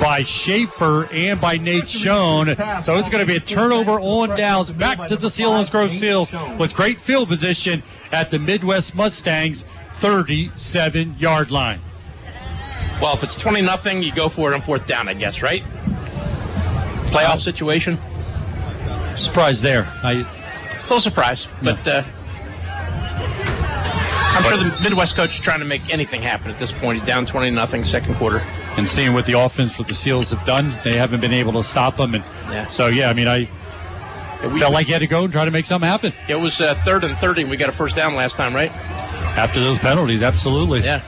by Schaefer and by Nate Schoen. So it's going to be a turnover on downs back to the Selinsgrove Seals with great field position at the Midd-West Mustangs 37 yard line. Well, if it's twenty nothing, you go for it on fourth down, I guess, right? Playoff situation. Surprise there. I A little surprise, but uh, I'm sure the Midd-West coach is trying to make anything happen at this point. He's down twenty nothing, second quarter. and seeing what the offense for the Seals have done, they haven't been able to stop them. And Yeah. so, yeah, I mean, I we- felt like you had to go and try to make something happen It was uh, third and thirty. and We got a first down last time, right? after those penalties. Absolutely. Yeah.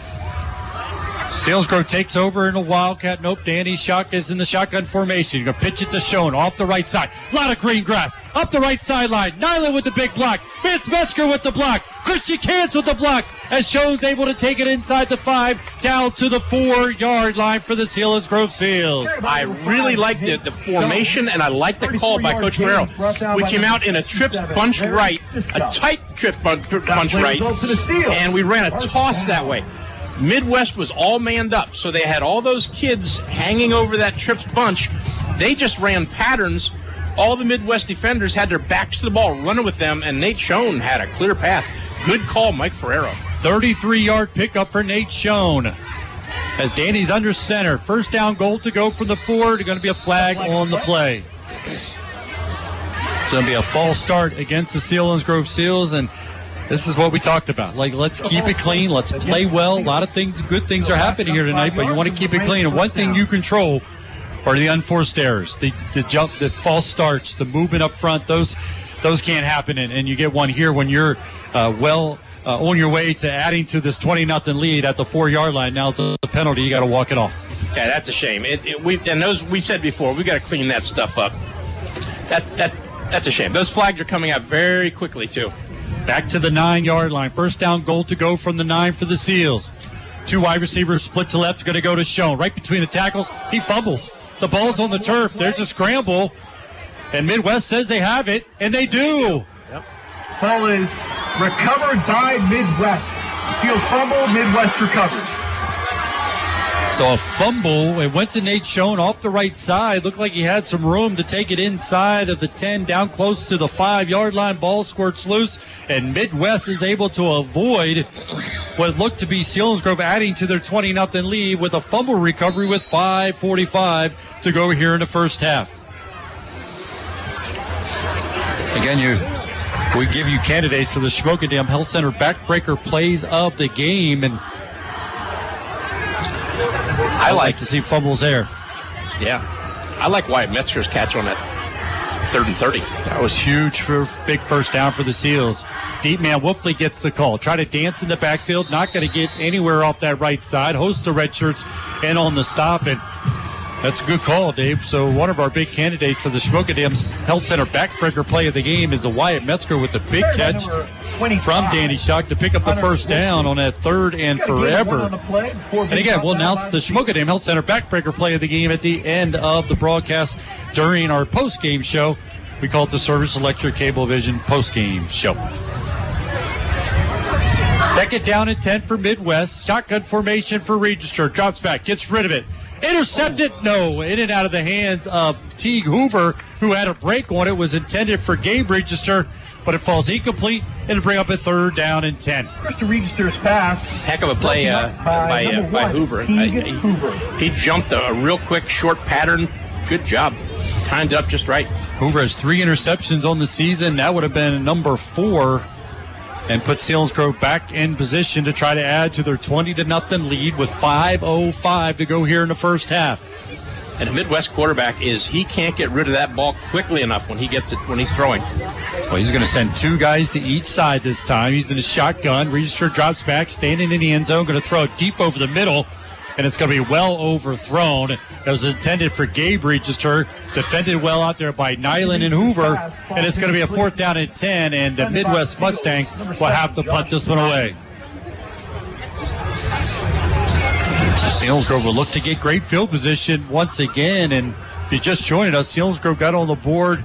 Selinsgrove takes over in a wildcat. Nope, Danny Shock is in the shotgun formation. You're going to pitch it to Schoen off the right side. A lot of green grass. Up the right sideline. Nyland with the big block. Vince Metzger with the block. Christian Cance with the block. As Schoen's able to take it inside the five, down to the four yard line for the Selinsgrove Seals. I really like the, the formation and I like the call by Coach Ferrero. We came out in a trips bunch right, a tight trip bunch, bunch right, and we ran a toss that way. Midd-West was all manned up, so they had all those kids hanging over that trips bunch. They just ran patterns. All the Midd-West defenders had their backs to the ball, running with them, and Nate Schoen had a clear path. Good call, Mike Ferrero. 33 yard pickup for Nate Schoen. As Danny's under center. First down goal to go from the four. Going to be a flag on the play. It's going to be a false start against the Selinsgrove Seals. And this is what we talked about. Like, let's keep it clean. Let's play well. A lot of things, good things are happening here tonight, but you want to keep it clean. And one thing you control are the unforced errors, the, the jump, the false starts, the movement up front. Those those can't happen. And, and you get one here when you're uh, well uh, on your way to adding to this 20 nothing lead at the four yard line. Now it's a penalty. You got to walk it off. Yeah, that's a shame. It, it, we and those we said before, we got to clean that stuff up. That that that's a shame. Those flags are coming out very quickly too. Back to the nine yard line. First down goal to go from the nine for the Seals. Two wide receivers split to left, going to go to Schoen. Right between the tackles, he fumbles. The ball's on the turf. There's a scramble. And Midd-West says they have it, and they do. Ball is recovered by Midd-West. Seals fumble, Midd-West recovers. So a fumble. It went to Nate Schoen off the right side. Looked like he had some room to take it inside of the 10, down close to the five yard line. Ball squirts loose, and Midd-West is able to avoid what looked to be Seals Selinsgrove adding to their 20 0 lead with a fumble recovery with 5.45 to go here in the first half. Again, you we give you candidates for the Schmokendam Health Center backbreaker plays of the game, and I like to see fumbles there. Yeah, I like Wyatt Metzger's catch on that third and thirty. That was huge for big first down for the Seals. Deep man Wolfley gets the call. Try to dance in the backfield. Not going to get anywhere off that right side. Host the red shirts and on the stop, and that's a good call, Dave. So one of our big candidates for the Schmokendam Health Center backbreaker play of the game is the Wyatt Metzger with the big catch from Danny Shock to pick up the first down on that third and forever. And again, we'll announce the Schmokendam Health Center backbreaker play of the game at the end of the broadcast during our post-game show. We call it the Service Electric Cablevision post-game show. Second down and 10 for Midd-West. Shotgun formation for Register. Drops back, gets rid of it. Intercepted? No. In and out of the hands of Teague Hoover, who had a break on it. Was intended for Gabe Register, but it falls incomplete and bring up a third down and 10. Mr. Register's pass. Heck of a play uh, by uh, by Hoover. I- I- he jumped a, a real quick short pattern. Good job. Timed it up just right. Hoover has three interceptions on the season. That would have been number four. And put Selinsgrove back in position to try to add to their 20 to nothing lead with 5.05 to go here in the first half. And a Midd-West quarterback is he can't get rid of that ball quickly enough when he gets it when he's throwing. Well, he's going to send two guys to each side this time. He's in a shotgun. Register drops back, standing in the end zone, going to throw it deep over the middle, and it's going to be well overthrown. That was intended for Gabe Register, defended well out there by Nyland and Hoover, and it's going to be a fourth down and 10, and the Midd-West Mustangs will have to punt this one away. So Selinsgrove will look to get great field position once again. And if you just joined us, Selinsgrove got on the board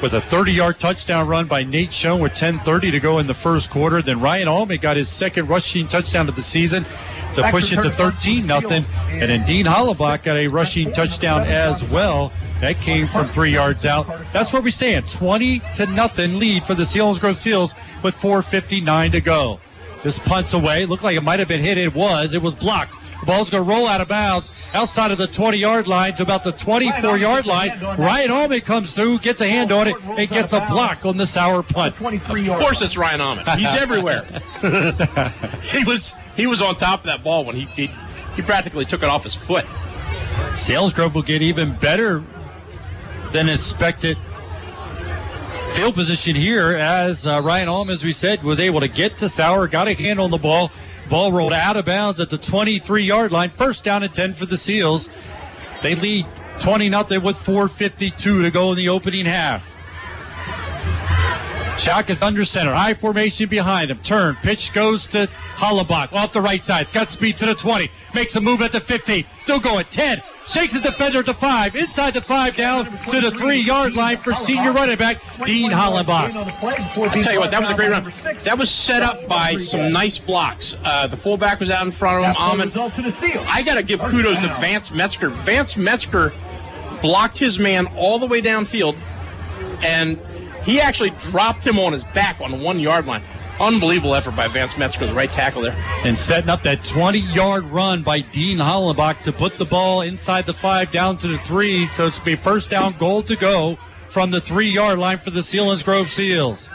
with a 30-yard touchdown run by Nate Schoen with 10:30 to go in the first quarter. Then Ryan Allman got his second rushing touchdown of the season to push it to 13 nothing. And then Dean Hollenbach got a rushing touchdown as well. That came from three yards out. That's where we stand. 20 to nothing lead for the Selinsgrove Seals with 4:59 to go. This punts away. Looked like it might have been hit. It was. It was blocked. The ball's going to roll out of bounds outside of the 20 yard line to about the 24 yard line. Ryan Allman comes through, gets a hand on it, and gets a block on the Sauer punt. Of course, it's Ryan Almond. He's everywhere. he was he was on top of that ball when he he, he practically took it off his foot. Sales Selinsgrove will get even better than expected field position here as uh, Ryan Alm, as we said, was able to get to Sauer, got a hand on the ball, Ball rolled out of bounds at the 23 yard line. First down and 10 for the Seals. They lead 20 0 with 4.52 to go in the opening half. Shock is under center. High formation behind him. Turn. Pitch goes to Hollenbach off the right side. It's got speed to the 20. Makes a move at the 15. Still going. 10. Shakes the defender to 5. Inside the 5 down to the 3 yard line for senior running back Dean Hollenbach. I'll tell you what, that was a great run. That was set up by some nice blocks. Uh, the fullback was out in front of him. Almond. I got to give kudos to Vance Metzger. Vance Metzger blocked his man all the way downfield, and he actually dropped him on his back on the one yard line. Unbelievable effort by Vance Metzger, the right tackle there. And setting up that 20 yard run by Dean Hollenbach to put the ball inside the 5 down to the 3. So it's be first down goal to go from the 3 yard line for the Selinsgrove Seals.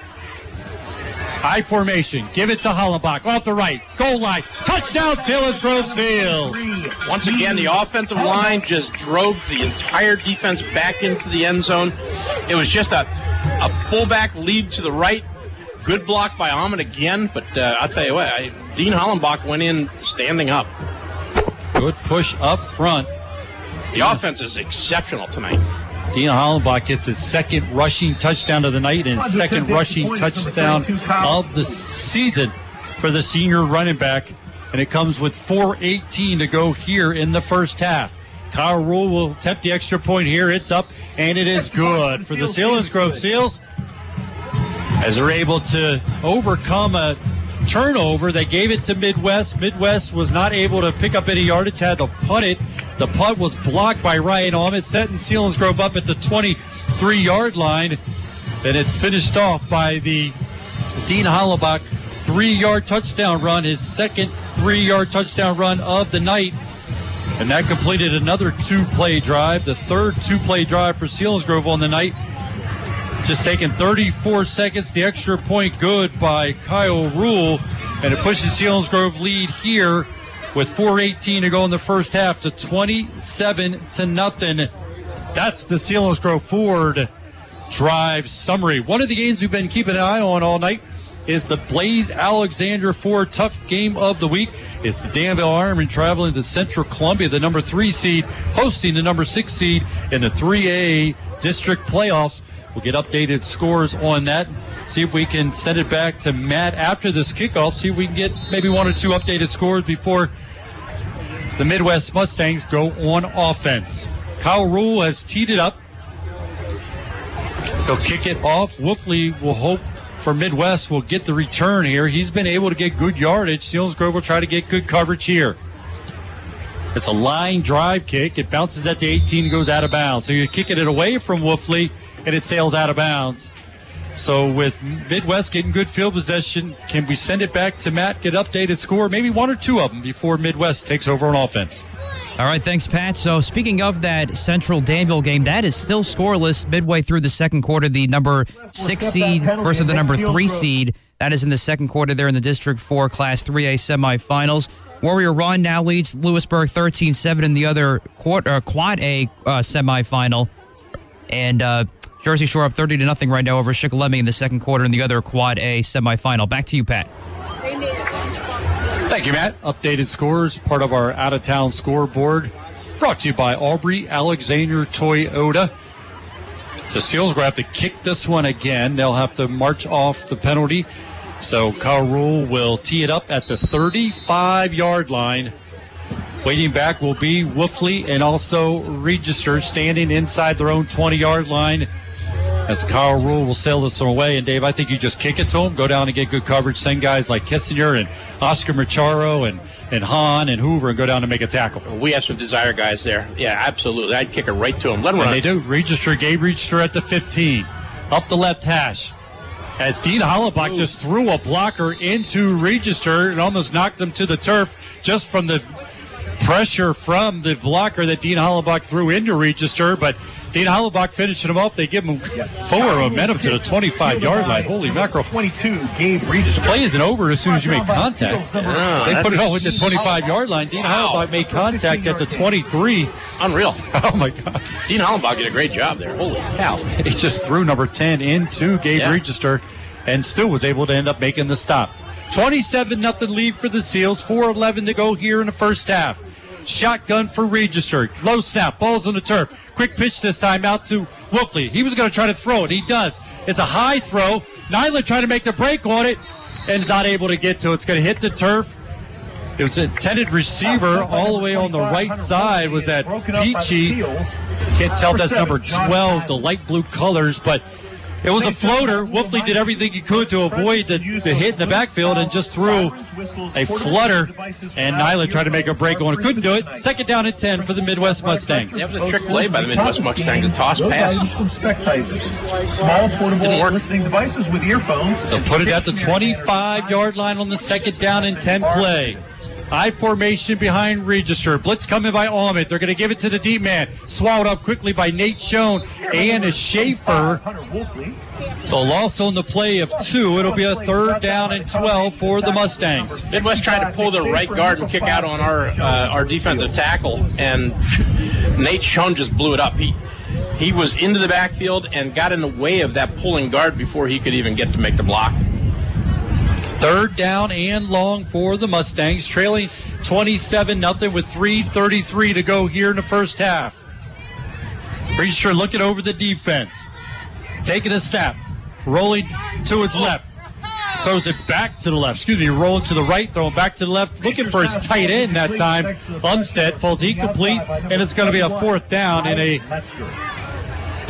High formation. Give it to Hollenbach. Off the right. Goal line. Touchdown, Selinsgrove Seals. Once again, the offensive line just drove the entire defense back into the end zone. It was just a, a fullback lead to the right. Good block by Ahmed again, but uh, I'll tell you what, I, Dean Hollenbach went in standing up. Good push up front. The offense is exceptional tonight. Dean Hollenbach gets his second rushing touchdown of the night and his second rushing touchdown of the season for the senior running back. And it comes with 4.18 to go here in the first half. Kyle Rule will attempt the extra point here. It's up, and it is good for the Selinsgrove Seals as they're able to overcome a turnover. They gave it to Midd-West. Midd-West was not able to pick up any yardage, had to punt it. The punt was blocked by Ryan Ahmed, setting Selinsgrove up at the 23 yard line. And it finished off by the Dean Hollenbach three yard touchdown run, his second three yard touchdown run of the night. And that completed another two play drive, the third two play drive for Selinsgrove on the night. Just taking 34 seconds, the extra point good by Kyle Rule, and it pushes Selinsgrove lead here with 4:18 to go in the first half to 27 to nothing. That's the Selinsgrove Ford drive summary. One of the games we've been keeping an eye on all night is the Blaise Alexander Ford Tough Game of the Week. It's the Danville Ironman traveling to Central Columbia, the number three seed, hosting the number six seed in the 3A district playoffs. We'll get updated scores on that. See if we can send it back to Matt after this kickoff. See if we can get maybe one or two updated scores before the Midd-West Mustangs go on offense. Kyle Rule has teed it up. He'll kick it off. Wolfley will hope for Midd-West will get the return here. He's been able to get good yardage. Selinsgrove will try to get good coverage here. It's a line drive kick. It bounces at the 18 and goes out of bounds. So you're kicking it away from Wolfley and it sails out of bounds. So with Midd-West getting good field possession, can we send it back to Matt, get updated score, maybe one or two of them before Midd-West takes over on offense? All right, thanks, Pat. So, speaking of that Central Danville game, that is still scoreless midway through the second quarter. The number six seed versus the number three seed. That is in the second quarter there in the District 4 Class 3A semifinals. Warrior Run now leads Lewisburg 13 7 in the other quarter, uh, Quad A uh, semifinal. And uh, Jersey Shore up 30 to nothing right now over Shikellamy in the second quarter in the other Quad A semifinal. Back to you, Pat. Thank you, Matt. Updated scores, part of our out of town scoreboard. Brought to you by Aubrey Alexander Toyota. The Seals will have to kick this one again. They'll have to march off the penalty. So Kyle Rule will tee it up at the 35 yard line. Waiting back will be Wolfley and also Register standing inside their own 20 yard line as Kyle Rule will sail this one away. And Dave, I think you just kick it to him, go down and get good coverage, send guys like Kissinger and Oscar Macharo and, and Hahn and Hoover and go down and make a tackle. We have some desire guys there. Yeah, absolutely. I'd kick it right to him. Let him run. they do. Register, Gabe Register at the 15. Up the left hash. As Dean Hollenbach just threw a blocker into Register and almost knocked him to the turf just from the pressure from the blocker that Dean Hollenbach threw into Register. But Dean Hollenbach finishing him up. They give him forward momentum to the 25 yard line. Holy mackerel. 22, Gabe Register. Play isn't over as soon as you make contact. Yeah, they put it that's- all at the 25 yard line. Dean Hollabach made contact at the 23. Unreal. Oh my God. Dean Hollenbach did a great job there. Holy cow. He just threw number 10 into Gabe Yeah. Register and still was able to end up making the stop. 27 nothing lead for the Seals. 4 11 to go here in the first half. Shotgun for Register. Low snap. Balls on the turf. Quick pitch this time out to Wolfley. He was going to try to throw it. He does. It's a high throw. Nyland trying to make the break on it and not able to get to it. It's going to hit the turf. It was intended receiver all the way on the right side was that Peachy. Can't tell if that's number 12, the light blue colors, but it was a floater. Wolfley did everything he could to avoid the, the hit in the backfield and just threw a flutter. And Nyland tried to make a break on it. Couldn't do it. Second down at 10 for the Midd-West Mustangs. That was a trick play by the Midd-West Mustangs. A toss pass. Small portable listening devices with earphones. They'll put it at the 25 yard line on the second down and 10 play. I formation behind Register. Blitz coming by Almond. They're going to give it to the deep man. Swallowed up quickly by Nate Schoen and a Schaefer. So loss on the play of two. It'll be a third down and 12 for the Mustangs. Midd-West tried to pull their right guard and kick out on our uh, our defensive tackle, and Nate Schoen just blew it up. He he was into the backfield and got in the way of that pulling guard before he could even get to make the block. Third down and long for the Mustangs, trailing 27 0 with 3.33 to go here in the first half. Register looking over the defense, taking a step, rolling to his left. Throws it back to the left. Excuse me, rolling to the right, throwing back to the left, looking for his tight end that time. Umstead falls incomplete, and it's going to be a fourth down in a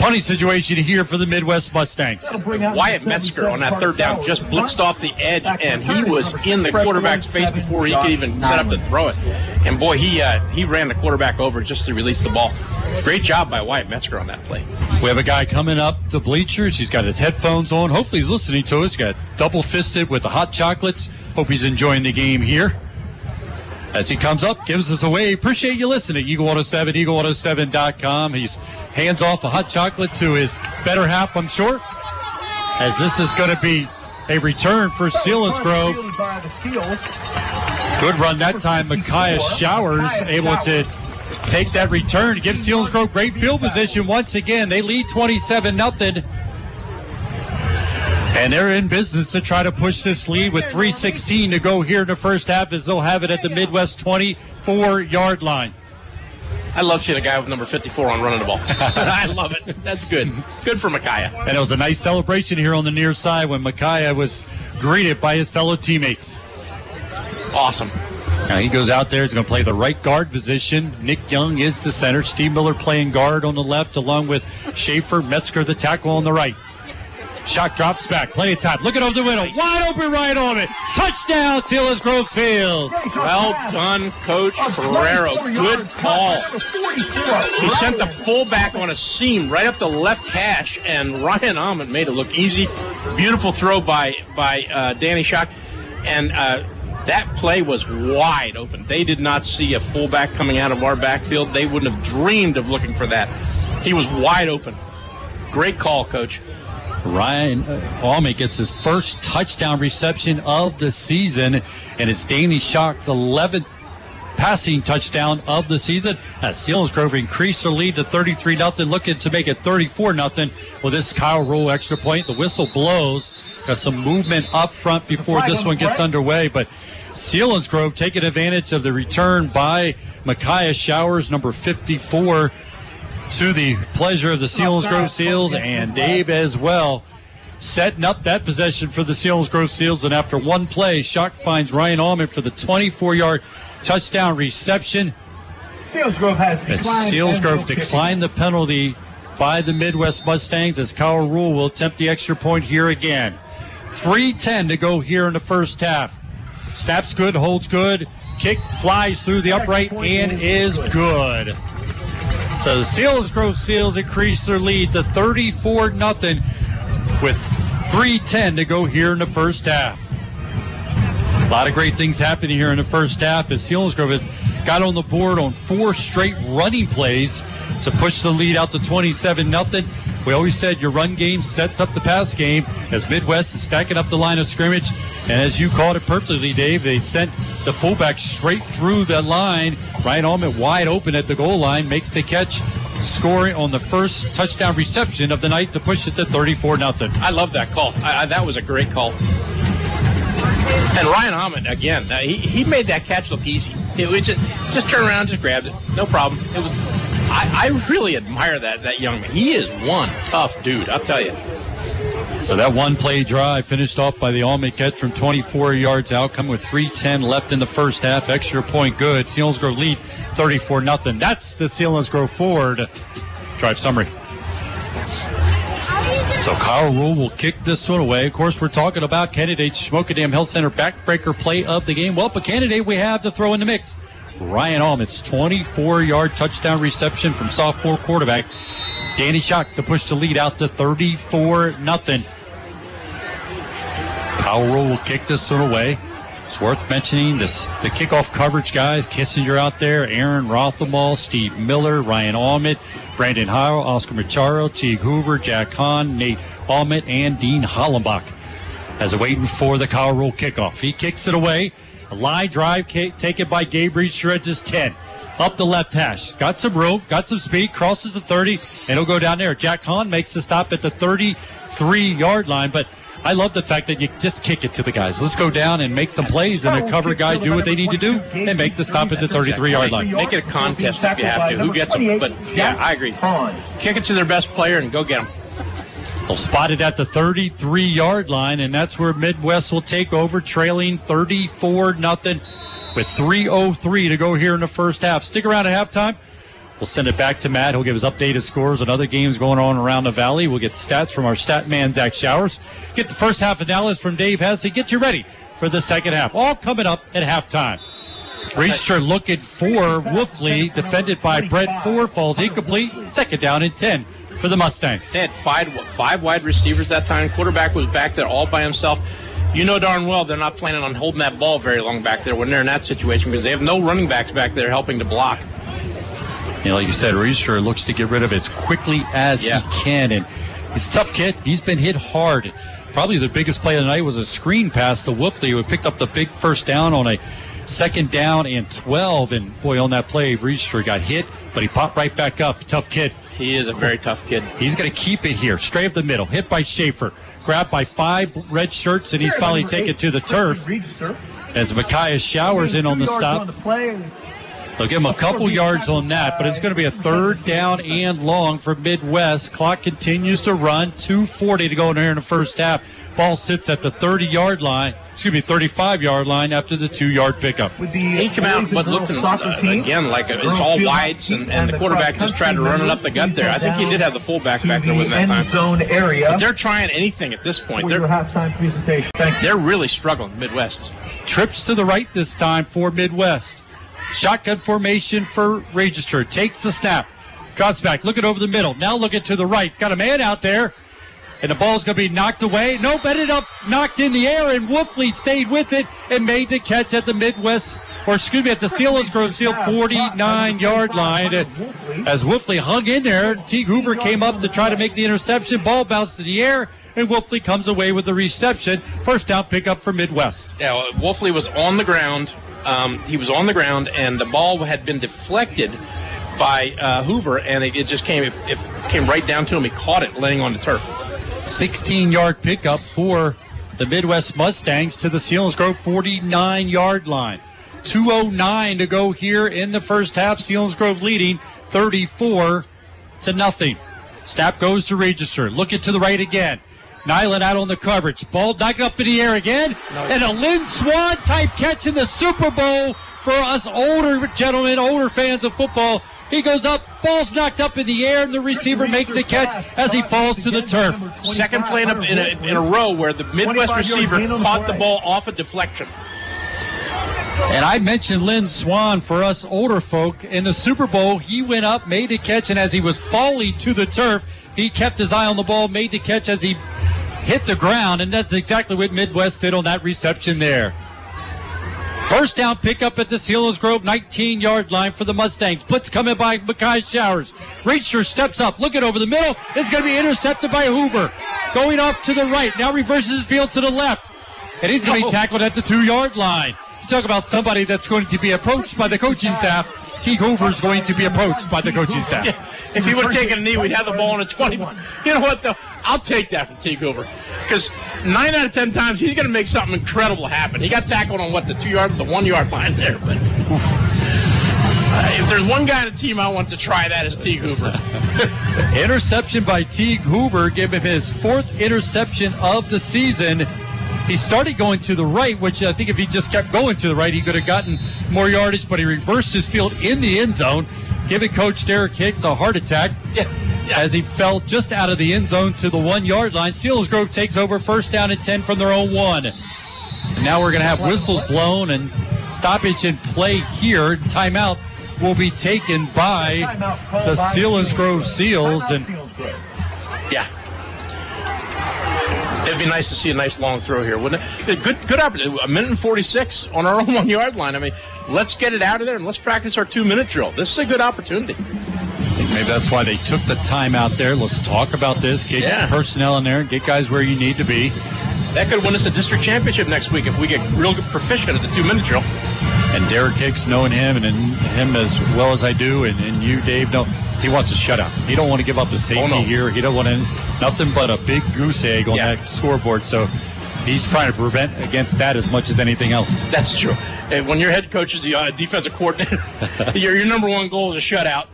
punting situation here for the Midd-West Mustangs. Wyatt Metzger on that third down just blitzed off the edge, and he was in the quarterback's face before he could even set up to throw it. And boy, he uh, he ran the quarterback over just to release the ball. Great job by Wyatt Metzger on that play. We have a guy coming up the bleachers. He's got his headphones on. Hopefully, he's listening to us. Got double fisted with the hot chocolates. Hope he's enjoying the game here. As he comes up, gives us away. Appreciate you listening. Eagle 107, eagle107.com. He's hands off a hot chocolate to his better half, I'm sure. As this is going to be a return for Selinsgrove. Good run that time. Micaiah Showers able to take that return, give Selinsgrove great field position once again. They lead 27 0 and they're in business to try to push this lead with 3.16 to go here in the first half as they'll have it at the Midd-West 24 yard line. I love seeing a guy with number 54 on running the ball. I love it. That's good. Good for Micaiah. And it was a nice celebration here on the near side when Micaiah was greeted by his fellow teammates. Awesome. Now he goes out there. He's going to play the right guard position. Nick Young is the center. Steve Miller playing guard on the left, along with Schaefer, Metzger, the tackle on the right. Shot drops back. Plenty of time. Look Looking over the window. Wide open right on it. Touchdown, Selinsgrove Seals. Well done, Coach Ferrero. Good call. He sent the fullback on a seam right up the left hash, and Ryan Almond made it look easy. Beautiful throw by by uh, Danny Shock, and uh, that play was wide open. They did not see a fullback coming out of our backfield. They wouldn't have dreamed of looking for that. He was wide open. Great call, Coach. Ryan uh, Almond gets his first touchdown reception of the season, and it's Danny Shock's 11th passing touchdown of the season. As Selinsgrove increased their lead to 33 0 looking to make it 34 0 with this Kyle Rule extra point. The whistle blows. Got some movement up front before this one gets underway, but Selinsgrove taking advantage of the return by Micaiah Showers, number 54 to the pleasure of the Selinsgrove Seals and Dave as well. Setting up that possession for the Selinsgrove Seals, and after one play, Shock finds Ryan Almond for the 24-yard touchdown reception. Selinsgrove has And declined. Selinsgrove declined the penalty by the Midd-West Mustangs as Kyle Rule will attempt the extra point here again. 3.10 to go here in the first half. Snaps good, holds good. Kick flies through the upright and is good. So the Selinsgrove Seals increase their lead to 34 0 with 3.10 to go here in the first half. A lot of great things happening here in the first half as Selinsgrove had got on the board on four straight running plays to push the lead out to 27 0 We always said your run game sets up the pass game as Midd-West is stacking up the line of scrimmage. And as you called it perfectly, Dave, they sent the fullback straight through that line. Ryan Almond wide open at the goal line, makes the catch, scoring on the first touchdown reception of the night to push it to 34 0 I love that call. I, I, that was a great call. And Ryan Ahmed again, uh, he, he made that catch look easy. It just just turn around, just grabbed it, no problem. It was. I, I really admire that that young man. He is one tough dude. I'll tell you. So that one play drive finished off by the Almond catch from 24 yards out, coming with 310 left in the first half. Extra point good. Selinsgrove lead 34 nothing. That's the Selinsgrove Ford drive summary. So Kyle Rule will kick this one away. Of course, we're talking about candidates Shamokin Dam Health Center backbreaker play of the game. Well, a candidate we have to throw in the mix. Ryan Almond's 24 yard touchdown reception from sophomore quarterback Danny Shock to push the lead out to 34 nothing. Rule will kick this one away. It's worth mentioning this the kickoff coverage guys. Kissinger out there, Aaron Rothenball, Steve Miller, Ryan Almond, Brandon Howell, Oscar Macharo, Teague Hoover, Jack Hahn, Nate Almond, and Dean Hollenbach. As waiting for the Kyle Rule kickoff. He kicks it away. A line drive kick, taken by Gabriel Reed, stretches 10. Up the left hash. Got some room, got some speed, crosses the 30, and he'll go down there. Jack Hahn makes the stop at the 33 yard line, but I love the fact that you just kick it to the guys. Let's go down and make some plays, and a cover guy do what they need to do and make the stop at the 33 yard line. Make it a contest if you have to. Who gets them? But yeah, I agree. Kick it to their best player and go get them. They'll spot it at the 33 yard line, and that's where Midd-West will take over, trailing 34 nothing with 3.03 to go here in the first half. Stick around at halftime. We'll send it back to Matt. He'll give us updated scores on other games going on around the valley. We'll get stats from our stat man, Zach Showers. Get the first half analysis from Dave Hesley. Get you ready for the second half. All coming up at halftime. Reacher looking for Wolfley, defended by Brett Ford, falls incomplete. Second down and 10 for the Mustangs. They had five five wide receivers that time. Quarterback was back there all by himself. You know darn well they're not planning on holding that ball very long back there when they're in that situation because they have no running backs back there helping to block. You know, like you said, Reeser looks to get rid of it as quickly as Yeah. he can. And he's a tough kid. He's been hit hard. Probably the biggest play of the night was a screen pass to Wolfley, who picked up the big first down on a second down and 12. And boy, on that play, Reeser got hit, but he popped right back up. Tough kid. He is a very tough kid. He's going to keep it here, straight up the middle. Hit by Schaefer. Grabbed by five red shirts, and he's finally taken to the turf. As Micaiah Showers in on the stop. They'll give him a couple yards on that, but it's going to be a third down and long for Midd-West. Clock continues to run. 2.40 to go in here in the first half. Ball sits at the 30 yard line, excuse me, 35 yard line after the two yard pickup. He came out, but looking uh, again like it's all wides, and, and the quarterback just tried to run it up the gut there. I think he did have the fullback back there with that time. zone area. But they're trying anything at this point. They're halftime presentation. They're really struggling, Midd-West. Trips to the right this time for Midd-West. Shotgun formation for Register. Takes the snap. Drops back. Looking over the middle. Now looking to the right. Got a man out there. And the ball's going to be knocked away. Nope, ended up knocked in the air, and Wolfley stayed with it and made the catch at the Midd-West, or excuse me, at the Selinsgrove Seal 49 yard line. As Wolfley hung in there, Teague Hoover came up to try to make the interception. Ball bounced in the air, and Wolfley comes away with the reception. First down pickup for Midd-West. Well, Wolfley was on the ground. Um, he was on the ground, and the ball had been deflected by uh, Hoover, and it, it just came it, it came right down to him. He caught it laying on the turf. 16 yard pickup for the Midd-West Mustangs to the Selinsgrove 49 yard line. 209 to go here in the first half. Selinsgrove leading 34 to nothing. Snap goes to register. Looking to the right again. Nyland out on the coverage. Ball knocked up in the air again. And a Lynn Swann type catch in the Super Bowl for us older gentlemen, older fans of football. He goes up, ball's knocked up in the air, and the receiver makes a catch as he falls to the turf. Second play in a, in a, in a row where the Midd-West receiver caught the ball off a deflection. And I mentioned Lynn Swann for us older folk. In the Super Bowl, he went up, made the catch, and as he was falling to the turf, he kept his eye on the ball, made the catch as he hit the ground, and that's exactly what Midd-West did on that reception there. First down pickup at the Selinsgrove 19 yard line for the Mustangs. Blitz coming by Micaiah Showers. Reacher steps up, looking over the middle. It's going to be intercepted by Hoover. Going off to the right. Now reverses his field to the left. And he's going to be oh. tackled at the two yard line. You talk about somebody that's going to be approached by the coaching staff. T. Hoover is going to be approached by the coaching staff. If he would have taken a knee, we'd have the ball in a 21. You know what, though? I'll take that from Teague Hoover because nine out of ten times he's going to make something incredible happen. He got tackled on what the two yard, the one yard line there, but. Uh, if there's one guy on the team I want to try, that is Teague Hoover. Interception by Teague Hoover, give him his fourth interception of the season. He started going to the right, which I think if he just kept going to the right, he could have gotten more yardage, but he reversed his field in the end zone, giving Coach Derek Hicks a heart attack as he fell just out of the end zone to the one yard line. Selinsgrove takes over first down and 10 from their own one. And now we're going to have whistles blown and stoppage in play here. Timeout will be taken by the Selinsgrove Seals. And Yeah. It'd be nice to see a nice long throw here, wouldn't it? Good, good opportunity. A minute and 46 on our own one yard line. I mean, let's get it out of there and let's practice our two minute drill. This is a good opportunity. Maybe that's why they took the time out there. Let's talk about this. Get Yeah. personnel in there. Get guys where you need to be. That could win us a district championship next week if we get real good proficient at the two minute drill. And Derek Hicks, knowing him and, and him as well as I do, and, and you, Dave, know he wants a shutout. He don't want to give up the oh, safety Oh, no. here. He don't want to nothing but a big goose egg on that scoreboard. So he's trying to prevent against that as much as anything else. That's true. And when your head coach is the uh, defensive coordinator, your, your number one goal is a shutout.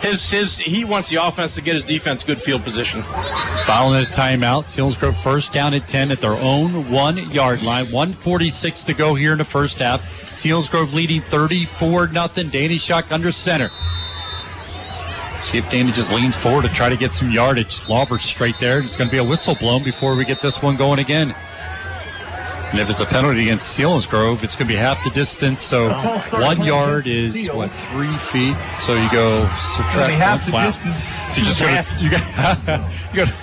His, his, he wants the offense to get his defense good field position. Following a timeout, Selinsgrove first down at 10 at their own one yard line. 146 to go here in the first half. Selinsgrove leading 34 nothing. Danny Shock under center. See if Danny just leans forward to try to get some yardage. Lawver straight there. It's going to be a whistle blown before we get this one going again. And if it's a penalty against Selinsgrove, it's going to be half the distance. So one yard is what three feet. So you go subtract half one. the Wow. distance. So you just Half. got you got you got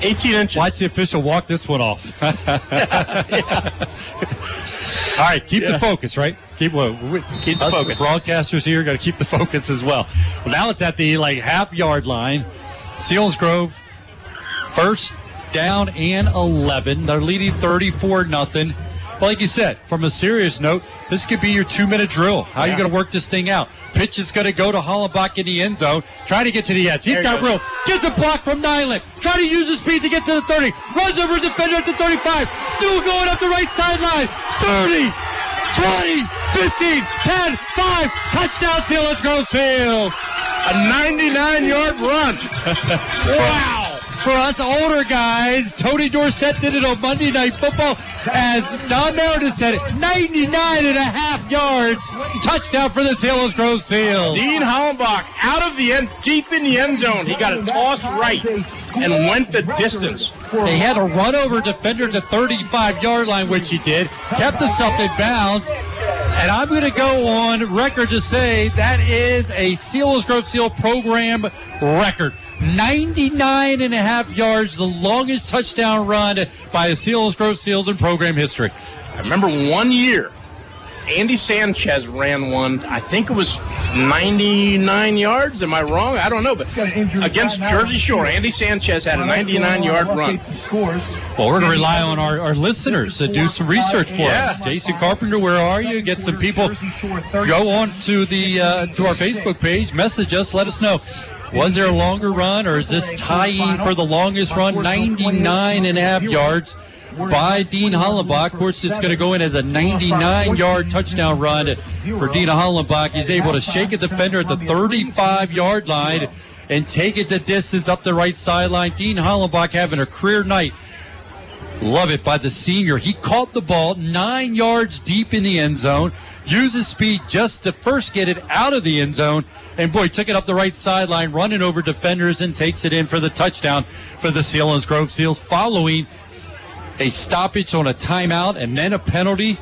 18 inches. Watch the official walk this one off. All right, keep the focus, right? Keep well, Keep the us focus. Broadcasters here got to keep the focus as well. Well, now it's at the like half yard line. Selinsgrove first down and 11. They're leading 34 nothing. But like you said, from a serious note, this could be your two minute drill. How are you going to work this thing out? Pitch is going to go to Hollenbach in the end zone, trying to get to the edge. He's There got room. Gets a block from Nyland. Trying to use his speed to get to the 30. Runs over a defender at the 35. Still going up the right sideline. 30, 20, 15, 10, 5. Touchdown, Selinsgrove Seals. A 99 yard run. wow. For us older guys, Tony Dorsett did it on Monday Night Football. As Don Meredith said 99 and a half yards. Touchdown for the Selinsgrove Seals. Dean Hollenbach out of the end, deep in the end zone. He got a toss right and went the distance. They had a run over defender to 35 yard line, which he did. Kept himself in bounds. And I'm going to go on record to say that is a Selinsgrove Seal program record. 99 and a half yards, the longest touchdown run by the Selinsgrove Seals in program history. I remember one year, Andy Sanchez ran one. I think it was 99 yards. Am I wrong? I don't know. But against Jersey Shore, Andy Sanchez had a 99 yard run. Well, we're going to rely on our, our listeners to do some research for Yeah. us. Jason Carpenter, where are you? Get some people. Go on to the uh, to our Facebook page, message us, let us know. Was there a longer run, or is this tying for the longest run? 99 and a half yards by Dean Hollenbach. Of course, it's going to go in as a 99 yard touchdown run for Dean Hollenbach. He's able to shake a defender at the 35 yard line and take it the distance up the right sideline. Dean Hollenbach having a career night. Love it by the senior. He caught the ball nine yards deep in the end zone, uses speed just to first get it out of the end zone, and boy, took it up the right sideline, running over defenders and takes it in for the touchdown for the Selinsgrove Seals following a stoppage on a timeout and then a penalty.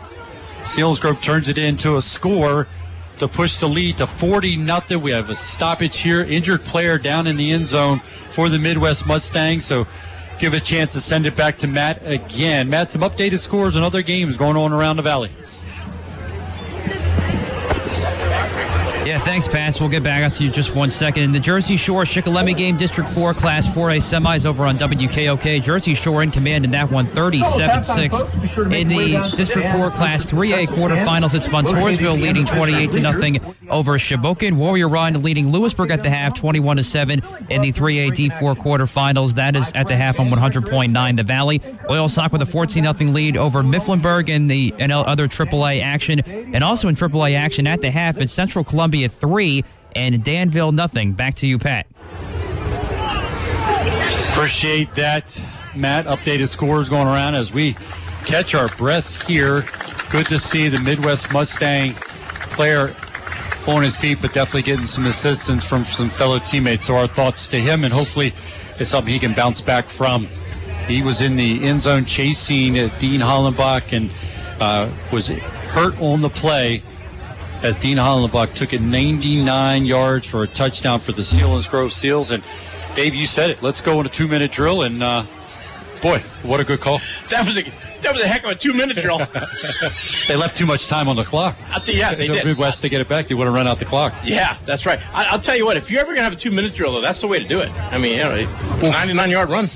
Selinsgrove turns it into a score to push the lead to 40 nothing. We have a stoppage here, injured player down in the end zone for the Midd-West Mustangs. So give a chance to send it back to Matt again. Matt, some updated scores and other games going on around the valley. Yeah, thanks, Pats. We'll get back out to you just one second. In the Jersey Shore Shikellamy game, District 4, Class 4A semis over on WKOK. Jersey Shore in command in that one, 37 6. In the District 4, Class 3A quarterfinals, it's Montoursville leading 28 to nothing over Shamokin. Warrior Run leading Lewisburg at the half, 21 to 7. In the 3A D4 quarterfinals, that is at the half on 100.9 The Valley. Loyalsock with a 14 0 lead over Mifflinburg in the and other AAA action. And also in AAA action at the half, it's Central Columbia 3 and Danville nothing. Back to you, Pat. Appreciate that, Matt. Updated scores going around as we catch our breath here. Good to see the Midd-West Mustang player on his feet, but definitely getting some assistance from some fellow teammates. So our thoughts to him, and hopefully it's something he can bounce back from. He was in the end zone chasing Dean Hollenbach and uh, was hurt on the play as Dean Hollenbach took it 99 yards for a touchdown for the Selinsgrove Seals. And Dave, you said it. Let's go in a two-minute drill, and uh, boy, what a good call. That was a that was a heck of a two minute drill. they left too much time on the clock. I'll tell you, yeah, they the did. Midd-West to get it back, they would have run out the clock. Yeah, that's right. I, will tell you what, if you're ever gonna have a two minute drill, though, that's the way to do it. I mean, you know, 99 yard run.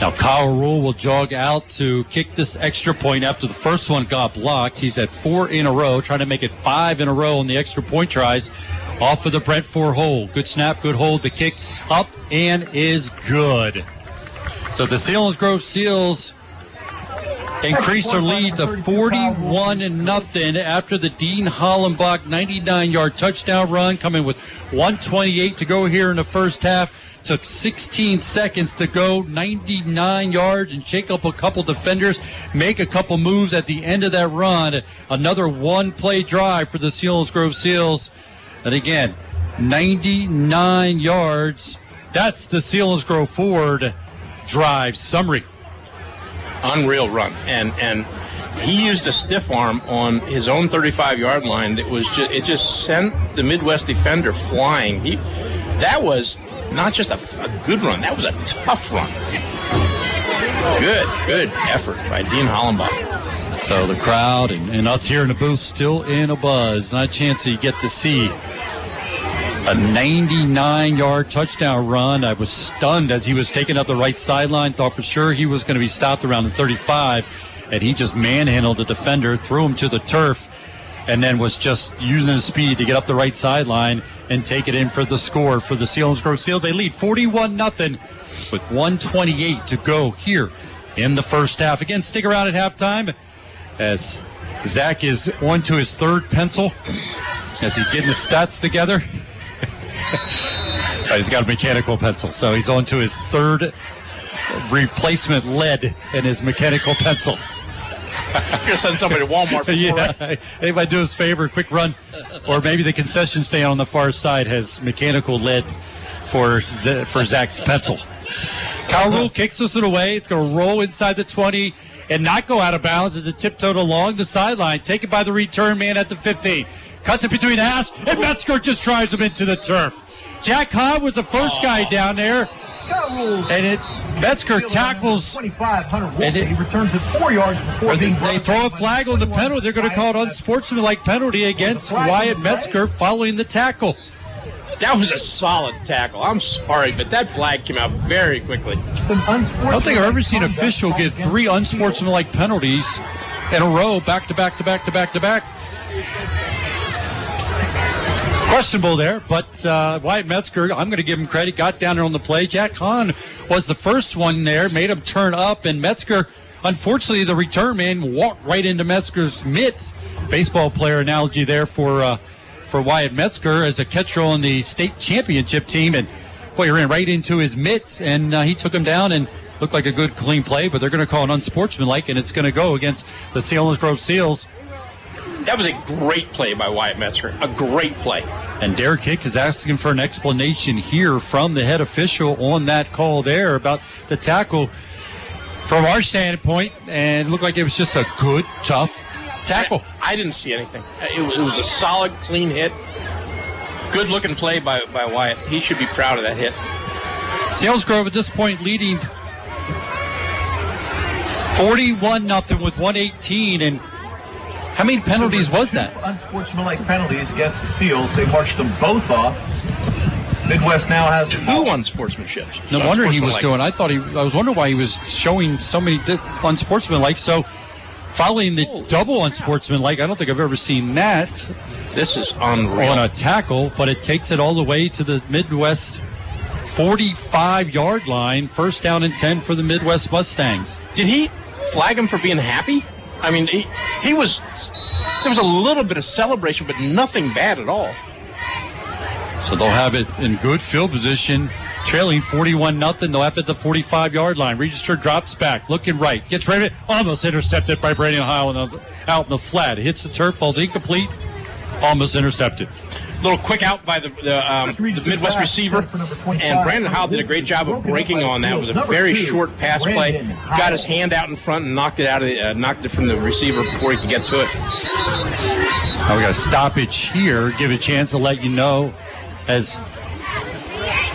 Now Kyle Rule will jog out to kick this extra point after the first one got blocked. He's at four in a row, trying to make it five in a row on the extra point tries. Off of the Brent Ford hole. Good snap, good hold. The kick up and is good. So the Selinsgrove Seals increase their lead to 41 and nothing after the Dean Hollenbach 99 yard touchdown run, coming with 128 to go here in the first half. Took 16 seconds to go, 99 yards, and shake up a couple defenders, make a couple moves at the end of that run. Another one play drive for the Selinsgrove Seals. And again, 99 yards. That's the Selinsgrove Ford drive summary. Unreal run. And, and, he used a stiff arm on his own 35 yard line that was just, it just sent the Midd-West defender flying. He, that was not just a, a good run, that was a tough run. Good, good effort by Dean Hollenbach. So the crowd and, and, us here in the booth still in a buzz. Not a chance that you get to see a 99 yard touchdown run. I was stunned as he was taking up the right sideline. Thought for sure he was going to be stopped around the 35. And he just manhandled the defender, threw him to the turf, and then was just using his speed to get up the right sideline and take it in for the score for the Selinsgrove Seals. They lead 41 nothing with 128 to go here in the first half. Again, stick around at halftime as Zach is on to his third pencil as he's getting the stats together. he's got a mechanical pencil, so he's on to his third replacement lead in his mechanical pencil. You're gonna send somebody to Walmart for yeah. Right? Anybody do us a favor, quick run, or maybe the concession stand on the far side has mechanical lead for Z- for Zach's pencil. Kyle kicks us it away. It's going to roll inside the 20 and not go out of bounds as it tiptoed along the sideline. Taken by the return man at the 15. Cuts it between the hash, and Metzger just drives him into the turf. Jack Hahn was the first guy down there, and it Metzger tackles. And it, he returns it four yards before they, they throw a flag on the penalty. They're going to call it unsportsmanlike penalty against Wyatt Metzger following the tackle. That was a solid tackle. I'm sorry, but that flag came out very quickly. I don't think I've ever seen an official give three unsportsmanlike penalties in a row, back to back to back to back to back. Questionable there, but uh, Wyatt Metzger, I'm going to give him credit, got down there on the play. Jack Hahn was the first one there, made him turn up, and Metzger, unfortunately, the return man walked right into Metzger's mitts. Baseball player analogy there for. Uh, for Wyatt Metzger as a catcher on the state championship team. And boy, he ran right into his mitts, and uh, he took him down and looked like a good, clean play. But they're going to call it unsportsmanlike, and it's going to go against the Selinsgrove Seals. That was a great play by Wyatt Metzger. A great play. And Derek Hick is asking for an explanation here from the head official on that call there about the tackle from our standpoint. And it looked like it was just a good, tough tackle. I, I didn't see anything. It was, it was, a solid, clean hit. Good looking play by, by Wyatt. He should be proud of that hit. Selinsgrove at this point leading 41 nothing with 118 and How many penalties was that? Unsportsmanlike penalties against the Seals. They marched them both off. Midd-West now has two unsportsmanships. No wonder he was doing. I thought he. I was wondering why he was showing so many di- unsportsmanlike. So, following the double unsportsmanlike, I don't think I've ever seen that. This is unreal. on a tackle, but it takes it all the way to the Midd-West 45 yard line. First down and 10 for the Midd-West Mustangs. Did he flag him for being happy? I mean, he, he was. There was a little bit of celebration, but nothing bad at all. So they'll have it in good field position, trailing 41 nothing. They'll have it at the 45 yard line. Register drops back, looking right, gets ready, almost intercepted by Brandon in out in the flat. Hits the turf, falls incomplete, almost intercepted. A little quick out by the the, um, the Midd-West receiver, and Brandon Howell did a great job of breaking on that. It was a very short pass play. Got his hand out in front and knocked it out of the, uh, knocked it from the receiver before he could get to it. Now we got a stoppage here. Give a chance to let you know as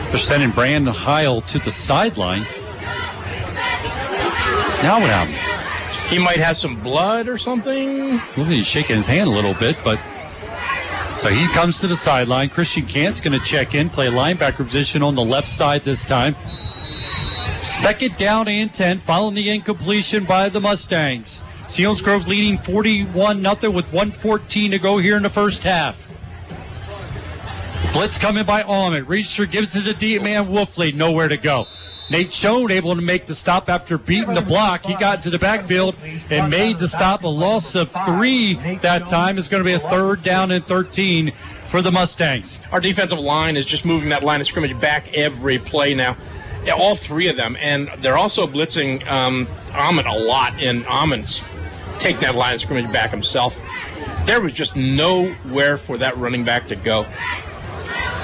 they're sending Brandon Heil to the sideline. Now what happened? He might have some blood or something. Well, he's shaking his hand a little bit, but so he comes to the sideline. Christian Cant's going to check in, play linebacker position on the left side this time. Second down and 10, following the incompletion by the Mustangs. Selinsgrove leading 41 0 with 114 to go here in the first half. Blitz coming by Almond. Reacher gives it to D man Wolfley. Nowhere to go. Nate Schoen able to make the stop after beating the block. He got to the backfield and made the stop. A loss of three that time is going to be a third down and 13 for the Mustangs. Our defensive line is just moving that line of scrimmage back every play now. Yeah, all three of them, and they're also blitzing um, Amon a lot. And Amon's taking that line of scrimmage back himself. There was just nowhere for that running back to go.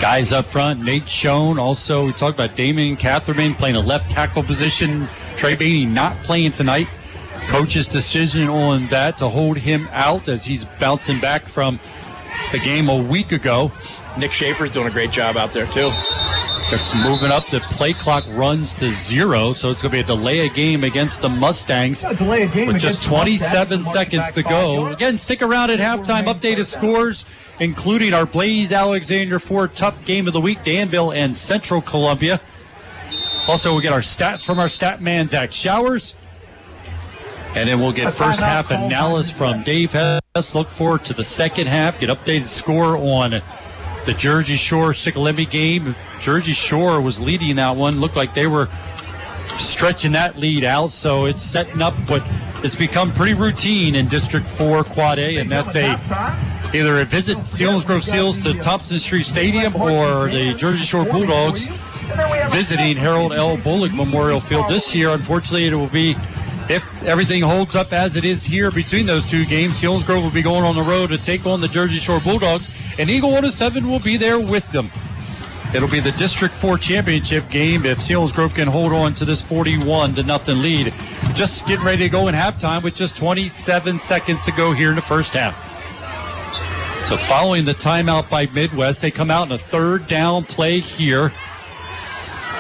Guys up front, Nate Schoen. Also, we talked about Damon Catherman playing a left tackle position. Trey Beatty not playing tonight. Coach's decision on that to hold him out as he's bouncing back from the game a week ago. Nick Schaefer's doing a great job out there too. It's moving up. The play clock runs to zero, so it's going to be a delay of game against the Mustangs delay of game with just 27 seconds to go. Again, stick around at halftime. Updated scores, including our Blaise Alexander Ford Tough Game of the Week, Danville and Central Columbia. Also, we get our stats from our stat man Zach Showers. And then we'll get first half analysis from Dave Hess. Look forward to the second half. Get updated score on the Jersey Shore Shikellamy game. Jersey Shore was leading that one. Looked like they were stretching that lead out, so it's setting up what has become pretty routine in District 4 Quad A, and that's a either a visit Selinsgrove Seals to Thompson Street Stadium or the Jersey Shore Bulldogs visiting Harold L. Bullock Memorial Field this year. Unfortunately, it will be if everything holds up as it is here between those two games. Selinsgrove will be going on the road to take on the Jersey Shore Bulldogs, and Eagle 107 will be there with them. It'll be the District 4 championship game if Selinsgrove can hold on to this 41 to nothing lead. Just getting ready to go in halftime with just 27 seconds to go here in the first half. So following the timeout by Midd-West, they come out in a third down play here.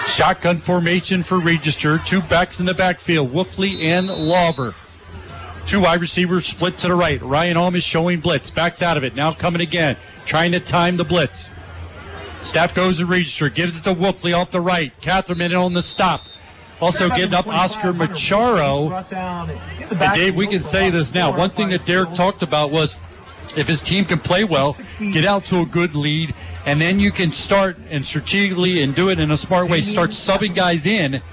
Shotgun formation for Register. Two backs in the backfield, Wolfley and Lawver. Two wide receivers split to the right. Ryan Alm is showing blitz. Backs out of it. Now coming again. Trying to time the blitz. Staff goes to Register. Gives it to Wolfley off the right. Catherman on the stop. Also getting up Oscar Macharo. And Dave, we can say this now. One thing that Derek talked about was if his team can play well, get out to a good lead, and then you can start and strategically and do it in a smart way, start subbing guys in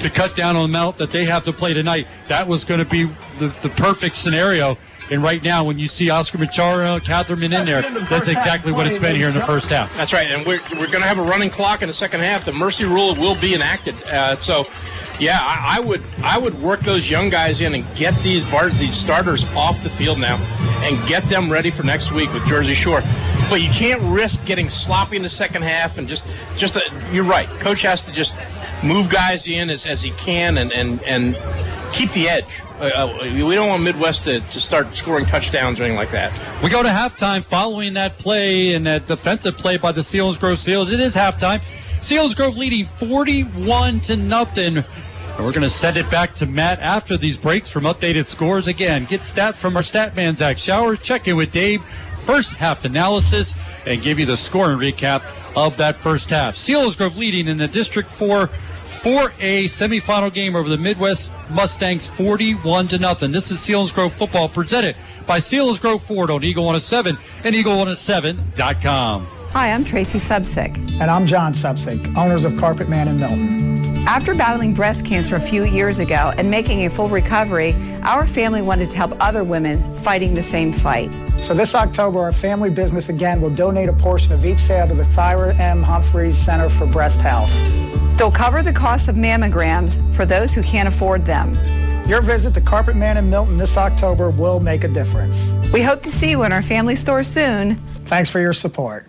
to cut down on the amount that they have to play tonight. That was going to be the, the perfect scenario. And right now, when you see Oscar Macharo, Catherman in there, that's exactly what it's been here in the first half. That's right, and we're, we're going to have a running clock in the second half. The mercy rule will be enacted. Uh, so, yeah, I, I would I would work those young guys in and get these bar, these starters off the field now, and get them ready for next week with Jersey Shore. But you can't risk getting sloppy in the second half and just just uh you're right. Coach has to just move guys in as, as he can and and and keep the edge. Uh, uh, we don't want Midd-West to, to start scoring touchdowns or anything like that. We go to halftime following that play and that defensive play by the Selinsgrove Seals. It is halftime. Selinsgrove leading 41 to nothing And we're going to send it back to Matt after these breaks from updated scores. Again, get stats from our stat man, Zach Shower. Check in with Dave. First half analysis and give you the scoring recap of that first half. Selinsgrove leading in the District 4 4A semifinal game over the Midd-West Mustangs 41 to nothing. This is Selinsgrove football presented by Selinsgrove Ford on Eagle 107 and Eagle107.com. Hi, I'm Tracy Subsick. And I'm John Subsick, owners of Carpet Man in Milton. After battling breast cancer a few years ago and making a full recovery, our family wanted to help other women fighting the same fight. So this October, our family business again will donate a portion of each sale to the Thyra M. Humphreys Center for Breast Health. They'll cover the cost of mammograms for those who can't afford them. Your visit to Carpet Man in Milton this October will make a difference. We hope to see you in our family store soon. Thanks for your support.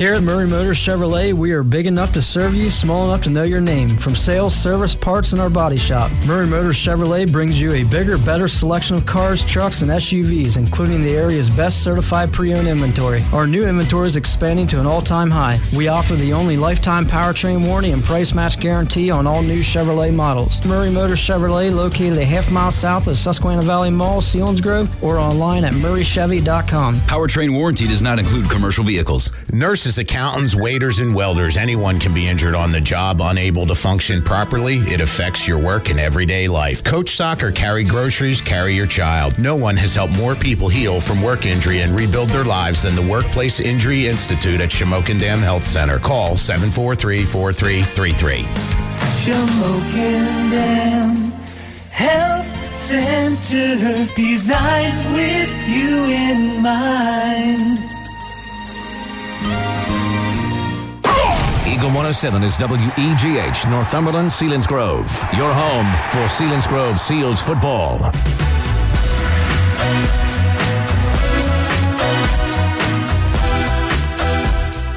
Here at Murray Motors Chevrolet, we are big enough to serve you, small enough to know your name. From sales, service, parts, and our body shop, Murray Motors Chevrolet brings you a bigger, better selection of cars, trucks, and SUVs, including the area's best certified pre-owned inventory. Our new inventory is expanding to an all-time high. We offer the only lifetime powertrain warranty and price match guarantee on all new Chevrolet models. Murray Motors Chevrolet, located a half mile south of Susquehanna Valley Mall, Selinsgrove, or online at murraychevy.com. Powertrain warranty does not include commercial vehicles. Nurses, accountants, waiters, and welders, anyone can be injured on the job, unable to function properly. It affects your work and everyday life. Coach soccer, carry groceries, carry your child. No one has helped more people heal from work injury and rebuild their lives than the Workplace Injury Institute at Shamokin Dam Health Center. Call 743 4333. Shamokin Dam Health Center designed with you in mind. Eagle 107 is WEGH, Northumberland, Selinsgrove. Your home for Selinsgrove Seals football.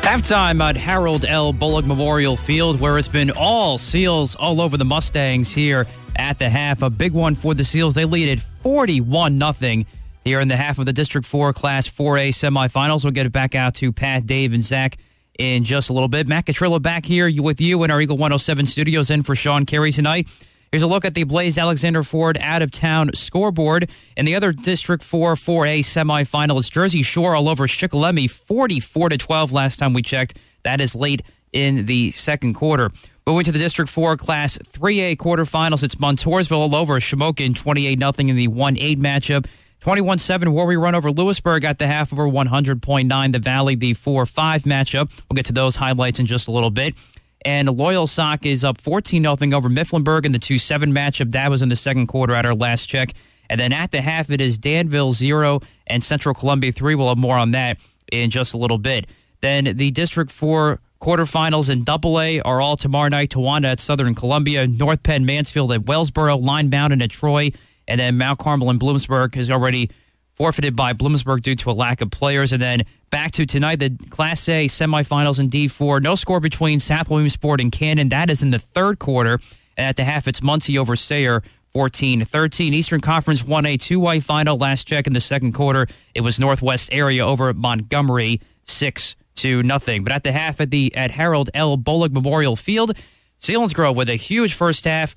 Halftime at Harold L. Bullock Memorial Field, where it's been all Seals all over the Mustangs here at the half. A big one for the Seals. They lead it 41 0 here in the half of the District 4 Class 4A semifinals. We'll get it back out to Pat, Dave, and Zach in just a little bit. Matt Catrillo back here with you in our Eagle 107 studios in for Sean Carey tonight. Here's a look at the Blaise Alexander Ford out of town scoreboard. In the other District 4 4A semifinal, it's Jersey Shore all over Shikellamy, 44 to 12 last time we checked. That is late in the second quarter. Moving to the District 4 Class 3A quarterfinals, it's Montoursville all over Shamokin, 28 0 in the 1 8 matchup. 21 7 Warrior run over Lewisburg at the half over 100.9 the Valley, the 4 5 matchup. We'll get to those highlights in just a little bit. And Loyalsock is up 14 0 over Mifflinburg in the 2 7 matchup. That was in the second quarter at our last check. And then at the half, it is Danville 0 and Central Columbia 3. We'll have more on that in just a little bit. Then the District 4 quarterfinals in Double A are all tomorrow night. Towanda at Southern Columbia, North Penn Mansfield at Wellsboro, Line Mountain at Troy, and then Mount Carmel and Bloomsburg is already forfeited by Bloomsburg due to a lack of players. And then back to tonight, the Class A semifinals in D4. No score between South Williamsport and Canton. That is in the third quarter. And at the half, it's Muncy over Sayre. 14 13. Eastern Conference 1A 2Y final. Last check in the second quarter, it was Northwest area over Montgomery 6 to nothing. But at the half at the at Harold L. Bullock Memorial Field, Selinsgrove with a huge first half,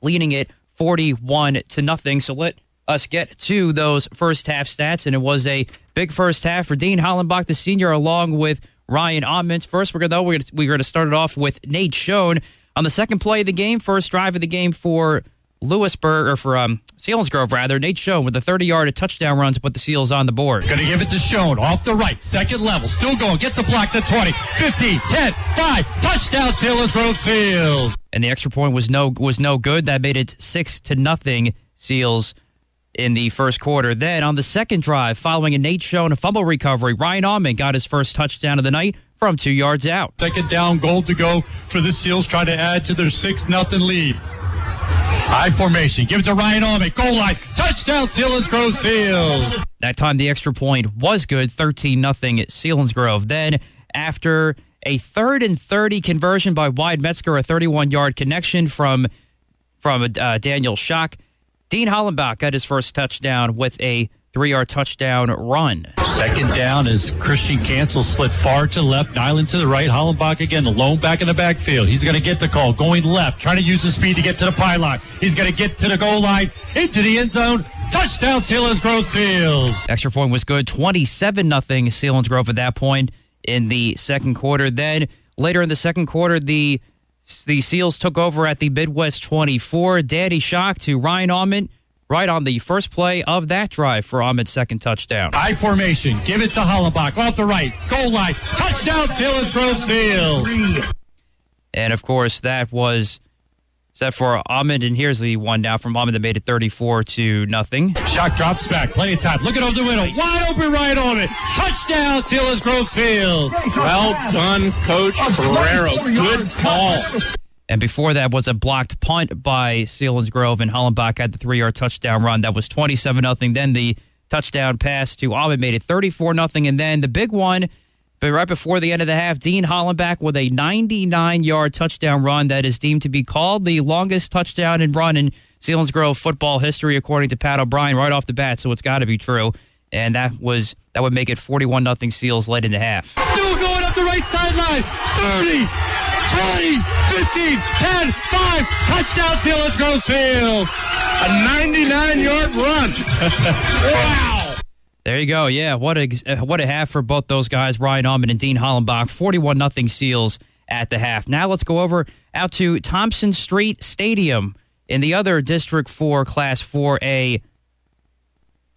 leading it 41 to nothing. So let us get to those first half stats. And it was a big first half for Dean Hollenbach, the senior, along with Ryan Ottmans. First, we're going to we're gonna, we're to start it off with Nate Schoen on the second play of the game, first drive of the game for Lewisburg or for um, Selinsgrove rather. Nate Schoen with a 30-yard touchdown run to put the Seals on the board. To give it to Schoen off the right, second level, still going, gets a block to 20, 15, 10, 5, touchdown Selinsgrove Seals. And the extra point was no was no good. That made it six to nothing Seals in the first quarter. Then on the second drive, following a Nate Schoen fumble recovery, Ryan Allman got his first touchdown of the night from two yards out. Second down, goal to go for the Seals, trying to add to their 6 nothing lead. High formation. Give it to Ryan Almond. Goal line. Touchdown, Selinsgrove Seals. That time the extra point was good, 13 nothing at grove Then after a third and 30 conversion by Wyatt Metzger, a 31 yard connection from from uh, Daniel Shock, Dean Hollenbach got his first touchdown with a three yard touchdown run. Second down is Christian Cancel split far to left, Nyland to the right. Hollenbach again, the lone back in the backfield. He's going to get the call, going left, trying to use the speed to get to the pylon. He's going to get to the goal line, into the end zone. Touchdown, Selinsgrove Seals. Extra point was good, 27 nothing Selinsgrove at that point in the second quarter. Then later in the second quarter, the the Seals took over at the Midd-West 24. Danny Shock to Ryan Almond right on the first play of that drive for Ahmed's second touchdown. High formation. Give it to Hollenbach off the right. Goal line. Touchdown, Selinsgrove Seals. And of course, that was set for Ahmed. And here's the one now from Ahmed that made it 34 to nothing. Shock drops back. Plenty of time. Looking over the window. Wide open right on it. Touchdown, Selinsgrove Seals. Well done, Coach Ferrero. Good call. And before that was a blocked punt by Selinsgrove, and Hollenbach had the three yard touchdown run. That was 27 0. Then the touchdown pass to Ahmed made it 34 0. And then the big one, but right before the end of the half, Dean Hollenbach with a 99 yard touchdown run that is deemed to be called the longest touchdown and run in Selinsgrove football history, according to Pat O'Brien, right off the bat. So it's got to be true. And that was that would make it 41 0 Seals late in the half. Still going up the right sideline. 30, 20, 15, 10, 5. Touchdown, Selinsgrove Seals. A 99 yard run. wow. There you go. Yeah, what a what a half for both those guys, Ryan Almond and Dean Hollenbach. Forty-one nothing Seals at the half. Now let's go over out to Thompson Street Stadium in the other District Four Class Four A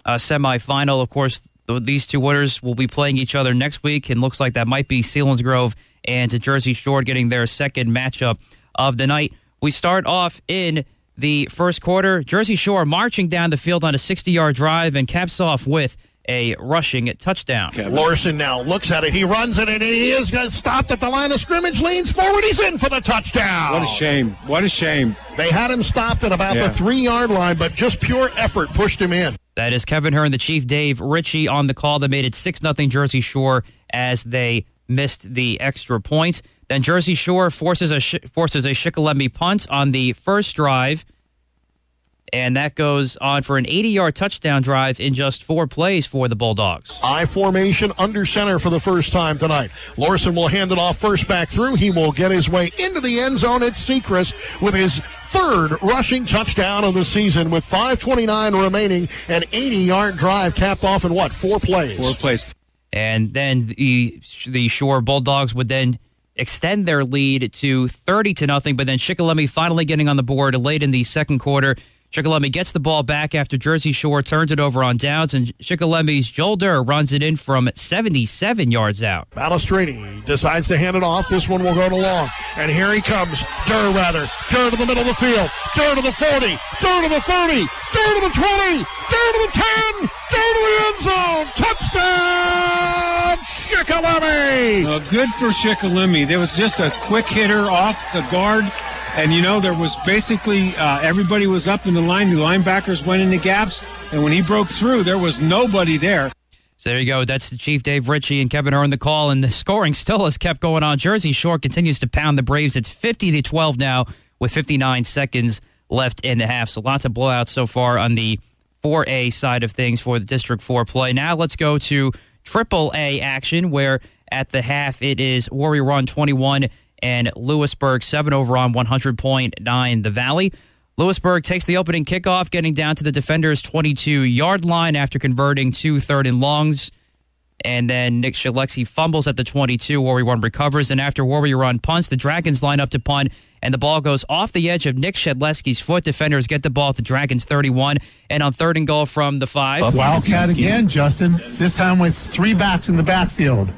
uh, semifinal. Of course, th- these two winners will be playing each other next week, and looks like that might be Selinsgrove and Jersey Shore getting their second matchup of the night. We start off in the first quarter. Jersey Shore marching down the field on a 60 yard drive and caps off with a rushing touchdown. Lorson now looks at it. He runs it, and he is stopped at the line of scrimmage, leans forward. He's in for the touchdown. What a shame. What a shame. They had him stopped at about Yeah. the three yard line, but just pure effort pushed him in. That is Kevin Hearn, the Chief Dave Ritchie on the call that made it 6 0 Jersey Shore as they missed the extra point. Then Jersey Shore forces a sh- forces a Shikellamy punt on the first drive, and that goes on for an 80 yard touchdown drive in just four plays for the Bulldogs. I formation under center for the first time tonight. Lorson will hand it off first back through. He will get his way into the end zone at Sechrist with his third rushing touchdown of the season with 5.29 remaining. An 80 yard drive capped off in what? Four plays. Four plays. And then the the Shore Bulldogs would then extend their lead to 30 to nothing, but then Shikellamy finally getting on the board late in the second quarter. Shikellamy gets the ball back after Jersey Shore turns it over on downs, and Shikellamy's Joel Durr runs it in from 77 yards out. Balestrini decides to hand it off. This one will go to long. And here he comes. Durr, rather. Durr to the middle of the field. Durr to the 40. Durr to the 30. Durr to the 20. Durr to the 10. Durr to the end zone. Touchdown, Shikellamy. Uh, good for Shikellamy. There was just a quick hitter off the guard. And, you know, there was basically uh, everybody was up in the line. The linebackers went in the gaps. And when he broke through, there was nobody there. So there you go. That's the Chief Dave Ritchie and Kevin Hearn the call, and the scoring still has kept going on. Jersey Shore continues to pound the Braves. It's 50 to 12 now with 59 seconds left in the half. So lots of blowouts so far on the 4A side of things for the District 4 play. Now let's go to Triple A action, where at the half it is Warrior Run 21 and Lewisburg 7 over on 100.9 the Valley. Lewisburg takes the opening kickoff, getting down to the defender's 22 yard line after converting two third and longs. And then Nick Shalexi fumbles at the 22. Warrior Run recovers. And after Warrior Run punts, the Dragons line up to punt, and the ball goes off the edge of Nick Shedleski's foot. Defenders get the ball at the Dragons 31. And on third and goal from the five. Wildcat again, Justin. This time with three backs in the backfield.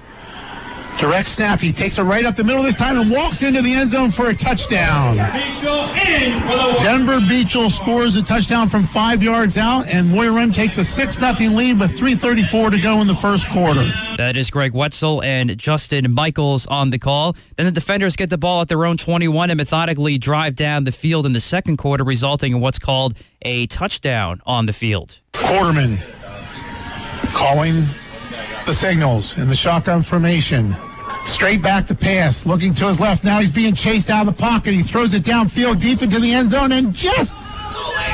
Direct snap. He takes it right up the middle this time and walks into the end zone for a touchdown. Denver Beachel scores a touchdown from five yards out, and Warrior Run takes a 6 0 lead with 3.34 to go in the first quarter. That is Greg Wetzel and Justin Michaels on the call. Then the defenders get the ball at their own 21 and methodically drive down the field in the second quarter, resulting in what's called a touchdown on the field. Quarterman calling the signals in the shotgun formation. Straight back to pass, looking to his left. Now he's being chased out of the pocket. He throws it downfield deep into the end zone and just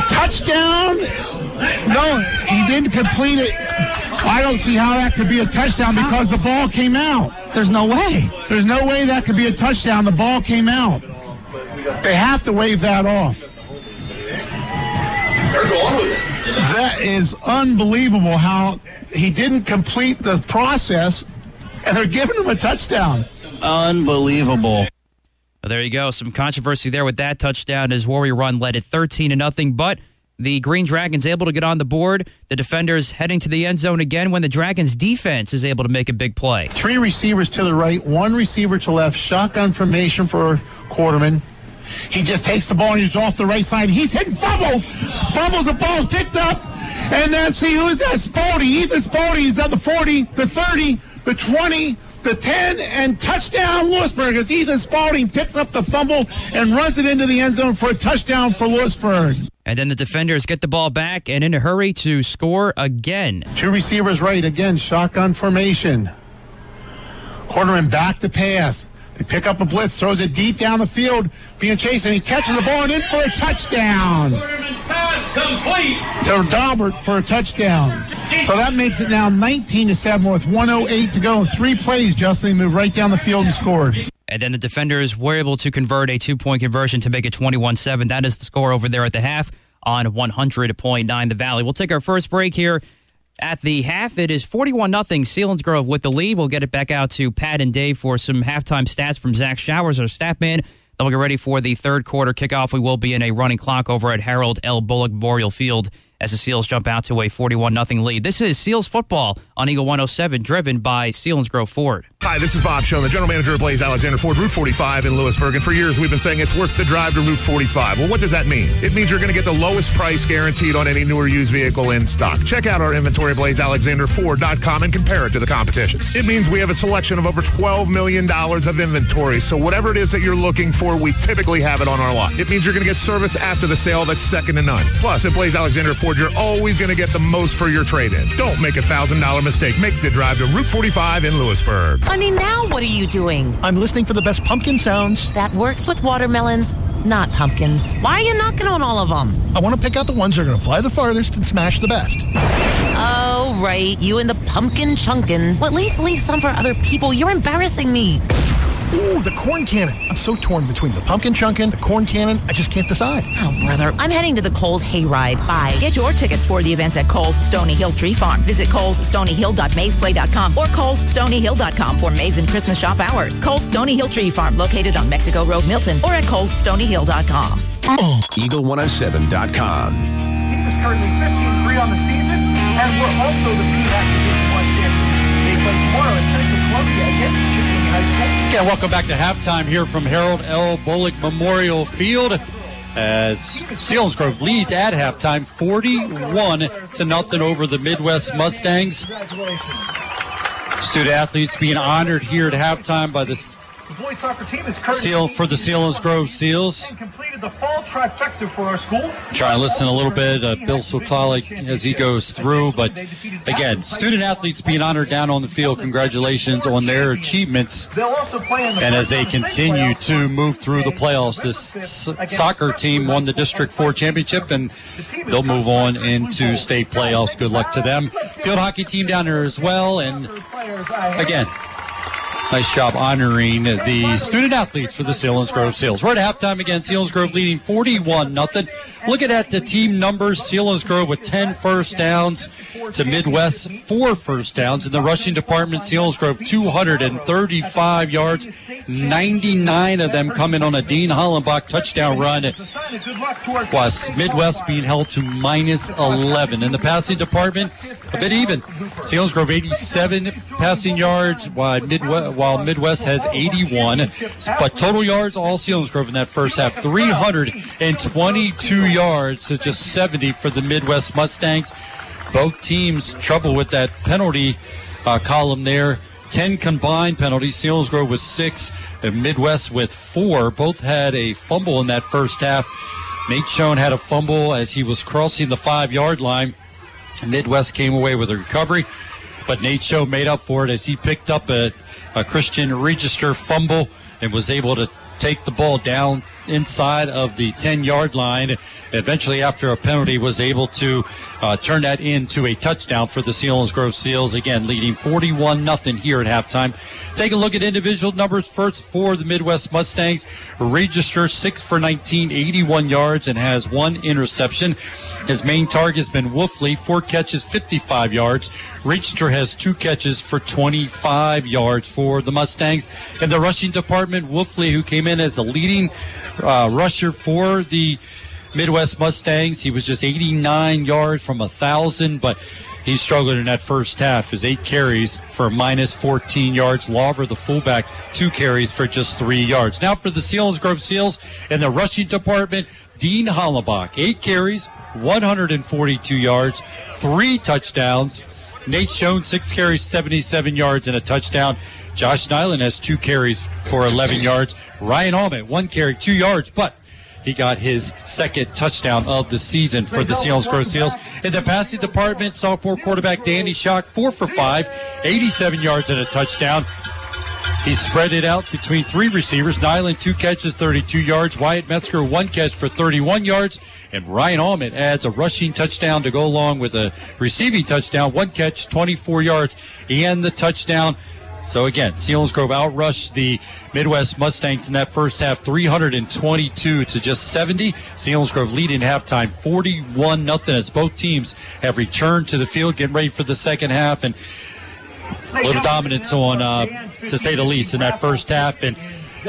touchdown. No, he didn't complete it. I don't see how that could be a touchdown because the ball came out. There's no way. There's no way that could be a touchdown. The ball came out. They have to wave that off. They're going with it. That is unbelievable how he didn't complete the process and they're giving him a touchdown. Unbelievable. Well, there you go. Some controversy there with that touchdown as Warrior Run led it 13 to nothing, but the Green Dragons able to get on the board. The defenders heading to the end zone again when the Dragons defense is able to make a big play. Three receivers to the right, one receiver to left, shotgun formation for Quarterman. He just takes the ball and he's off the right side. He's hitting fumbles. Fumbles, the ball picked up. And then see who's that? Spalding. Ethan Spalding. He's at the 40, the 30, the 20, the 10, and touchdown Lewisburg as Ethan Spalding picks up the fumble and runs it into the end zone for a touchdown for Lewisburg. And then the defenders get the ball back and in a hurry to score again. Two receivers right again, shotgun formation. Quarterman back to pass. They pick up a blitz, throws it deep down the field, being chased, and he catches the ball and in for a touchdown. To Dalbert for a touchdown. So that makes it now 19 to 7 with 108 to go. Three plays, Justin. They moved right down the field and scored. And then the defenders were able to convert a two point conversion to make it 21 7. That is the score over there at the half on 100.9 The Valley. We'll take our first break here. At the half, it is 41 0 Selinsgrove with the lead. We'll get it back out to Pat and Dave for some halftime stats from Zach Showers, our stat man. Then we'll get ready for the third quarter kickoff. We will be in a running clock over at Harold L. Bolig Memorial Field as the Seals jump out to a 41 0 lead. This is Seals football on Eagle 107, driven by Selinsgrove Ford. Hi, this is Bob Schoen, the general manager of Blaise Alexander Ford, Route 45 in Lewisburg. And for years, we've been saying it's worth the drive to Route 45. Well, what does that mean? It means you're going to get the lowest price guaranteed on any newer used vehicle in stock. Check out our inventory at blaisealexanderford.com and compare it to the competition. It means we have a selection of over $12 million of inventory. So whatever it is that you're looking for, we typically have it on our lot. It means you're going to get service after the sale that's second to none. Plus, at Blaise Alexander Ford, you're always going to get the most for your trade-in. Don't make a $1,000 mistake. Make the drive to Route 45 in Lewisburg. Honey, now what are you doing? I'm listening for the best pumpkin sounds. That works with watermelons, not pumpkins. Why are you knocking on all of them? I want to pick out the ones that are going to fly the farthest and smash the best. Oh, right. You and the pumpkin chunkin'. Well, at least leave some for other people. You're embarrassing me. Ooh, the corn cannon. I'm so torn between the pumpkin chunkin', the corn cannon. I just can't decide. Oh, brother. I'm heading to the Coles Hayride. Bye. Get your tickets for the events at Coles Stony Hill Tree Farm. Visit colesstonyhill.mazeplay.com or colesstonyhill.com for Maze and Christmas shop hours. Coles Stony Hill Tree Farm, located on Mexico Road, Milton, or at colesstonyhill.com. Eagle107.com. is currently 15-3 on the season, and we're also the PVAC Division One champions. They play tomorrow at Central Columbia against Chipping Again, welcome back to halftime here from Harold L. Bolig Memorial Field as Selinsgrove leads at halftime 41 to nothing over the Midd-West Mustangs. Student athletes being honored here at halftime by the The boys soccer team is currently Seal for the Selinsgrove Seals. and completed the fall trifecta for our school. Try and listen a little bit, uh, Bill Sotalik as he goes through. But again, student athletes being honored down on the field. Congratulations on their achievements. They'll also play in the And as they first round of state continue to move through the playoffs, this soccer team won the District 4 championship and they'll move on into state playoffs. Good luck to them. Field hockey team down there as well. And again, nice job honoring the student athletes for the Selinsgrove Seals. We're at halftime again. Selinsgrove leading 41 nothing. Looking at the team numbers, Selinsgrove with 10 first downs to Midd-West, four first downs. In the rushing department, Selinsgrove 235 yards, 99 of them coming on a Dean Hollenbach touchdown run. Plus, Midd-West being held to minus 11. In the passing department, a bit even. Selinsgrove 87 passing yards, while Midd-West, while Midd-West has 81. But total yards, all Selinsgrove in that first half, 322 yards to just 70 for the Midd-West Mustangs. Both teams trouble with that penalty uh, column there. 10 combined penalties. Selinsgrove with six, and Midd-West with four. Both had a fumble in that first half. Nate Schoen had a fumble as he was crossing the five yard line. Midd-West came away with a recovery, but Nate Schoen made up for it as he picked up a Christian Register fumble and was able to take the ball down inside of the 10 yard line. Eventually, after a penalty, was able to uh, turn that into a touchdown for the Selinsgrove Seals. Again, leading 41 0 here at halftime. Take a look at individual numbers first for the Midd-West Mustangs. Register 6 for 19, 81 yards, and has one interception. His main target has been Wolfley, four catches, 55 yards. Register has two catches for 25 yards for the Mustangs. In the rushing department, Wolfley, who came in as the leading uh, rusher for the Midd-West Mustangs, he was just 89 yards from a thousand, but he struggled in that first half. His eight carries for minus 14 yards. Lawver, the fullback, two carries for just three yards. Now for the Seals, Grove Seals in the rushing department, Dean Hollenbach, eight carries, 142 yards, three touchdowns. Nate Schoen, six carries, 77 yards, and a touchdown. Josh Nyland has two carries for 11 yards. Ryan Allman, one carry, two yards, but he got his second touchdown of the season for the Seals. Selinsgrove Seals. In the passing department, sophomore quarterback Danny Shock, four for five, 87 yards and a touchdown. He spread it out between three receivers. Nyland, two catches, 32 yards. Wyatt Metzger, one catch for 31 yards. And Ryan Allman adds a rushing touchdown to go along with a receiving touchdown. One catch, 24 yards, and the touchdown. So again, Selinsgrove outrushed the Midd-West Mustangs in that first half, 322 to just 70. Selinsgrove leading halftime, 41 nothing. As both teams have returned to the field, getting ready for the second half, and a little dominance on, uh, to say the least, in that first half. And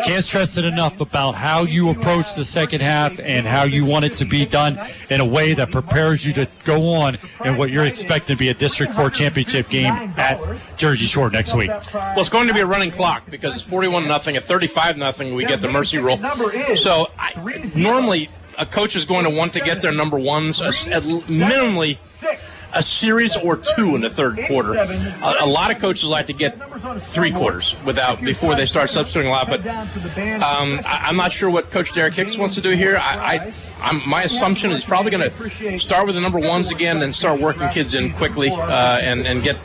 can't stress it enough about how you approach the second half and how you want it to be done in a way that prepares you to go on and what you're expecting to be a District 4 championship game at Jersey Shore next week. Well, it's going to be a running clock because it's 41 nothing. At 35 nothing, we get the mercy rule. So I, normally, a coach is going to want to get their number ones at minimally a series or two in the third quarter. A, a, lot of coaches like to get three quarters without before they start substituting a lot. But um, I, am not sure what Coach Derek Hicks wants to do here. I, I my assumption is probably going to start with the number ones again, then start working kids in quickly uh, and and get.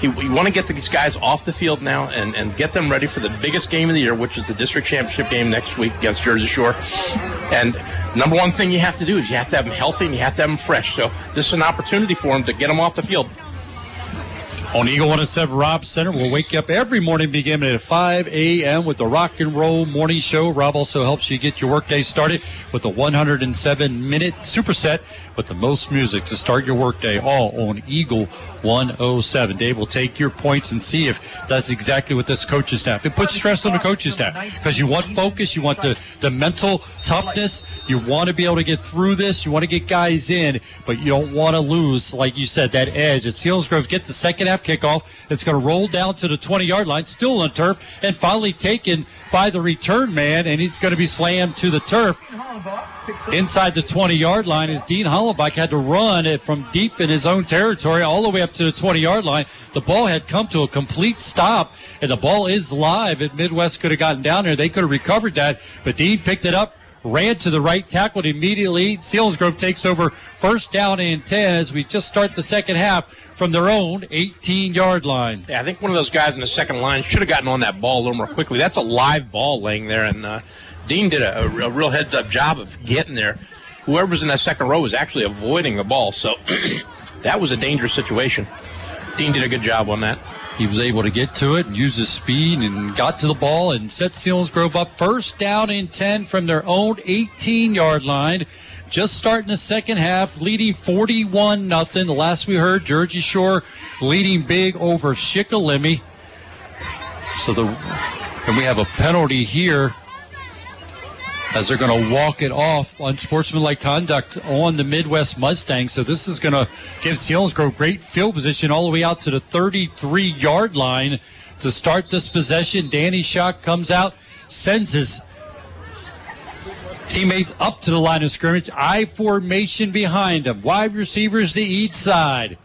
You, you want to get these guys off the field now and, and get them ready for the biggest game of the year, which is the district championship game next week against Jersey Shore. And number one thing you have to do is you have to have them healthy and you have to have them fresh. So this is an opportunity for them to get them off the field. On Eagle 107 Rob Center, we'll wake you up every morning beginning at 5 a.m. with the rock and roll morning show. Rob also helps you get your workday started with a 107 minute superset with the most music to start your workday, all on Eagle 107. Dave will take your points and see if that's exactly what this coaching staff. It puts stress on the coaching staff because you want focus, you want the, the mental toughness, you want to be able to get through this, you want to get guys in, but you don't want to lose, like you said, that edge. It's Selinsgrove get the second half kickoff. It's going to roll down to the 20 yard line, still on turf, and finally taken by the return man, and he's going to be slammed to the turf inside the 20 yard line is Dean Hollenbach had to run it from deep in his own territory all the way up to the 20 yard line. The ball had come to a complete stop, and the ball is live. And Midd-West could have gotten down there. They could have recovered that, but Dean picked it up. Ran to the right, tackled immediately. Selinsgrove takes over first down and 10 as we just start the second half from their own 18 yard line. Yeah, I think one of those guys in the second line should have gotten on that ball a little more quickly. That's a live ball laying there, and uh, Dean did a, a real heads up job of getting there. Whoever's in that second row was actually avoiding the ball, so that was a dangerous situation. Dean did a good job on that. He was able to get to it and use his speed and got to the ball and set Selinsgrove up first down in 10 from their own 18 yard line. Just starting the second half, leading 41 nothing. The last we heard, Jersey Shore leading big over Shikellamy. So the and we have a penalty here as they're going to walk it off on sportsmanlike conduct on the Midd-West Mustangs. So this is going to give Selinsgrove great field position all the way out to the 33 yard line to start this possession. Danny Shock comes out, sends his teammates up to the line of scrimmage. I formation behind him. Wide receivers to each side.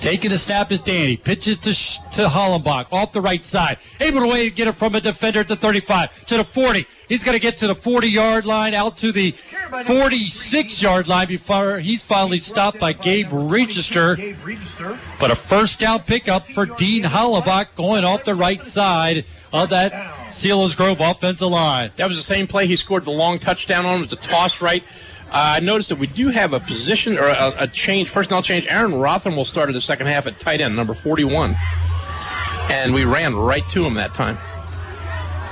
Taking the snap is Danny. Pitches to to Hollenbach off the right side. Able to get it from a defender to 35 to the 40. He's going to get to the 40 yard line, out to the 46 yard line before he's finally stopped by Gabe Register. But a first down pickup for Dean Hollenbach going off the right side of that Selinsgrove offensive line. That was the same play he scored the long touchdown on. It was a toss right. Uh, I noticed that we do have a position or a, a change, personnel change. Aaron Rotham will start in the second half at tight end, number 41. And we ran right to him that time.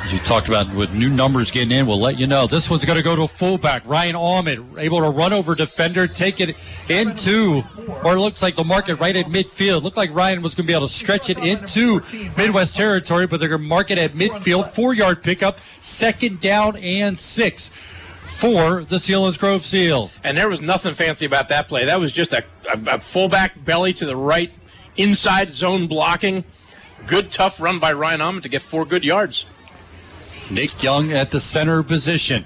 You talked about with new numbers getting in, we'll let you know. This one's going to go to a fullback. Ryan Ahmed able to run over defender, take it into, or it looks like they'll mark it right at midfield. Looked like Ryan was going to be able to stretch it into Midd-West territory, but they're going to mark it at midfield. Four yard pickup, second down and six for the Selinsgrove Seals. And there was nothing fancy about that play. That was just a, a, a fullback belly to the right, inside zone blocking. Good tough run by Ryan Ahmed to get four good yards. Nick Young at the center position.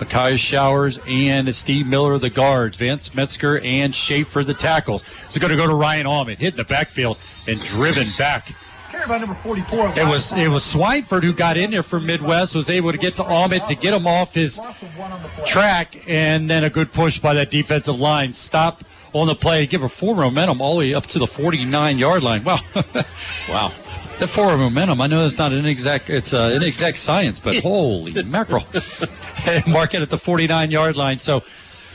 Micaiah Showers and Steve Miller, the guards. Vance Metzger and Schaefer, the tackles. It's going to go to Ryan Ahmed, hit in the backfield and driven back. number 44. It was it was Swineford who got in there from Midd-West, was able to get to Ahmed to get him off his track, and then a good push by that defensive line. Stop on the play, give a full momentum all the way up to the 49 yard line. Wow, wow. The forward momentum. I know it's not an exact. It's uh, an exact science, but holy mackerel! Mark it at the 49 yard line. So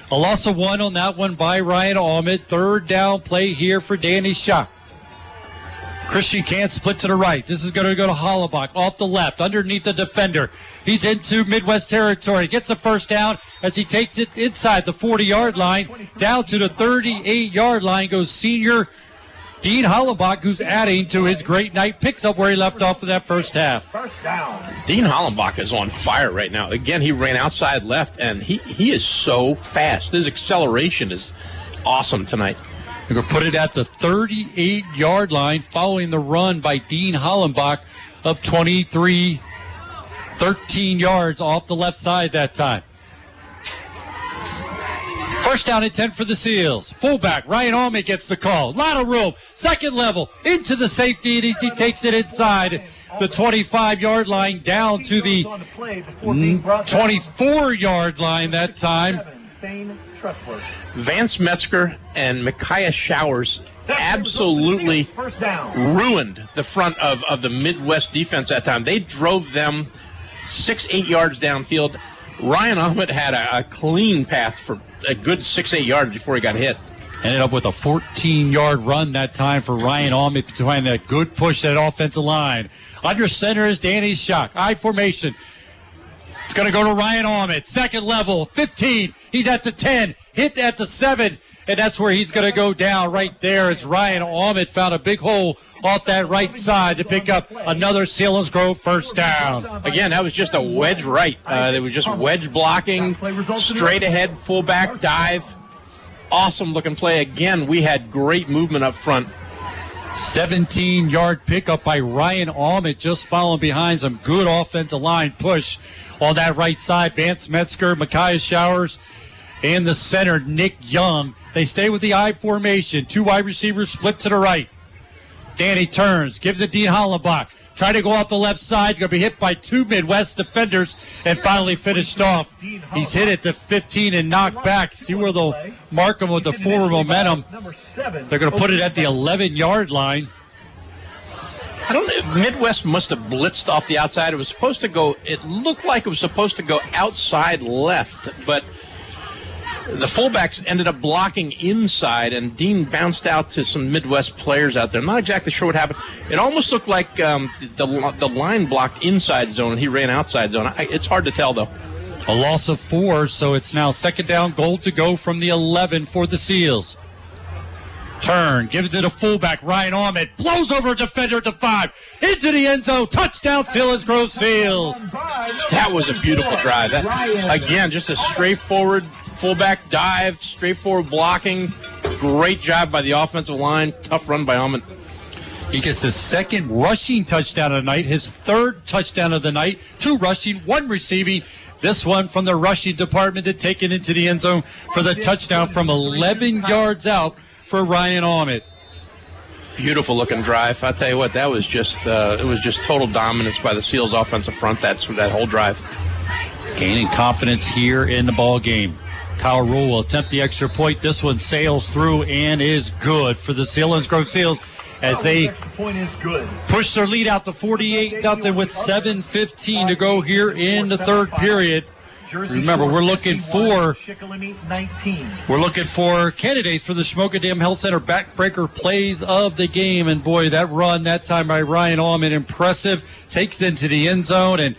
a loss of one on that one by Ryan Ahmed. Third down play here for Danny Shock. Christian can't split to the right. This is going to go to Hollenbach off the left, underneath the defender. He's into Midd-West territory. Gets a first down as he takes it inside the 40 yard line, down to the 38 yard line goes senior Dean Hollenbach, who's adding to his great night, picks up where he left off in that first half. First down. Dean Hollenbach is on fire right now. Again, he ran outside left, and he, he is so fast. His acceleration is awesome tonight. We're going to put it at the 38 yard line following the run by Dean Hollenbach of 23, 13 yards off the left side that time. First down and 10 for the Seals. Fullback, Ryan Ahmed gets the call. A lot of room. Second level into the safety, and he takes it inside the 25 yard line down to the 24 yard line that time. Vance Metzger and Micaiah Showers absolutely ruined the front of, of the Midd-West defense that time. They drove them six, eight yards downfield. Ryan Ahmed had a, a clean path for a good six, eight yards before he got hit. Ended up with a 14 yard run that time for Ryan Ahmed behind that good push that offensive line. Under center is Danny Shock. I formation. It's going to go to Ryan Ahmed. Second level, 15. He's at the 10. Hit at the 7. And that's where he's going to go down right there as Ryan Ahmed found a big hole off that right side to pick up another Selinsgrove first down. Again, that was just a wedge right. Uh, they were just wedge blocking, straight ahead, fullback dive. Awesome looking play. Again, we had great movement up front. 17 yard pickup by Ryan Ahmed, just following behind some good offensive line push on that right side. Vance Metzger, Micaiah Showers, and the center, Nick Young. They stay with the I formation. Two wide receivers split to the right. Danny turns, gives it Dean Hollenbach. Try to go off the left side. Going to be hit by two Midd-West defenders and finally finished off. He's hit it to 15 and knocked back. See where they'll mark him with the forward momentum. They're going to put it at the 11 yard line. I don't know. Midd-West must have blitzed off the outside. It was supposed to go, it looked like it was supposed to go outside left, but the fullbacks ended up blocking inside, and Dean bounced out to some Midd-West players out there. I'm not exactly sure what happened. It almost looked like um, the, the line blocked inside zone, and he ran outside zone. I, it's hard to tell, though. A loss of four, so it's now second down goal to go from the 11 for the Seals. Turn, gives it a fullback, Ryan Ahmed, blows over a defender to five, into the end zone, touchdown, Selinsgrove Seals. That was a beautiful drive. That, again, just a straightforward fullback dive, straightforward blocking. Great job by the offensive line. Tough run by Allman. He gets his second rushing touchdown of the night, his third touchdown of the night, two rushing, one receiving. This one from the rushing department to take it into the end zone for the touchdown from 11 yards out for Ryan Allman. Beautiful looking drive. I tell you what, that was just uh, it was just total dominance by the Seals offensive front. That's that whole drive. Gaining confidence here in the ball game. Kyle Rule will attempt the extra point. This one sails through and is good for the Selinsgrove Seals as they push their lead out to 48 nothing with 7:15 to go here in the third period. Remember, we're looking for we're looking for candidates for the Shamokin Dam Health Center backbreaker plays of the game. And boy, that run that time by Ryan Allman, impressive. Takes into the end zone. And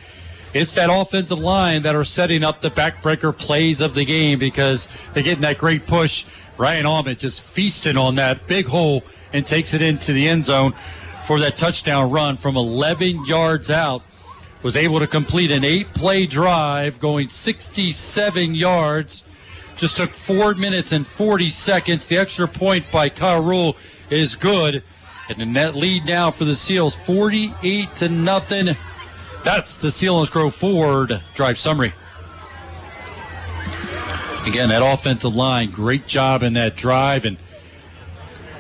it's that offensive line that are setting up the backbreaker plays of the game because they're getting that great push. Ryan Allman just feasting on that big hole and takes it into the end zone for that touchdown run from 11 yards out was able to complete an eight play drive going 67 yards. Just took four minutes and 40 seconds. The extra point by Kyle Rule is good. And the net lead now for the Seals 48 to nothing. That's the Selinsgrove Ford drive summary. Again, that offensive line, great job in that drive. And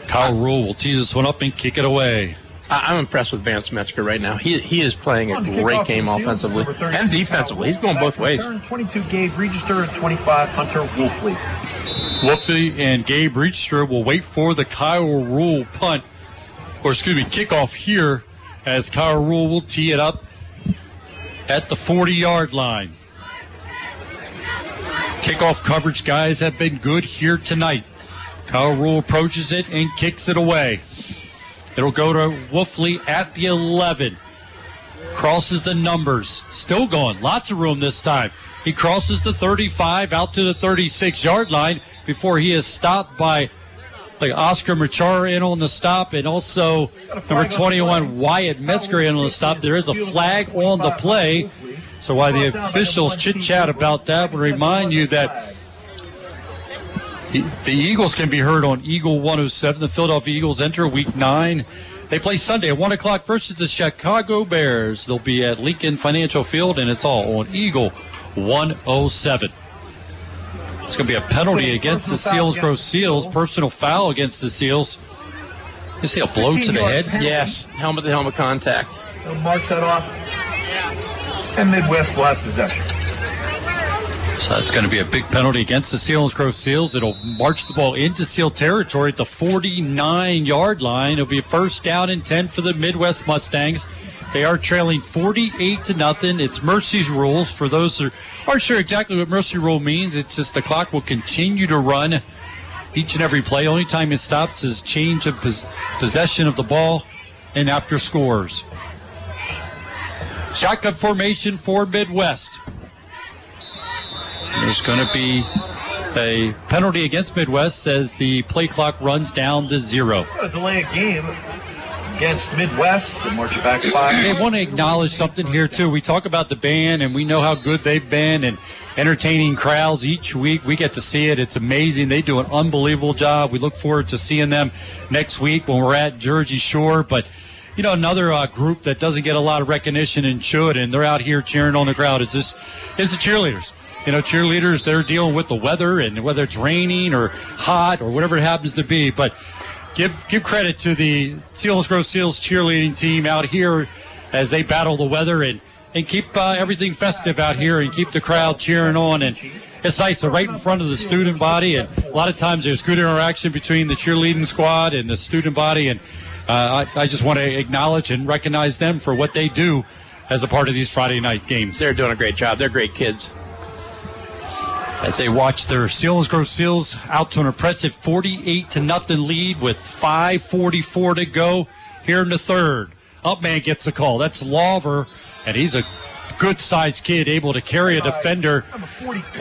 Kyle Rule will tee this one up and kick it away. I- I'm impressed with Vance Metzger right now. He he is playing a great game offensively and defensively. He's going both ways. 22 Gabe Register and 25 Hunter Wolfley. Wolfie and Gabe Register will wait for the Kyle Rule punt, or excuse me, kickoff here as Kyle Rule will tee it up at the 40 yard line. Kickoff coverage guys have been good here tonight. Kyle Rule approaches it and kicks it away. It'll go to Wolfley at the 11. Crosses the numbers. Still going. Lots of room this time. He crosses the 35 out to the 36 yard line before he is stopped by like Oscar Machar in on the stop and also number 21 Wyatt Metzger in on the stop. There is a flag on the play. So while the officials chit chat about that, would remind you that the Eagles can be heard on Eagle 107. The Philadelphia Eagles enter week nine. They play Sunday at 1 o'clock versus the Chicago Bears. They'll be at Lincoln Financial Field, and it's all on Eagle 107. It's going to be a penalty against the Seals Selinsgrove Seals. Personal foul against the Seals. You see a blow to the head? Yes, helmet to helmet contact. They'll mark that off. And Midd-West will have possession. So that's going to be a big penalty against the Selinsgrove Seals. It'll march the ball into Seal territory at the 49 yard line. It'll be a first down and 10 for the Midd-West Mustangs. They are trailing 48 to nothing. It's Mercy's rule. For those who aren't sure exactly what Mercy rule means, it's just the clock will continue to run each and every play. Only time it stops is change of pos- possession of the ball and after scores. Shotgun formation for Midd-West. There's going to be a penalty against Midd-West as the play clock runs down to zero. A delay a game against Midd-West. They march back five. Want to acknowledge something here too. We talk about the band and we know how good they've been and entertaining crowds each week. We get to see it. It's amazing. They do an unbelievable job. We look forward to seeing them next week when we're at Jersey Shore. But you know, another uh, group that doesn't get a lot of recognition and should, and they're out here cheering on the crowd. Is this is the cheerleaders? You know, cheerleaders they're dealing with the weather and whether it's raining or hot or whatever it happens to be, but give give credit to the Selinsgrove Seals cheerleading team out here as they battle the weather and and keep uh, everything festive out here and keep the crowd cheering on and it's nice they're right in front of the student body and a lot of times there's good interaction between the cheerleading squad and the student body and uh, I, I just want to acknowledge and recognize them for what they do as a part of these Friday night games. They're doing a great job. They're great kids. As they watch their Selinsgrove Seals out to an impressive 48 to nothing lead with 5:44 to go here in the third. Upman gets the call. That's Lawver, and he's a good-sized kid, able to carry a defender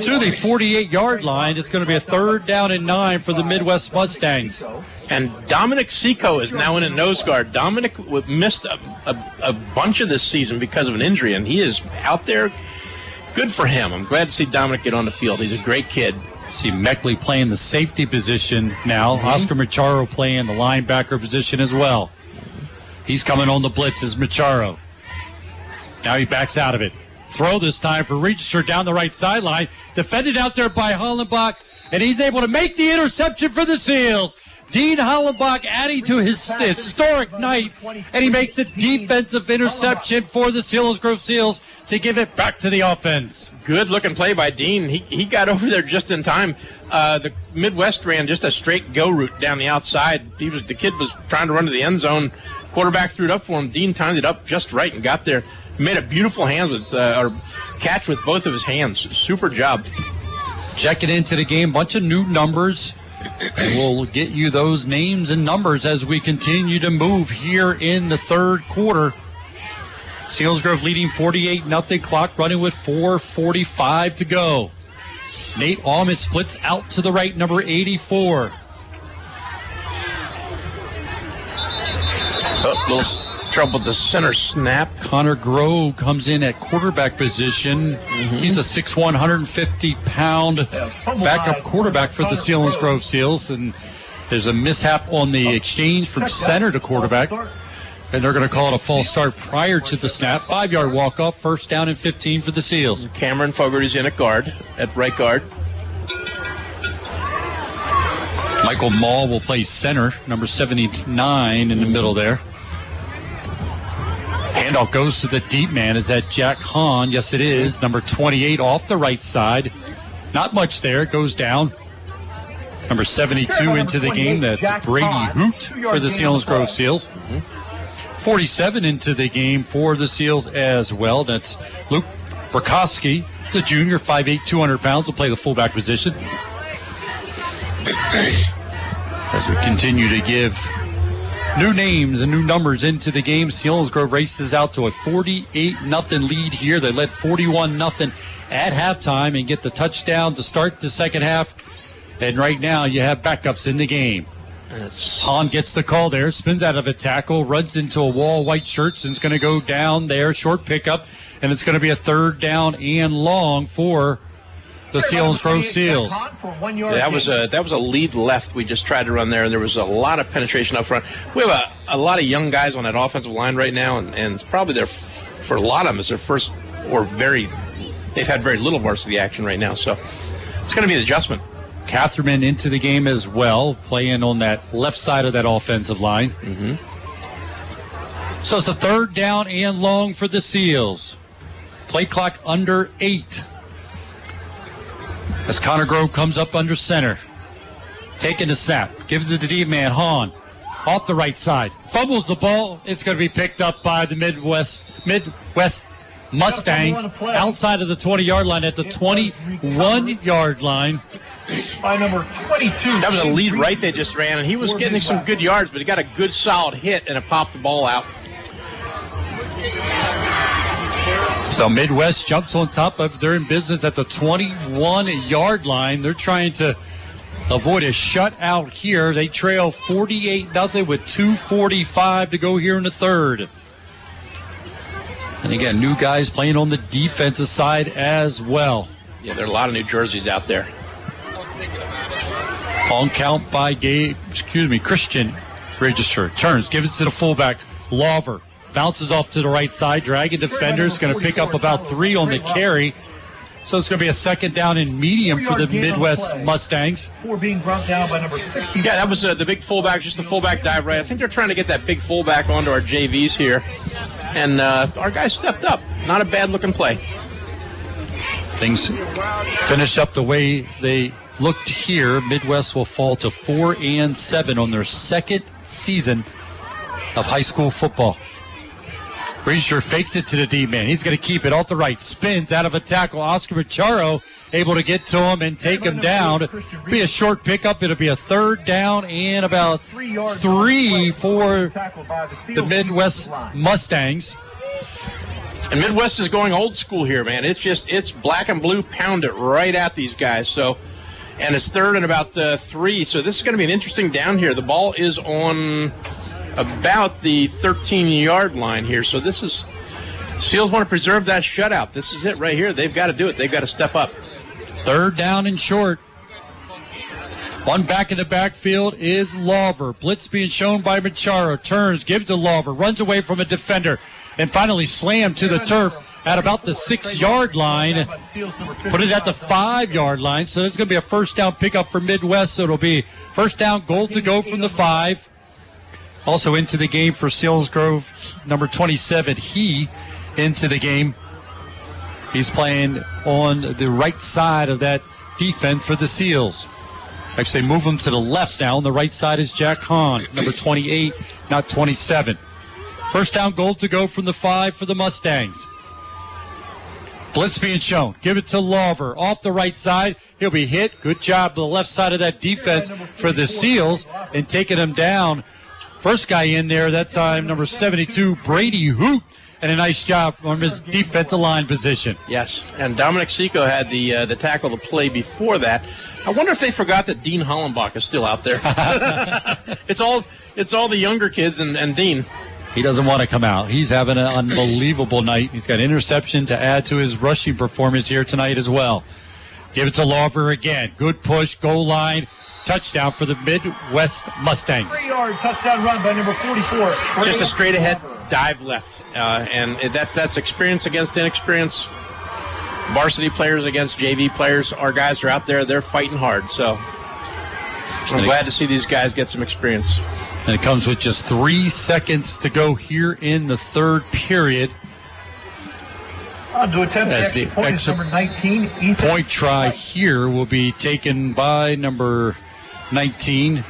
to the 48-yard line. It's going to be a third down and nine for the Midd-West Mustangs. And Dominic Seco is now in a nose guard. Dominic missed a, a, a bunch of this season because of an injury, and he is out there. Good for him. I'm glad to see Dominic get on the field. He's a great kid. See Meckley playing the safety position now. Mm-hmm. Oscar Macharo playing the linebacker position as well. He's coming on the blitz as Macharo. Now he backs out of it. Throw this time for Register down the right sideline. Defended out there by Hollenbach, and he's able to make the interception for the Seals. Dean Hollenbach adding to his historic night, and he makes a defensive interception for the Selinsgrove Seals to give it back to the offense. Good looking play by Dean. He, he got over there just in time. Uh, the Midd-West ran just a straight go route down the outside. He was the kid was trying to run to the end zone. Quarterback threw it up for him. Dean timed it up just right and got there. Made a beautiful hand with uh, or catch with both of his hands. Super job. Checking into the game, bunch of new numbers. And we'll get you those names and numbers as we continue to move here in the third quarter. Selinsgrove leading 48 nothing. Clock running with 4:45 to go. Nate Almond splits out to the right, number 84. Oh, little trouble with the center snap. Connor Grove comes in at quarterback position. Mm-hmm. He's a 6'1", 150 pound backup quarterback for the Selinsgrove Seals, and there's a mishap on the exchange from center to quarterback. And they're going to call it a false start prior to the snap. Five yard walk off, first down and 15 for the Seals. Cameron Fogarty's in at guard, at right guard. Michael Mall will play center, number 79 in the middle there. Handoff goes to the deep man. Is that Jack Hahn? Yes, it is. Number 28 off the right side. Not much there. It goes down. Number 72 into the game. That's Brady Hoot for the Selinsgrove Seals. 47 into the game for the Seals as well. That's Luke Burkowski. It's a junior, 5'8", 200 pounds. Will play the fullback position. As we continue to give new names and new numbers into the game, Selinsgrove races out to a 48 nothing lead here. They led 41 nothing at halftime and get the touchdown to start the second half. And right now you have backups in the game. Hahn gets the call there, spins out of a tackle, runs into a wall, white shirts, and is going to go down there, short pickup, and it's going to be a third down and long for the Selinsgrove Seals. Yeah, that was a that was a lead left we just tried to run there, and there was a lot of penetration up front. We have a, a lot of young guys on that offensive line right now, and, and it's probably their for a lot of them it's their first or very they've had very little varsity action right now, so it's going to be an adjustment. Catherman into the game as well, playing on that left side of that offensive line. Mm-hmm. So it's a third down and long for the Seals. Play clock under eight. As Connor Grove comes up under center. Taking the snap. Gives it to the deep man, Hahn. Off the right side. Fumbles the ball. It's going to be picked up by the Midd-West Midd-West Mustangs outside of the 20 yard line at the 21 yard line. By number 22. That was a lead right they just ran, and he was getting some good yards, but he got a good solid hit and it popped the ball out. So Midd-West jumps on top of they're in business at the 21 yard line. They're trying to avoid a shutout here. They trail 48 nothing with 245 to go here in the third. And again, new guys playing on the defensive side as well. Yeah, there are a lot of New Jerseys out there. On count by Gabe, excuse me, Christian Register. Turns, gives it to the fullback, Lawver. Bounces off to the right side, dragging defenders, going to pick up about three on the carry. So it's going to be a second down and medium for the Midd-West Mustangs. We're being brought down by number 60. Yeah, that was uh, the big fullback, just the fullback dive right. I think they're trying to get that big fullback onto our JVs here. And uh, our guys stepped up. Not a bad looking play. Things finish up the way they looked here. Midd-West will fall to four and seven on their second season of high school football. Register fakes it to the D man. He's going to keep it off the right. Spins out of a tackle. Oscar Macharo able to get to him and take him down. Be a short pickup. It'll be a third down and about three for the Midd-West Mustangs. And Midd-West is going old school here, man. It's just it's black and blue, pound it right at these guys. So, and it's third and about uh, three. So this is going to be an interesting down here. The ball is on about the 13 yard line here. So this is Seals want to preserve that shutout. This is it right here. They've got to do it. They've got to step up. Third down and short. One back in the backfield is Lawver. Blitz being shown by Macharo. Turns, gives to Lawver, runs away from a defender, and finally slammed to the turf at about the six yard line. Put it at the five yard line. So it's going to be a first down pickup for Midd-West. So it'll be first down, goal to go from the five. Also into the game for Selinsgrove, number 27, he into the game. He's playing on the right side of that defense for the Seals. Actually, move him to the left now. On the right side is Jack Hahn, number 28, not 27. First down goal to go from the five for the Mustangs. Blitz being shown. Give it to Lawver. off the right side. He'll be hit. Good job to the left side of that defense for the Seals and taking him down. First guy in there that time, number 72, Brady Hoot, and a nice job from his defensive line position. Yes, and Dominic Seco had the uh, the tackle to play before that. I wonder if they forgot that Dean Hollenbach is still out there. it's all it's all the younger kids and, and Dean. He doesn't want to come out. He's having an unbelievable night. He's got interception to add to his rushing performance here tonight as well. Give it to Lawver again. Good push, goal line, touchdown for the Midd-West Mustangs. Three yard touchdown run by number 44. Just a straight ahead dive left, uh, and that that's experience against inexperience. Varsity players against JV players. Our guys are out there; they're fighting hard. So I'm glad to see these guys get some experience. And it comes with just three seconds to go here in the third period. On to attempt As the point extra number 19, Ethan. Point try here will be taken by number 19,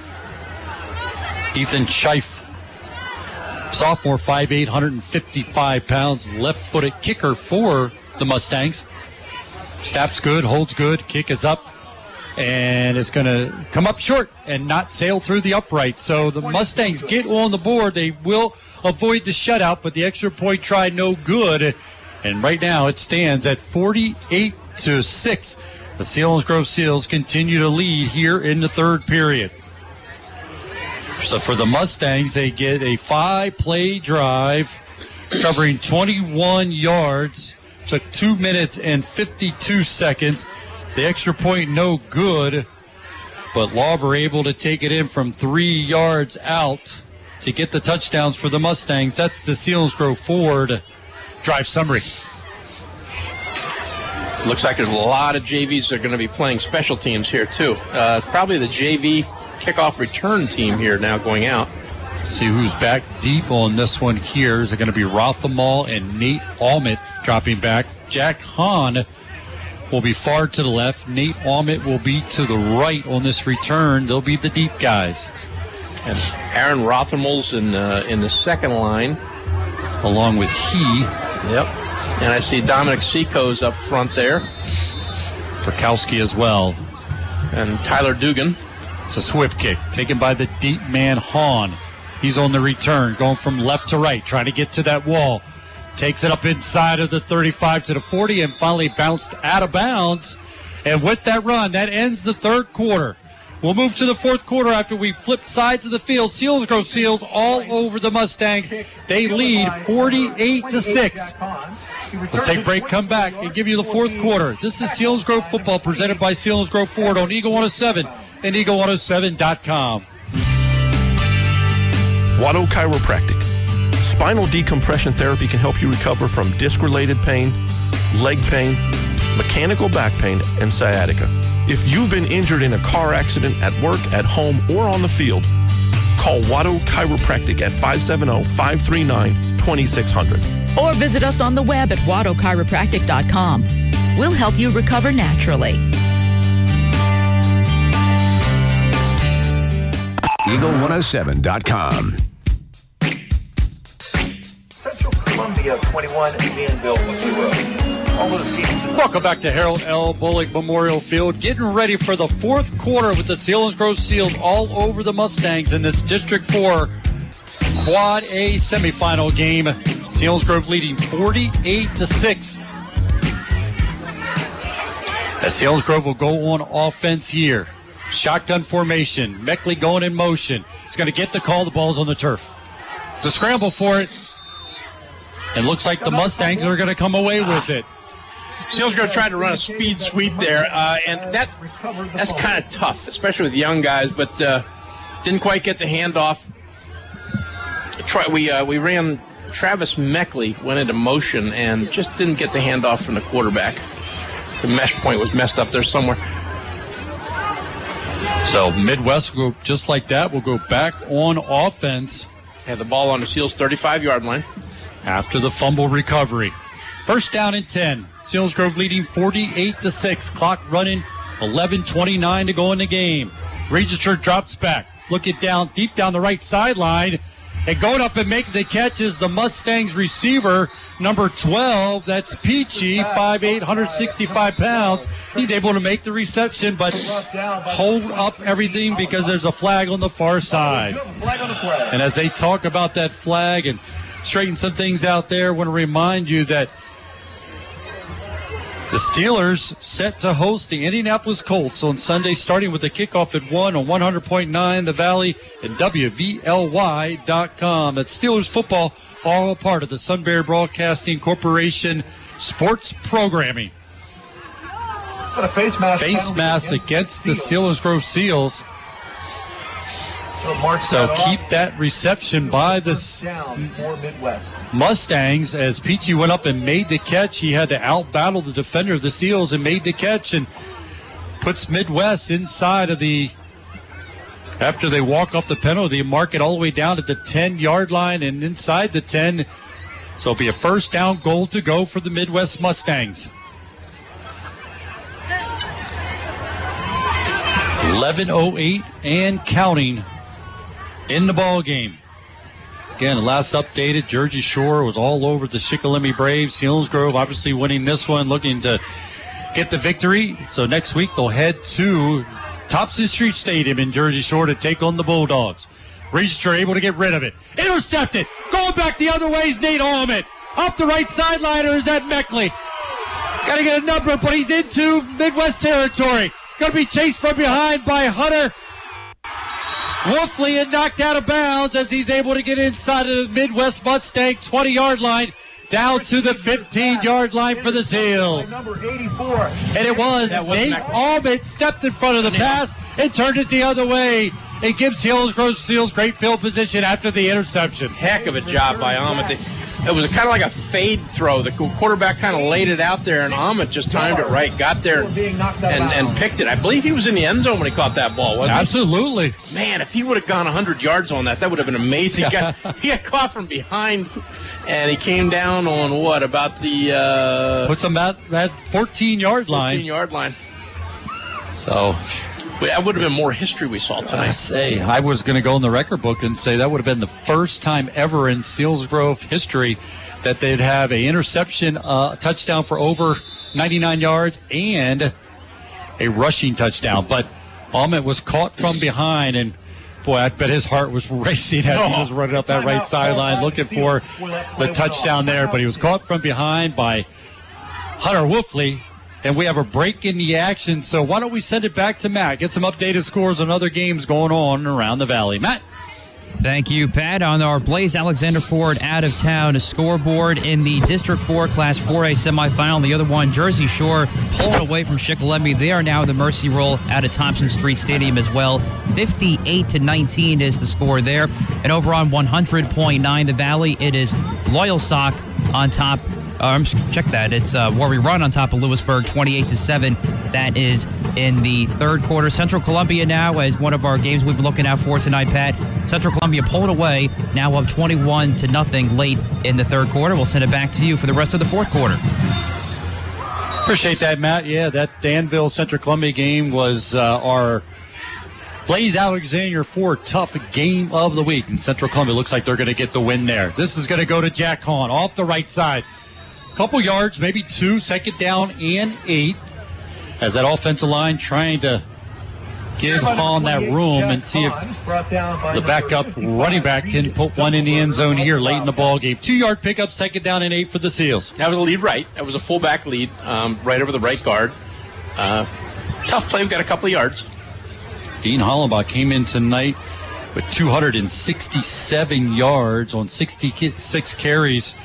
Ethan Scheif. Sophomore, 5'8", 155 pounds, left-footed kicker for the Mustangs. Snaps good, holds good, kick is up, and it's going to come up short and not sail through the upright. So the Mustangs get on the board. They will avoid the shutout, but the extra point try no good. And right now it stands at 48 to 6. The Selinsgrove Seals continue to lead here in the third period. So for the Mustangs, they get a five play drive covering 21 yards. Took two minutes and 52 seconds. The extra point no good, but Lawver able to take it in from three yards out to get the touchdowns for the Mustangs. That's the Selinsgrove Ford drive summary. Looks like there's a lot of JVs that are going to be playing special teams here too. Uh, it's probably the JV kickoff return team here now going out. See who's back deep on this one here. Is it going to be Rothamal and Nate Almit dropping back? Jack Hahn will be far to the left. Nate Almit will be to the right on this return. They'll be the deep guys. And Aaron Rothamel's in uh, in the second line, along with he. Yep. And I see Dominic Seco's up front there. Perkowski as well. And Tyler Dugan. It's a swift kick taken by the deep man Hahn. He's on the return, going from left to right, trying to get to that wall. Takes it up inside of the 35 to the 40 and finally bounced out of bounds. And with that run, that ends the third quarter. We'll move to the fourth quarter after we flip sides of the field. Selinsgrove Seals all over the Mustangs. They lead 48 to 6. Let's take a break, come back, and give you the fourth quarter. This is Selinsgrove football presented by Selinsgrove Ford on Eagle 107 and Eagle107.com. Watto Chiropractic. Spinal decompression therapy can help you recover from disc related pain, leg pain, mechanical back pain, and sciatica. If you've been injured in a car accident at work, at home, or on the field, call Watto Chiropractic at 570 539 2600. Or visit us on the web at wattochiropractic.com. We'll help you recover naturally. Eagle107.com. Columbia 21, Danville 0. All those teams. Welcome back to Harold L. Bolig Memorial Field. Getting ready for the fourth quarter with the Selinsgrove Seals all over the Mustangs in this District 4 Quad A semifinal game. Selinsgrove leading 48 to 6. As Grove will go on offense here. Shotgun formation. Meckley going in motion. He's going to get the call. The ball's on the turf. It's a scramble for it. It looks like the Mustangs are going to come away with it. Selinsgrove going to try to run a speed sweep there, uh, and that that's kind of tough, especially with young guys. But uh, didn't quite get the handoff. Try, we uh, we ran Travis Meckley went into motion and just didn't get the handoff from the quarterback. The mesh point was messed up there somewhere. So Midd-West group just like that. We'll go back on offense. Have the ball on the Seals 35 yard line. After the fumble recovery. First down and 10. Selinsgrove leading 48 to 6. Clock running 11:29 to go in the game. Register drops back. Look it down deep down the right sideline. And going up and making the catch is the Mustangs receiver, number 12. That's Peachy, 5'8, 165 pounds. He's able to make the reception, but hold up everything because there's a flag on the far side. And as they talk about that flag and straighten some things out there, I want to remind you that the Steelers set to host the Indianapolis Colts on Sunday, starting with the kickoff at 1 on 100.9 The Valley and WVLY.com. That's Steelers football, all a part of the Sunbury Broadcasting Corporation sports programming. Got a face mask. Face mask against the Selinsgrove Seals. So keep that reception by the Mustangs as Peachy went up and made the catch. He had to outbattle the defender of the Seals and made the catch and puts Midd-West inside of the. After they walk off the penalty, mark it all the way down at the 10 yard line and inside the 10. So it'll be a first down goal to go for the Midd-West Mustangs. 11:08 and counting in the ball game. Again, last updated, Jersey Shore was all over the Shikellamy Braves. Selinsgrove obviously winning this one, looking to get the victory. So next week they'll head to Thompson Street Stadium in Jersey Shore to take on the Bulldogs. Register able to get rid of it. Intercepted. Going back the other way is Nate Allman. Up the right sideline, is that Meckley? Got to get a number, but he's into Midd-West territory. Going to be chased from behind by Hunter Wolfley and knocked out of bounds as he's able to get inside of the Midd-West Mustang 20 yard line down to the 15 yard line for the Seals. Number 84. And it was Nate Allman stepped in front of the pass and turned it the other way. It gives Selinsgrove Seals great field position after the interception. Heck of a job by Allman. They- It was kind of like a fade throw. The quarterback kind of laid it out there, and Allman just timed it right. Got there and, and picked it. I believe he was in the end zone when he caught that ball, wasn't Absolutely. he? Man, if he would have gone 100 yards on that, that would have been amazing. He got, he got caught from behind, and he came down on what, about the uh, Puts them at that 14 yard line? 14 yard line. So that would have been more history we saw tonight. I tonight. say I was going to go in the record book and say that would have been the first time ever in Selinsgrove history that they'd have a interception, uh, touchdown for over 99 yards, and a rushing touchdown. But Allman was caught from behind, and boy, I bet his heart was racing as he was running up that right sideline looking for the touchdown there. But he was caught from behind by Hunter Wolfley. And we have a break in the action, so why don't we send it back to Matt? Get some updated scores on other games going on around the valley. Matt. Thank you, Pat. On our Blaise Alexander Ford out of town scoreboard in the District 4 Class 4A semifinal. The other one, Jersey Shore, pulling away from Shikellamy. They are now the Mercy Roll out of Thompson Street Stadium as well. 58 to 19 is the score there. And over on 100.9 The Valley, it is Loyalsock on top. I'm check that. It's uh, Warrior Run on top of Lewisburg, 28 to 7. That is in the third quarter. Central Columbia now is one of our games we've been looking out for tonight, Pat. Central Columbia pulled away, now up 21 to nothing late in the third quarter. We'll send it back to you for the rest of the fourth quarter. Appreciate that, Matt. Yeah, that Danville Central Columbia game was uh, our Blaise Alexander for tough game of the week. And Central Columbia looks like they're going to get the win there. This is going to go to Jack Hahn off the right side. Couple yards, maybe two, second down and eight. As that offensive line trying to give Hahn that room and see if the backup running back can put one in the end zone here late in the ball game. Two yard pickup, second down and eight for the Seals. That was a lead right. That was a fullback lead, um, right over the right guard. Uh, tough play. We've got a couple of yards. Dean Hollenbach came in tonight with 267 yards on 66 carries,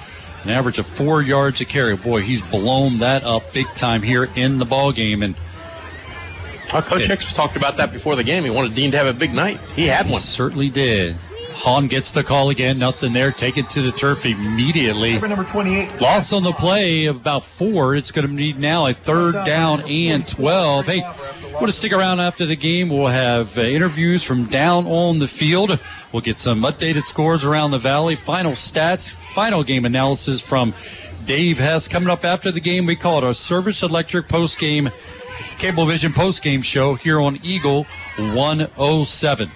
an average of four yards a carry. Boy, he's blown that up big time here in the ball game. And coach It- Hicks talked about that before the game. He wanted Dean to have a big night. He had one. certainly did. Hahn gets the call again. Nothing there. Take it to the turf immediately. Number 28. Loss on the play of about four. It's going to need now a third down and 12. Hey, want to stick around after the game? We'll have uh, interviews from down on the field. We'll get some updated scores around the valley, final stats, final game analysis from Dave Hess. Coming up after the game, we call it our Service Electric post game, Cablevision post game show here on Eagle 107.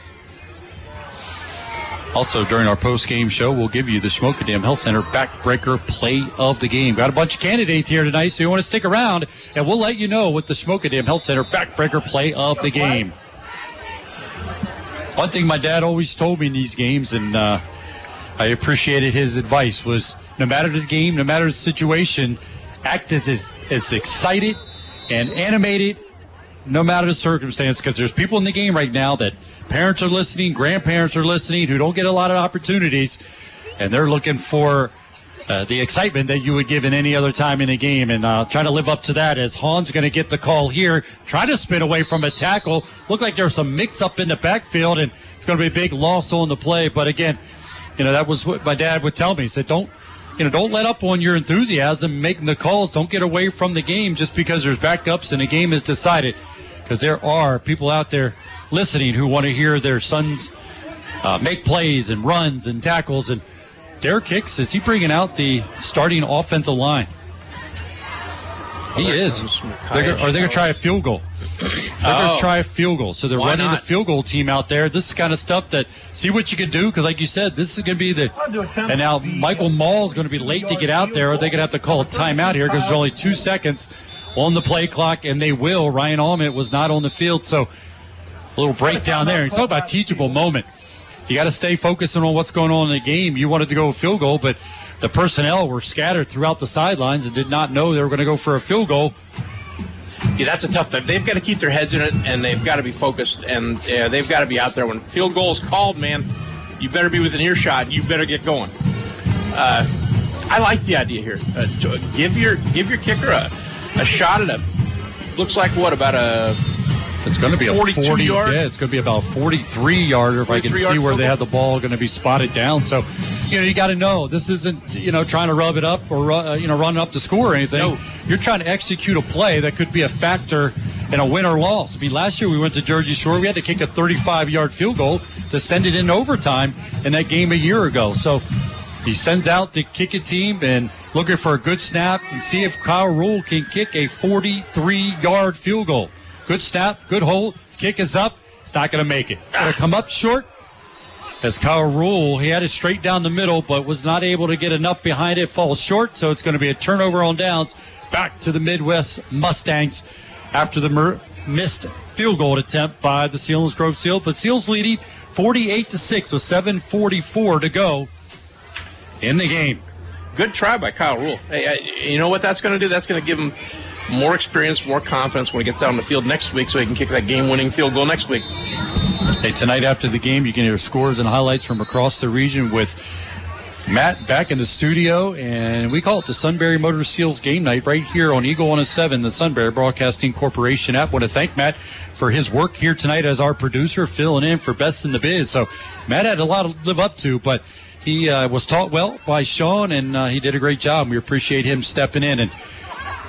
Also, during our post-game show, we'll give you the Shamokin Dam Health Center backbreaker play of the game. Got a bunch of candidates here tonight, so you want to stick around, and we'll let you know what the Shamokin Dam Health Center backbreaker play of the game. One thing my dad always told me in these games, and uh, I appreciated his advice, was no matter the game, no matter the situation, act as, as excited and animated no matter the circumstance, because there's people in the game right now that parents are listening, grandparents are listening, who don't get a lot of opportunities, and they're looking for uh, the excitement that you would give in any other time in a game, and uh, trying to live up to that. As Hahn's going to get the call here, try to spin away from a tackle. Look like there's some mix up in the backfield, and it's going to be a big loss on the play. But again, you know that was what my dad would tell me. He said, "Don't." You know, don't let up on your enthusiasm making the calls. Don't get away from the game just because there's backups and a game is decided because there are people out there listening who want to hear their sons uh, make plays and runs and tackles. And Derek Hicks, is he bringing out the starting offensive line? He is. They're are they going to try a field goal? They're going Oh. to try a field goal. So they're Why running not? the field goal team out there. This is kind of stuff that see what you can do because, like you said, this is going to be the. And now Michael Mall is going to be late to get out there. Or they're going to have to call a timeout here because there's only two seconds on the play clock, and they will. Ryan Allman was not on the field, so a little breakdown there. And talk about teachable moment. You got to stay focusing on what's going on in the game. You wanted to go a field goal, but the personnel were scattered throughout the sidelines and did not know they were going to go for a field goal. Yeah, that's a tough thing. They've got to keep their heads in it, and they've got to be focused, and uh, they've got to be out there when field goal is called. Man, you better be within earshot. You better get going. Uh, I like the idea here. Uh, give your give your kicker a, a shot at a looks like what about a It's going to be a 42 40 yard? Yeah, it's going to be about a 43 yarder if I can see where they have the ball going to be spotted down. So, you know, you got to know this isn't, you know, trying to rub it up or, uh, you know, run up to score or anything. No. You're trying to execute a play that could be a factor in a win or loss. I mean, last year we went to Jersey Shore. We had to kick a 35 yard field goal to send it in overtime in that game a year ago. So he sends out the kick it team and looking for a good snap and see if Kyle Rule can kick a 43 yard field goal. Good snap, good hold, kick is up. It's not going to make it. It's going to come up short. As Kyle Rule, he had it straight down the middle, but was not able to get enough behind it. Falls short, so it's going to be a turnover on downs. Back to the Midd-West Mustangs after the mer- missed field goal attempt by the Selinsgrove Seals. But Seals leading 48 to six with 7:44 to go in the game. Good try by Kyle Rule. Hey, I, you know what that's going to do? That's going to give him more experience, more confidence when he gets out on the field next week, so he can kick that game-winning field goal next week. Hey, tonight after the game, you can hear scores and highlights from across the region with Matt back in the studio, and we call it the Sunbury Motor Seals Game Night right here on Eagle 107, the Sunbury Broadcasting Corporation app. want to thank Matt for his work here tonight as our producer, filling in for Best in the Biz. So Matt had a lot to live up to, but he uh, was taught well by Sean, and uh, he did a great job. We appreciate him stepping in and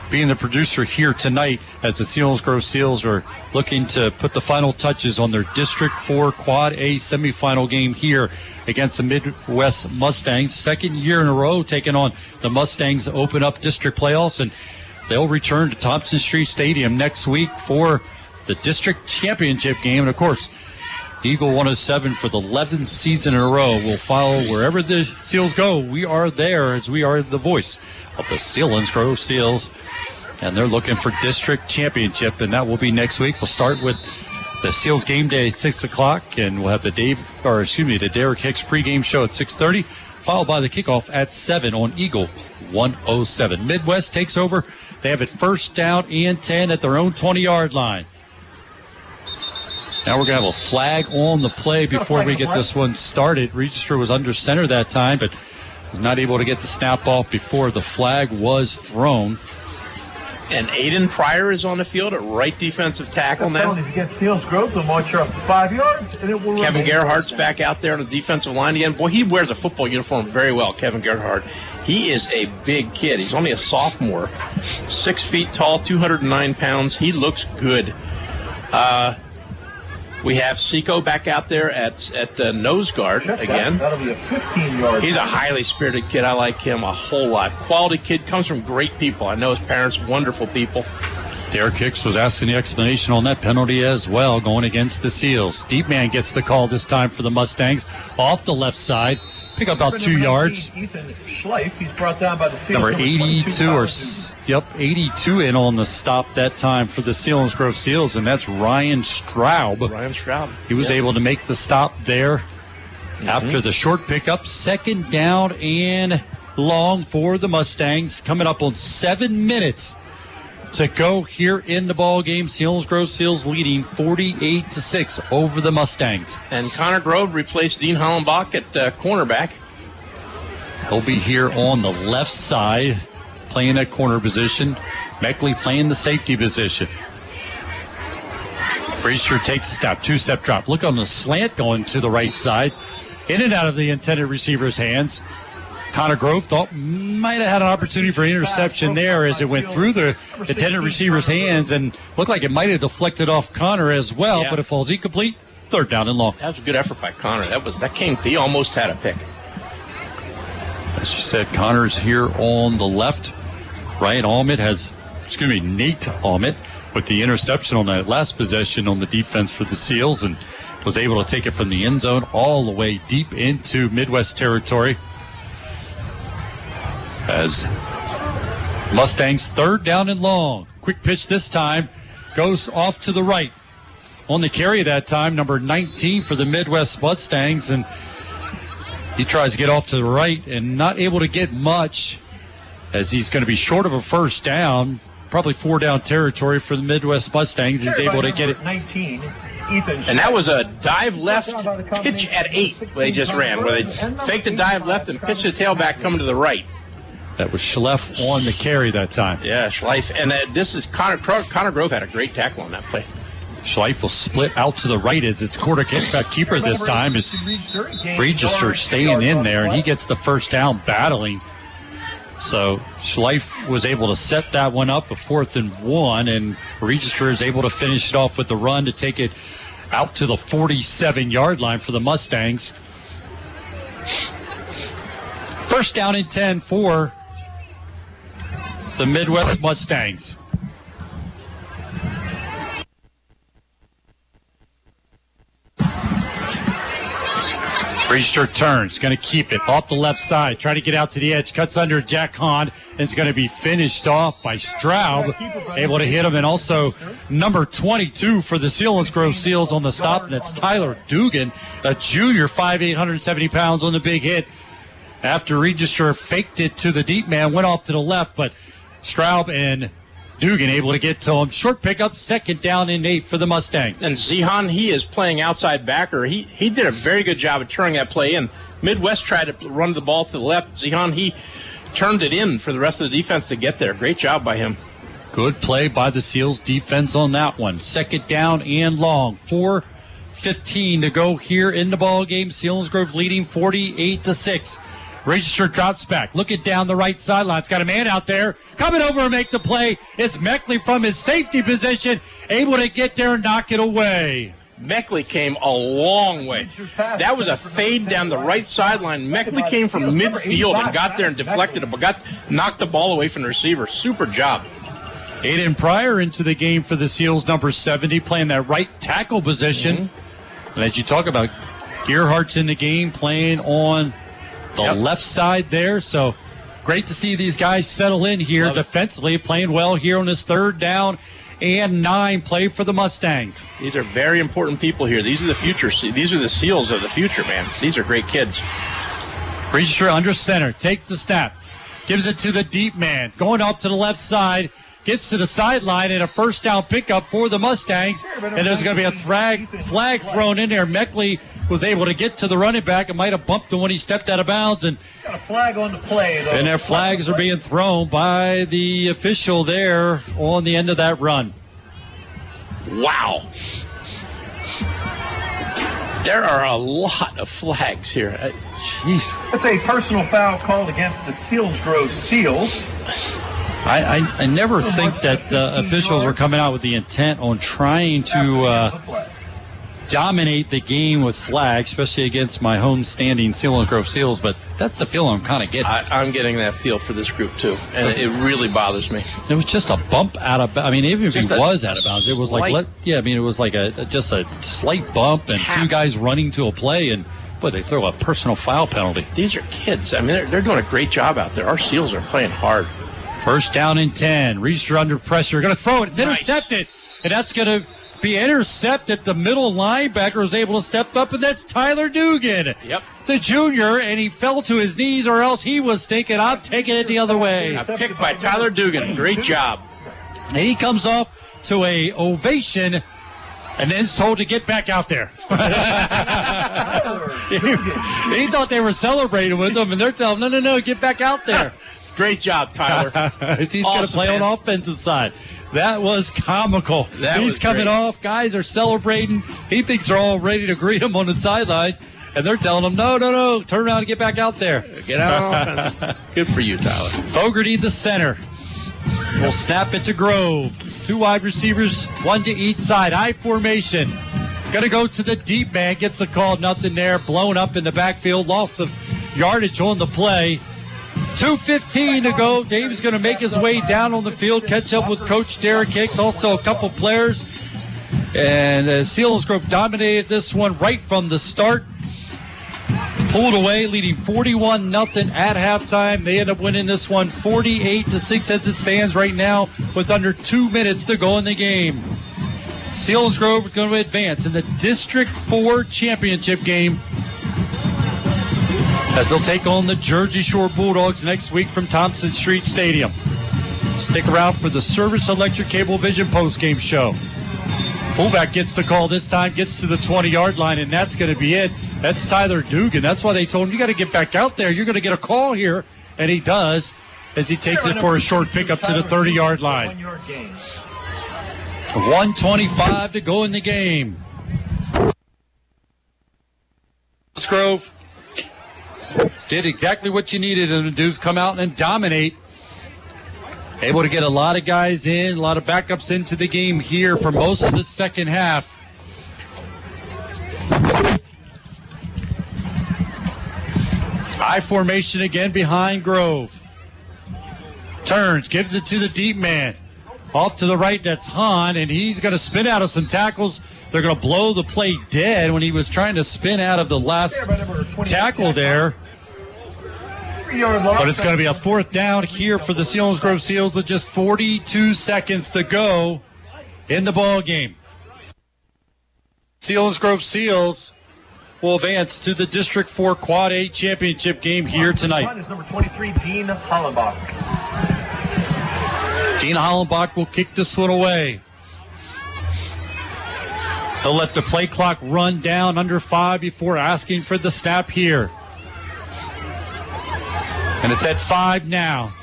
being the producer here tonight as the Selinsgrove Seals are looking to put the final touches on their District 4 Quad A semifinal game here against the Midd-West Mustangs. Second year in a row taking on the Mustangs to open up district playoffs, and they'll return to Thompson Street Stadium next week for the district championship game. And of course, Eagle 107 for the 11th season in a row will follow wherever the Seals go. We are there as we are the voice of the Selinsgrove Seals. And they're looking for district championship, and that will be next week. We'll start with the Seals game day at 6 o'clock, and we'll have the Dave, or excuse me, the Derek Hicks pregame show at 6.30, followed by the kickoff at 7 on Eagle 107. Midd-West takes over. They have it first down and 10 at their own 20-yard line. Now we're going to have a flag on the play before we get this one started. Register was under center that time, but Was not able to get the snap off before the flag was thrown. And Aiden Pryor is on the field at right defensive tackle now. Penalties against Selinsgrove. They'll march her up five yards, and it will. Kevin remain- Gerhardt's back out there on the defensive line again. Boy, he wears a football uniform very well, Kevin Gerhardt. He is a big kid. He's only a sophomore, six feet tall, 209 pounds. He looks good. Uh, we have Seco back out there at at the nose guard again. That'll be a 15 yard. He's a highly spirited kid. I like him a whole lot. Quality kid comes from great people. I know his parents, wonderful people. Derek Hicks was asking the explanation on that penalty as well, going against the Seals. Deep man gets the call this time for the Mustangs off the left side. Pick up about two yards. Ethan Schleif. He's brought down by the Seals. Number 82 or yep, 82 in on the stop that time for the Selinsgrove Seals, and that's Ryan Straub. Ryan Straub. He was Yeah. able to make the stop there mm-hmm. after the short pickup. Second down and long for the Mustangs, coming up on seven minutes to go here in the ball game. Selinsgrove Seals leading 48 to six over the Mustangs. And Connor Grove replaced Dean Hollenbach at uh, cornerback. He'll be here on the left side, playing that corner position. Meckley playing the safety position. Brewster takes a step, two step drop. Look on the slant going to the right side, in and out of the intended receiver's hands. Connor Grove thought might have had an opportunity for an interception there as it went through the intended receiver's hands and looked like it might have deflected off Connor as well, Yeah. but it falls incomplete. Third down and long. That was a good effort by Connor. That was that came. He almost had a pick. As you said, Connor's here on the left. Ryan Allman has, excuse me, Nate Allman with the interception on that last possession on the defense for the Seals and was able to take it from the end zone all the way deep into Midd-West territory. As Mustangs third down and long. Quick pitch this time goes off to the right. On the carry that time, number 19 for the Midd-West Mustangs. And he tries to get off to the right and not able to get much as he's going to be short of a first down. Probably four down territory for the Midd-West Mustangs. He's able to get it. 19. Ethan. And that was a dive left pitch at eight they just ran, where they faked the dive left and pitch the tailback coming to the right. That was Schleff on the carry that time. Yeah, Schleif. And uh, this is Connor, Connor Grove had a great tackle on that play. Schleif will split out to the right as its quarterback keeper this time is Register staying in there, and he gets the first down battling. So Schleif was able to set that one up a fourth and one, and Register is able to finish it off with the run to take it out to the 47 yard line for the Mustangs. First down and 10 for the Midd-West Mustangs. Register turns, going to keep it off the left side, try to get out to the edge, cuts under Jack Hahn, and it's going to be finished off by Straub, able to hit him, and also number 22 for the Selinsgrove Seals on the stop, and that's Tyler Dugan, a junior, 5'8", 170 pounds on the big hit. After Register faked it to the deep man, went off to the left, but Straub and Dugan able to get to him. Short pickup, second down and eight for the Mustangs. And Zihan, he is playing outside backer. He he did a very good job of turning that play in. Midd-West tried to run the ball to the left. Zihan, he turned it in for the rest of the defense to get there. Great job by him. Good play by the Seals defense on that one. Second down and long. 4.15 to go here in the ball game. Selinsgrove leading 48 to 6. Register drops back, looking down the right sideline. It's got a man out there coming over and make the play. It's Meckley from his safety position, able to get there and knock it away. Meckley came a long way. That was a fade down the right sideline. Meckley came from midfield and got there and deflected it, but got knocked the ball away from the receiver. Super job. Aiden Pryor into the game for the Seals, number 70, playing that right tackle position. Mm-hmm. And as you talk about, Gearhart's in the game playing on the left side there. So great to see these guys settle in here Love it. defensively, playing well here on this third down and nine play for the Mustangs. These are very important people here. These are the future. These are the seals of the future, man. These are great kids. Register under center, takes the snap, gives it to the deep man, going up to the left side, gets to the sideline, and a first down pickup for the Mustangs. And there's going to be a flag, flag thrown in there. Meckley was able to get to the running back and might have bumped him when he stepped out of bounds. And Got a flag on the play. Though. and their flags are being thrown by the official there on the end of that run. Wow. There are a lot of flags here. Uh, Jeez. That's a personal foul called against the Selinsgrove Seals. I, I, I never think that uh, officials are coming out with the intent on trying to uh, dominate the game with flags, especially against my home standing Selinsgrove Seals, but that's the feel I'm kind of getting. I, I'm getting that feel for this group too, and it, it really bothers me. It was just a bump out of. I mean, even if Just he was out of bounds, it was like, let, yeah. I mean, it was like a just a slight bump and two guys running to a play, and boy, they throw a personal foul penalty. These are kids. I mean, they're, they're doing a great job out there. Our Seals are playing hard. First down and 10. Register under pressure. Going to throw it. It's Nice. intercepted. And that's going to be intercepted. The middle linebacker was able to step up, and that's Tyler Dugan. Yep. The junior, and he fell to his knees, or else he was thinking, I'm taking it the other way. A pick by Tyler Dugan. Great job. And he comes off to a ovation and then is told to get back out there. he thought they were celebrating with him, and they're telling him, no, no, no, get back out there. Great job, Tyler. He's going to play man. on offensive side. That was comical. That He's was coming great. off. Guys are celebrating. He thinks they're all ready to greet him on the sideline, and they're telling him, no, no, no, turn around and get back out there. Get out on offense. Good for you, Tyler. Fogarty, the center, will snap it to Grove. Two wide receivers, one to each side. I formation. Going to go to the deep man. Gets the call. Nothing there. Blown up in the backfield. Loss of yardage on the play. 2.15 to go. Dave's going to make his way down on the field, catch up with Coach Derek Hicks. Also, a couple players. And uh, Selinsgrove dominated this one right from the start. Pulled away, leading 41 nothing at halftime. They end up winning this one 48 to 6 as it stands right now with under two minutes to go in the game. Selinsgrove going to advance in the District 4 championship game as they'll take on the Jersey Shore Bulldogs next week from Thompson Street Stadium. Stick around for the Service Electric Cable Vision postgame show. Fullback gets the call this time, gets to the 20 yard line, and that's going to be it. That's Tyler Dugan. That's why they told him, you got to get back out there. You're going to get a call here. And he does as he takes it for a short pickup to the 30 yard line. One yard gain. 125 to go in the game. Grove did exactly what you needed them to do is come out and dominate. Able to get a lot of guys in, a lot of backups into the game here for most of the second half. I formation again behind Grove. Turns, gives it to the deep man. Off to the right, that's Hahn, and he's going to spin out of some tackles. They're going to blow the play dead when he was trying to spin out of the last tackle there. But it's going to be a fourth down here for the Selinsgrove Seals with just 42 seconds to go in the ball game. Selinsgrove Seals will advance to the District 4 Quad A championship game here tonight. Number 23, Dean Hollenbach. Dean Hollenbach will kick this one away. He'll let the play clock run down under five before asking for the snap here. And it's at five now.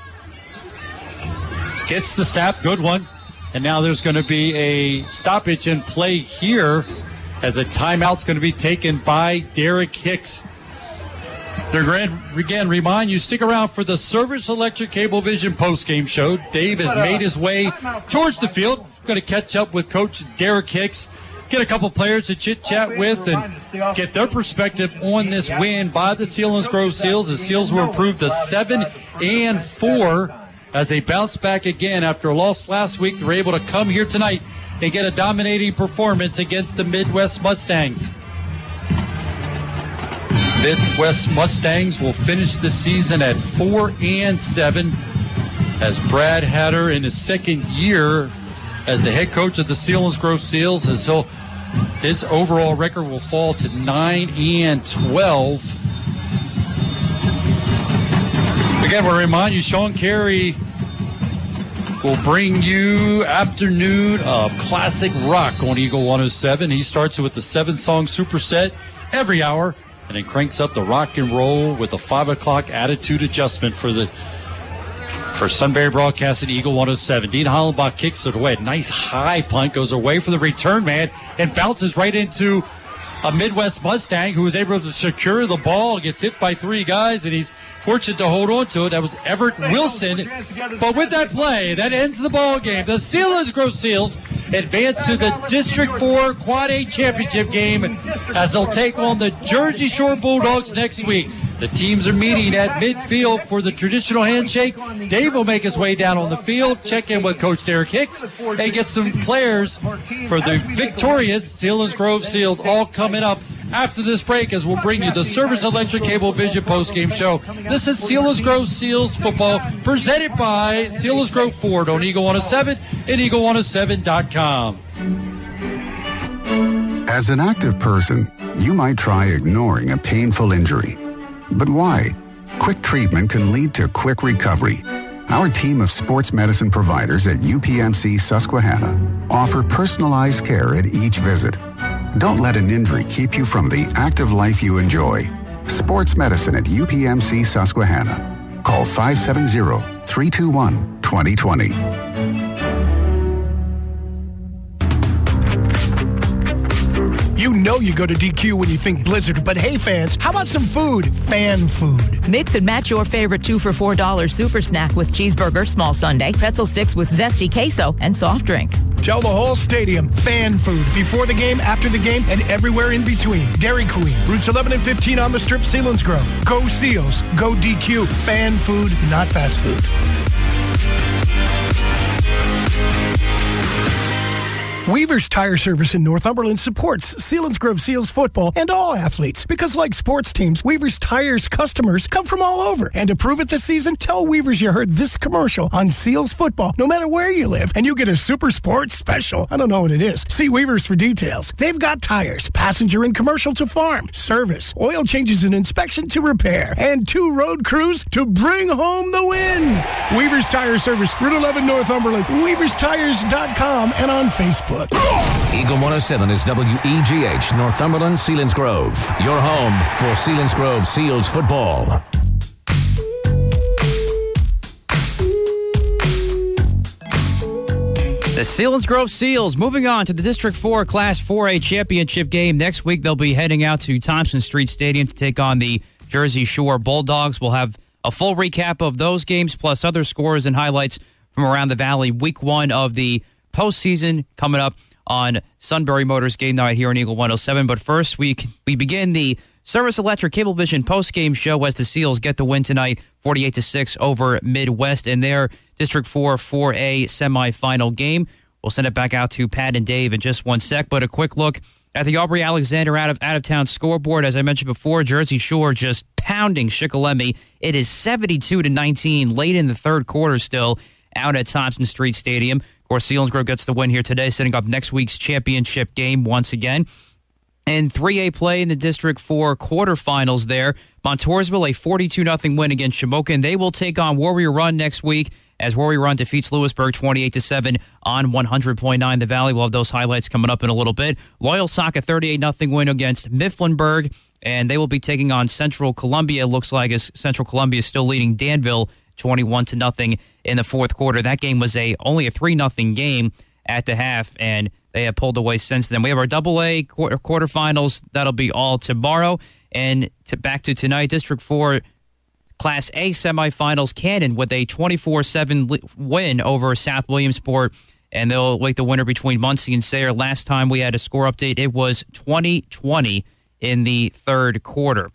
Gets the snap, good one. And now there's going to be a stoppage in play here as a timeout's going to be taken by Derek Hicks. They're again remind you stick around for the Service Electric Cable Vision postgame show. Dave has made his way towards the field. Going to catch up with Coach Derek Hicks, get a couple players to chit chat with, and get their perspective on this win by the Selinsgrove Seals. The Seals were improved to seven and four as they bounce back again after a loss last week. They're able to come here tonight and get a dominating performance against the Midd-West Mustangs. Midd-West Mustangs will finish the season at four and seven as Brad Hatter in his second year as the head coach of the Selinsgrove Seals as he'll his overall record will fall to nine and twelve. Again, we'll remind you, Sean Carey will bring you afternoon of classic rock on Eagle 107. He starts with the seven song superset every hour, and it cranks up the rock and roll with a 5 o'clock attitude adjustment for the for Sunbury Broadcasting Eagle 107. Dean Hollenbach kicks it away. Nice high punt goes away for the return man and bounces right into a Midd-West Mustang who was able to secure the ball, gets hit by three guys, and he's fortunate to hold on to it. That was Everett Wilson. But with that play, that ends the ball game. The Selinsgrove Seals advance to the District 4 Quad A Championship game as they'll take on the Jersey Shore Bulldogs next week. The teams are meeting at midfield for the traditional handshake. Dave will make his way down on the field, check in with Coach Derek Hicks, and get some players for the victorious Selinsgrove Seals all coming up after this break as we'll bring you the Service Electric Cable Vision post-game show. This is Selinsgrove Seals football presented by Selinsgrove Ford on Eagle 107 and Eagle107.com. As an active person, you might try ignoring a painful injury. But why? Quick treatment can lead to quick recovery. Our team of sports medicine providers at UPMC Susquehanna offer personalized care at each visit. Don't let an injury keep you from the active life you enjoy. Sports medicine at UPMC Susquehanna. Call 570 321 2020. Know you go to DQ when you think Blizzard, but hey fans, how about some food? Fan food. Mix and match your favorite two for $4 super snack with cheeseburger, small sundae, pretzel sticks with zesty queso, and soft drink. Tell the whole stadium fan food before the game, after the game, and everywhere in between. Dairy Queen, routes 11 and 15 on the strip, Selinsgrove. Go Seals, go DQ. Fan food, not fast food. Weaver's Tire Service in Northumberland supports Selinsgrove Seals football and all athletes because, like sports teams, Weaver's Tires customers come from all over. And to prove it this season, tell Weaver's you heard this commercial on Seals football, no matter where you live, and you get a super sports special. I don't know what it is. See Weaver's for details. They've got tires, passenger and commercial to farm, service, oil changes and inspection to repair, and two road crews to bring home the win. Weaver's Tire Service, Route 11 Northumberland, weaverstires.com, and on Facebook. Eagle 107 is WEGH, Northumberland, Selinsgrove. Your home for Selinsgrove Seals football. The Selinsgrove Seals moving on to the District 4 Class 4A championship game. Next week, they'll be heading out to Thompson Street Stadium to take on the Jersey Shore Bulldogs. We'll have a full recap of those games, plus other scores and highlights from around the valley. Week one of the postseason coming up on Sunbury Motors game night here on Eagle 107. But first, we we begin the Service Electric Cablevision post game show as the Seals get the win tonight, 48 to six over Midd-West in their District 4 4A semifinal game. We'll send it back out to Pat and Dave in just one sec. But a quick look at the Aubrey Alexander out of out of town scoreboard. As I mentioned before, Jersey Shore just pounding Shikellamy. It is 72 to 19 late in the third quarter still out at Thompson Street Stadium. Course, Selinsgrove gets the win here today, setting up next week's championship game once again. And 3A play in the District 4 quarterfinals there. Montoursville, a 42 0 win against Shamokin. They will take on Warrior Run next week as Warrior Run defeats Lewisburg 28 7 on 100.9 The Valley. We'll have those highlights coming up in a little bit. Loyalsock, a 38 0 win against Mifflinburg, and they will be taking on Central Columbia. Looks like as Central Columbia is still leading Danville 21 to nothing in the fourth quarter. That game was a only a 3 nothing game at the half, and they have pulled away since then. We have our double A quarter, quarterfinals. That'll be all tomorrow. And to, back to tonight, District 4 Class A semifinals. Canton with a 24 7 win over South Williamsport. And they'll wait the winner between Muncy and Sayre. Last time we had a score update, it was 2020 in the third quarter.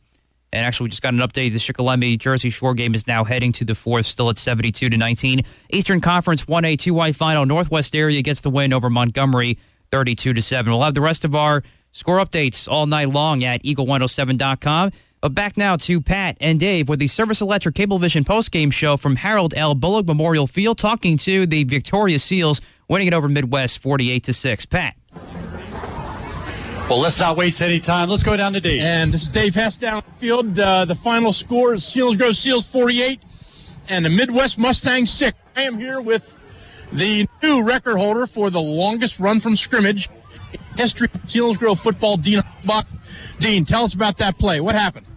And actually, we just got an update. The Shikellamy Jersey Shore game is now heading to the fourth, still at 72 to 19. Eastern Conference 1A 2Y final. Northwest area gets the win over Montgomery 32 to 7. We'll have the rest of our score updates all night long at eagle107.com. But back now to Pat and Dave with the Service Electric Cablevision postgame show from Harold L. Bolig Memorial Field, talking to the Victoria Seals, winning it over Midd-West 48 to 6. Pat. Well, let's not waste any time. Let's go down to Dave. And this is Dave Hess down the field. Uh, the final score is Selinsgrove Seals 48 and the Midd-West Mustang 6. I am here with the new record holder for the longest run from scrimmage history of Grove football, Dean Buck. Dean, tell us about that play. What happened?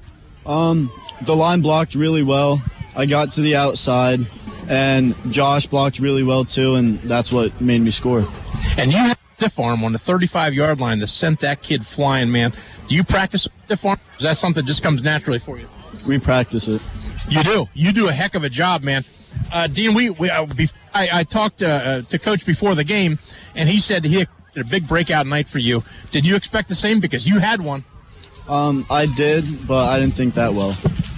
Um, the line blocked really well. I got to the outside, and Josh blocked really well too, and that's what made me score. And you had a stiff arm on the 35 yard line that sent that kid flying, man. Do you practice stiff arm? Is that something that just comes naturally for you? We practice it. You do. You do a heck of a job, man. Uh, Dean, we, we uh, bef- I, I talked uh, uh, to Coach before the game, and he said he had a big breakout night for you. Did you expect the same? Because you had one. Um, I did, but I didn't think that well.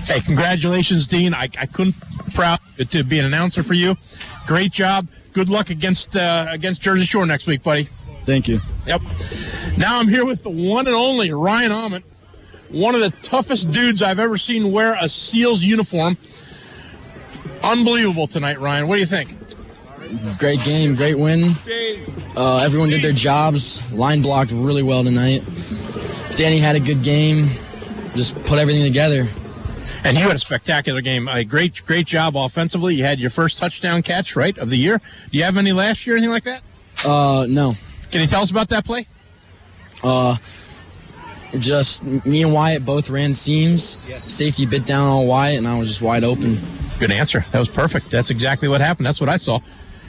Hey, congratulations, Dean. I, I couldn't be proud to be an announcer for you. Great job. Good luck against uh, against Jersey Shore next week, buddy. Thank you. Yep. Now I'm here with the one and only Ryan Allman, one of the toughest dudes I've ever seen wear a SEALs uniform. Unbelievable tonight, Ryan. What do you think? Great game, great win. Uh, everyone did their jobs. Line blocked really well tonight. Danny had a good game. Just put everything together. And you had a spectacular game. A great, great job offensively. You had your first touchdown catch, right, of the year. Do you have any last year, anything like that? Uh, no. Can you tell us about that play? Uh, just me and Wyatt both ran seams. Safety bit down on Wyatt, and I was just wide open. Good answer. That was perfect. That's exactly what happened. That's what I saw.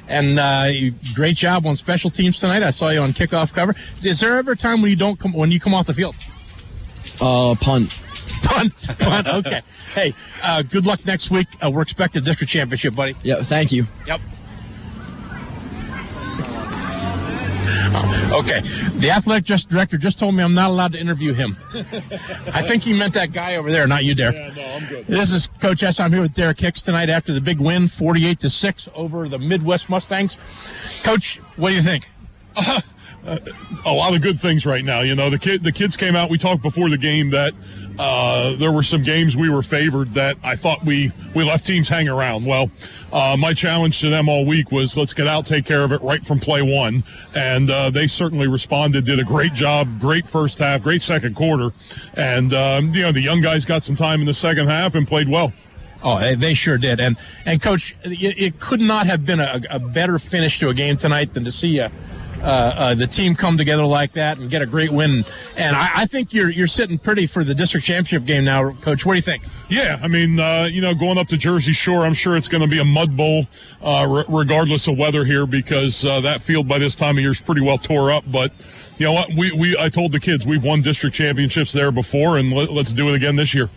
And uh, you- great job on special teams tonight. I saw you on kickoff cover. Is there ever a time when you don't come when you come off the field? Uh, punt. Punt. Punt. Okay. hey, uh, good luck next week. Uh, we're expecting district championship, buddy. Yeah, thank you. Yep. Okay. The athletic just director just told me I'm not allowed to interview him. I think he meant that guy over there, not you, Derek. Yeah, no, I'm good. This is Coach S. I'm here with Derek Hicks tonight after the big win, 48 to six over the Midd-West Mustangs. Coach, what do you think? Uh, a lot of good things right now. You know, the kid, the kids came out. We talked before the game that uh, there were some games we were favored that I thought we we left teams hang around. Well, uh, my challenge to them all week was let's get out, take care of it right from play one, and uh, they certainly responded. Did a great job. Great first half. Great second quarter, and um, you know the young guys got some time in the second half and played well. Oh, they- sure did. And and coach, it, it could not have been a, a better finish to a game tonight than to see uh, uh, uh, the team come together like that and get a great win. And I, I think you're you're sitting pretty for the district championship game now, coach. What do you think? Yeah, I mean, uh, you know, going up to Jersey Shore, I'm sure it's going to be a mud bowl, uh, re- regardless of weather here, because uh, that field by this time of year is pretty well tore up. But you know what? We, we I told the kids we've won district championships there before, and let, let's do it again this year.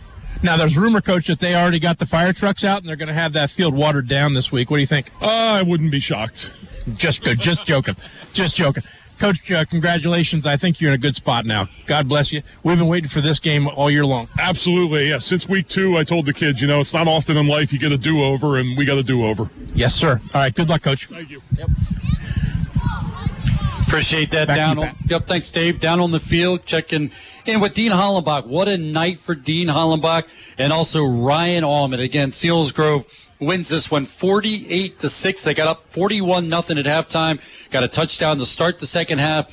Now there's rumor, coach, that they already got the fire trucks out and they're going to have that field watered down this week. What do you think? Uh, I wouldn't be shocked. Just good. Just joking. Just joking. Coach, uh, congratulations. I think you're in a good spot now. God bless you. We've been waiting for this game all year long. Absolutely, yeah. Since week two, I told the kids, you know, it's not often in life you get a do over, and we got a do over. Yes, sir. All right. Good luck, coach. Thank you. Appreciate that. Back down on, yep, thanks, Dave. Down on the field, checking in with Dean Hollenbach. What a night for Dean Hollenbach and also Ryan Allman. Again, Selinsgrove wins this one 48 to 6. They got up 41 nothing at halftime, got a touchdown to start the second half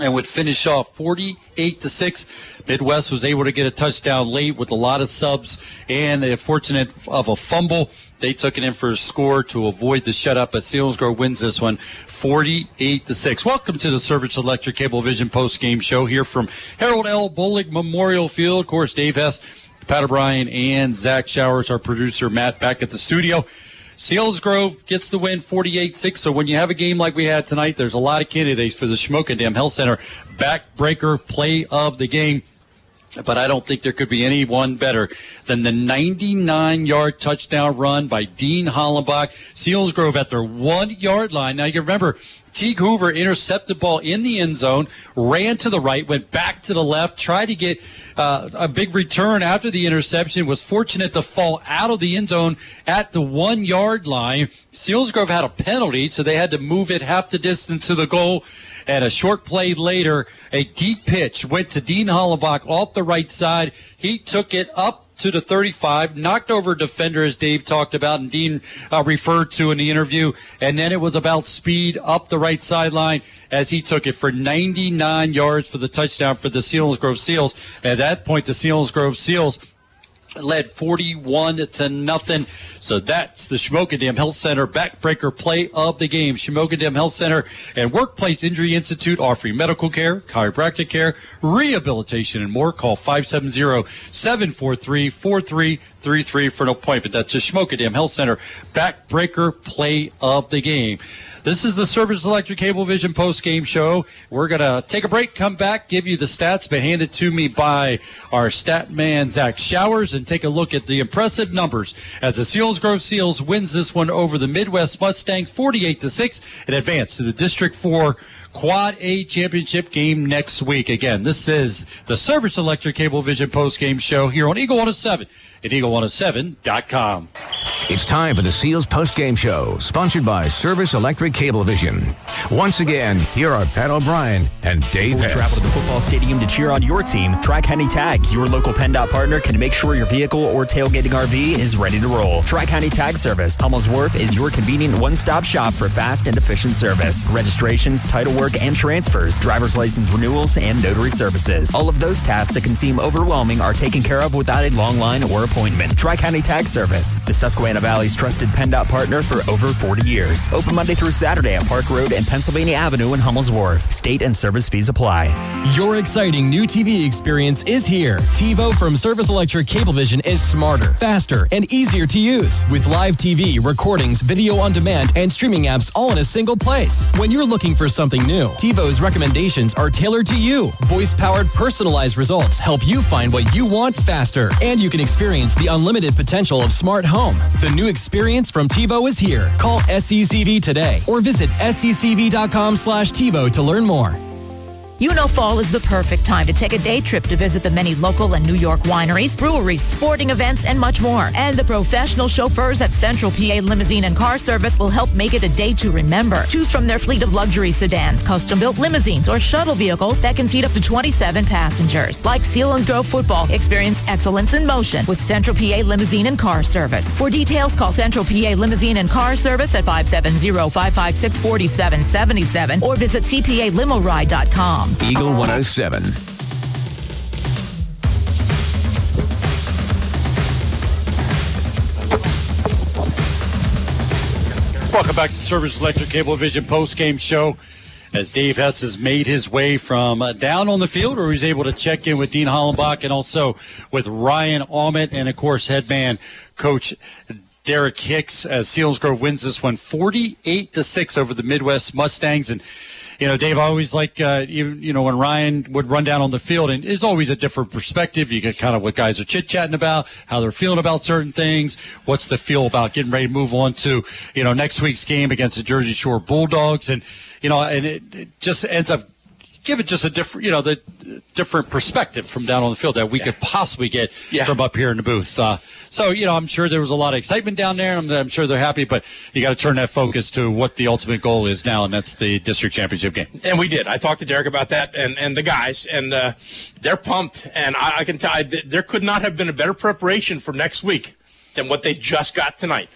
and would finish off 48 to 6 midd-west was able to get a touchdown late with a lot of subs and they're fortunate of a fumble. They took it in for a score to avoid the shutout but Selinsgrove wins this one 48 to 6 welcome to the service electric cable vision post game show here from harold l. Bolig memorial field. Of course dave hess pat o'brien and zach showers our producer matt back at the studio Selinsgrove gets the win 48 6. So when you have a game like we had tonight, there's a lot of candidates for the Shamokin Dam Health Center backbreaker play of the game. But I don't think there could be anyone better than the 99 yard touchdown run by Dean Hollenbach. Selinsgrove at their one yard line. Now you remember, Teague Hoover intercepted the ball in the end zone, ran to the right, went back to the left, tried to get uh, a big return after the interception, was fortunate to fall out of the end zone at the one yard line. Selinsgrove had a penalty, so they had to move it half the distance to the goal. And a short play later, a deep pitch went to Dean Hollenbach off the right side. He took it up to the 35, knocked over a defender, as Dave talked about, and Dean uh, referred to in the interview. And then it was about speed up the right sideline as he took it for 99 yards for the touchdown for the Selinsgrove Seals. At that point, the Selinsgrove Seals led 41 to nothing. So that's the Shamokin Dam Health Center backbreaker play of the game. Shamokin Dam Health Center and Workplace Injury Institute offering medical care, chiropractic care, rehabilitation, and more. Call 570-743-4333 for an appointment. That's the Shamokin Dam Health Center backbreaker play of the game. This is the Service Electric Cable Vision post game show. We're going to take a break, come back, give you the stats, but handed to me by our stat man, Zach Showers, and take a look at the impressive numbers as the Selinsgrove Seals wins this one over the Midd-West Mustangs 48 to 6 and advance to the District 4 Quad A championship game next week. Again, this is the Service Electric Cable Vision post game show here on Eagle 107 at eagle107.com. It's time for the Seals post-game show, sponsored by Service Electric Cablevision. Once again, here are Pat O'Brien and Dave Before travel to the football stadium to cheer on your team, Tri-County Tag, your local PennDOT partner, can make sure your vehicle or tailgating RV is ready to roll. Tri-County Tag Service, Hummel's Wharf is your convenient one-stop shop for fast and efficient service. Registrations, title work, and transfers, driver's license renewals, and notary services. All of those tasks that can seem overwhelming are taken care of without a long line or appointment. Tri-County Tag Service, the Susquehanna Valley's trusted PennDOT partner for over 40 years. Open Monday through Saturday at Park Road and Pennsylvania Avenue in Hummel's Wharf. State and service fees apply. Your exciting new TV experience is here. TiVo from Service Electric Cablevision is smarter, faster, and easier to use. With live TV, recordings, video on demand, and streaming apps all in a single place. When you're looking for something new, TiVo's recommendations are tailored to you. Voice powered, personalized results help you find what you want faster. And you can experience the unlimited potential of smart home. The new experience from TiVo is here. Call SECV today or visit secv.com slash TiVo to learn more. You know fall is the perfect time to take a day trip to visit the many local and New York wineries, breweries, sporting events, and much more. And the professional chauffeurs at Central PA Limousine and Car Service will help make it a day to remember. Choose from their fleet of luxury sedans, custom-built limousines, or shuttle vehicles that can seat up to 27 passengers. Like Selinsgrove Football, experience excellence in motion with Central PA Limousine and Car Service. For details, call Central PA Limousine and Car Service at 570-556-4777 or visit cpalimoride.com. Eagle 107. Welcome back to Service Electric Cable Vision post game show. As Dave Hess has made his way from uh, down on the field, where he's able to check in with Dean Hollenbach and also with Ryan Allman, and of course, headman coach Derek Hicks. As Selinsgrove wins this one, forty-eight to six over the Midd-West Mustangs, and you know, Dave, I always like, uh, you, you know, when Ryan would run down on the field, and it's always a different perspective. You get kind of what guys are chit chatting about, how they're feeling about certain things, what's the feel about getting ready to move on to, you know, next week's game against the Jersey Shore Bulldogs. And, you know, and it, it just ends up giving just a different, you know, the different perspective from down on the field that we could possibly get from up here in the booth. Uh, so, you know, I'm sure there was a lot of excitement down there. I'm, I'm sure they're happy, but you got to turn that focus to what the ultimate goal is now, and that's the district championship game. And we did. I talked to Derek about that and, and the guys, and uh, they're pumped. And I, I can tell th- there could not have been a better preparation for next week than what they just got tonight.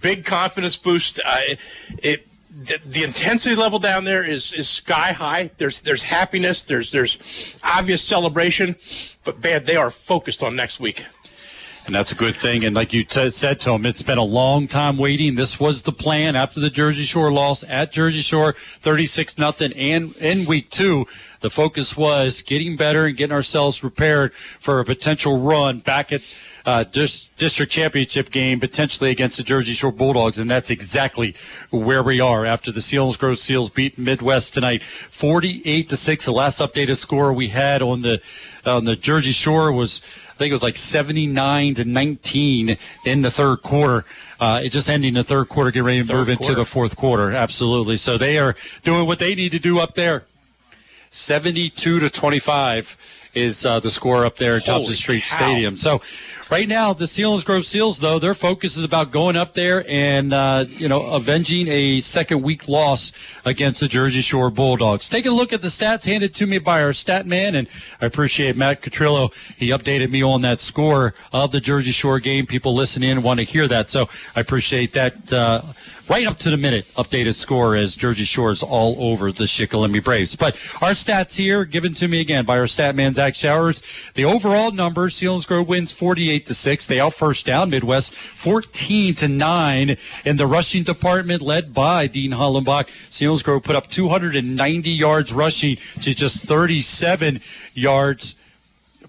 Big confidence boost. Uh, it, it the, the intensity level down there is, is sky high. There's there's happiness. There's there's obvious celebration, but man, they are focused on next week. And that's a good thing. And like you t- said to him, it's been a long time waiting. This was the plan after the Jersey Shore loss at Jersey Shore, 36 nothing. And in week two, the focus was getting better and getting ourselves prepared for a potential run back at uh, dis- district championship game, potentially against the Jersey Shore Bulldogs. And that's exactly where we are after the Selinsgrove Seals beat Midd-West tonight, 48 to 6. The last updated score we had on the, on the Jersey Shore was I think it was like 79 to 19 in the third quarter. Uh, it's just ending the third quarter, getting ready to move into the fourth quarter. Absolutely. So they are doing what they need to do up there. 72 to 25 is uh, the score up there at Thompson Street cow. Stadium. So right now, the Selinsgrove Seals, though, their focus is about going up there and, uh, you know, avenging a second week loss against the Jersey Shore Bulldogs. Take a look at the stats handed to me by our stat man, and I appreciate Matt Catrillo. He updated me on that score of the Jersey Shore game. People listening in want to hear that, so I appreciate that. Uh, right up to the minute updated score as Jersey Shore is all over the Shikellamy Braves. But our stats here given to me again by our stat man Zach Showers. The overall number, Selinsgrove wins 48 48 to 6. They out first down Midd-West 14 to 9 in the rushing department led by Dean Hollenbach. Selinsgrove put up 290 yards rushing to just 37 yards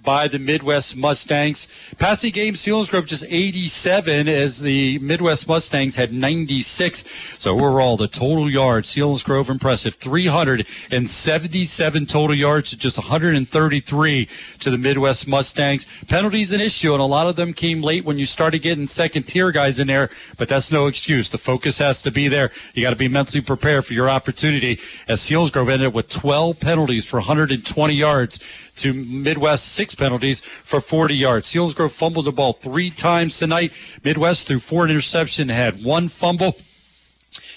by the Midd-West Mustangs. Passing game, Selinsgrove just 87 as the Midd-West Mustangs had 96. So overall, the total yards, Selinsgrove impressive. 377 total yards to just 133 to the Midd-West Mustangs. Penalties an issue, and a lot of them came late when you started getting second tier guys in there, but that's no excuse. The focus has to be there. You got to be mentally prepared for your opportunity as Selinsgrove ended with 12 penalties for 120 yards to Midd-West six penalties for 40 yards. Selinsgrove fumbled the ball three times tonight. Midd-West threw four interception, had one fumble.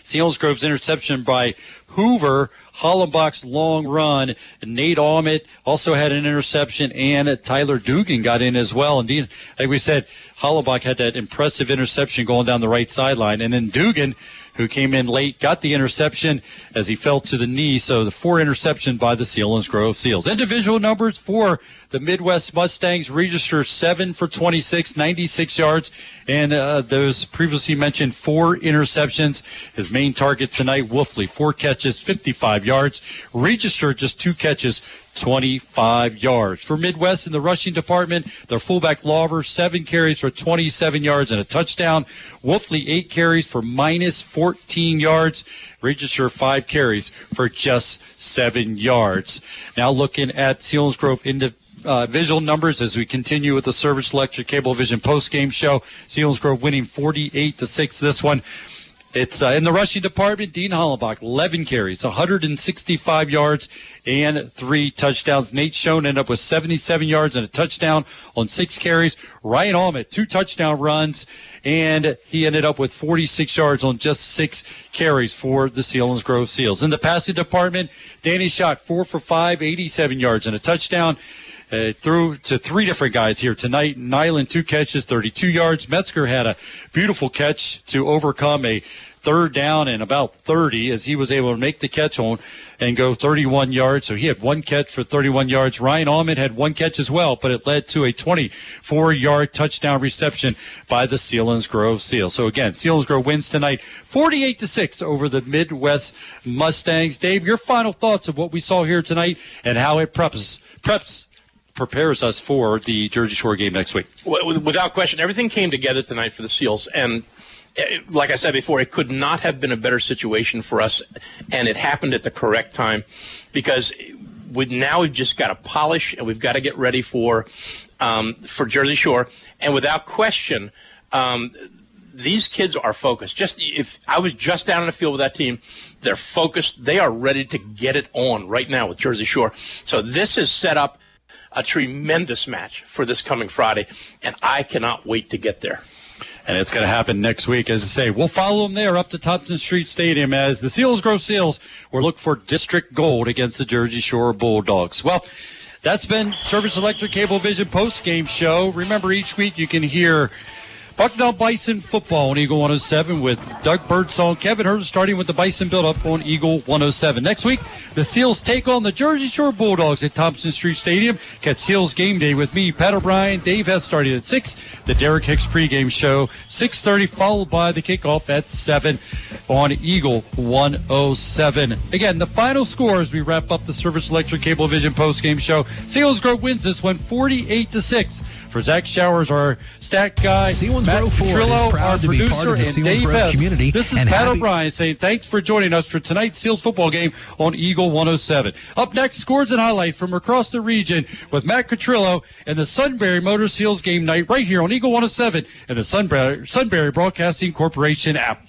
Selinsgrove's interception by Hoover, Hollenbach's long run. Nate Almit also had an interception, and Tyler Dugan got in as well. Indeed, like we said, Hollenbach had that impressive interception going down the right sideline, and then Dugan who came in late, got the interception as he fell to the knee. So the four interception by the Selinsgrove Seals. Individual numbers for the Midd-West Mustangs Register seven for 26, 96 yards, and uh, those previously mentioned four interceptions. His main target tonight, Wolfley, four catches, 55 yards. Register just two catches, 25 yards. For Midd-West in the rushing department, their fullback Lawver, seven carries for 27 yards and a touchdown. Wolfley, eight carries for minus 14 yards. Register five carries for just seven yards. Now looking at Selinsgrove into uh, visual numbers as we continue with the Service Electric Cable Vision post game show. Selinsgrove winning 48 to 6 this one. It's uh, in the rushing department. Dean Hollenbach, 11 carries, 165 yards, and three touchdowns. Nate Schoen ended up with 77 yards and a touchdown on six carries. Ryan Allman, two touchdown runs, and he ended up with 46 yards on just six carries for the Selinsgrove Seals. In the passing department, Danny Shock four for five, 87 yards and a touchdown. Uh, threw to three different guys here tonight. Nyland, two catches, 32 yards. Metzger had a beautiful catch to overcome a third down and about 30 as he was able to make the catch on and go 31 yards. So he had one catch for 31 yards. Ryan Allman had one catch as well, but it led to a 24 yard touchdown reception by the Selinsgrove Seals. So again, Selinsgrove wins tonight 48 to 6 over the Midd-West Mustangs. Dave, your final thoughts of what we saw here tonight and how it preps, preps prepares us for the Jersey Shore game next week. Without question, everything came together tonight for the Seals, and eh, like I said before, it could not have been a better situation for us, and it happened at the correct time, because with now we've just got to polish and we've got to get ready for um, for Jersey Shore, and without question. Um, these kids are focused. Just if I was just down in the field with that team, they're focused. They are ready to get it on right now with Jersey Shore. So this is set up a tremendous match for this coming Friday, and I cannot wait to get there. And it's going to happen next week. As I say, we'll follow them there up to Thompson Street Stadium as the Selinsgrove Seals will look for district gold against the Jersey Shore Bulldogs. Well, that's been Service Electric Cable Vision post game show. Remember, each week you can hear Bucknell Bison football on Eagle 107 with Doug Birdsong, Kevin Hurd starting with the Bison build-up on Eagle 107. Next week, the Seals take on the Jersey Shore Bulldogs at Thompson Street Stadium. Catch Seals game day with me, Pat O'Brien, Dave Hess starting at 6. The Derek Hicks pregame show, 6.30, followed by the kickoff at 7 on Eagle 107. Again, the final score as we wrap up the Service Electric Cable Vision postgame show. Selinsgrove wins this one 48 to 6. For Zach Showers, our stat guy, Matt Petrillo, our producer, and Dave Hess. community. This is Pat happy- O'Brien saying thanks for joining us for tonight's Seals football game on Eagle 107. Up next, scores and highlights from across the region with Matt Catrillo and the Sunbury Motor Seals game night right here on Eagle 107 and the Sunbury, Sunbury Broadcasting Corporation app.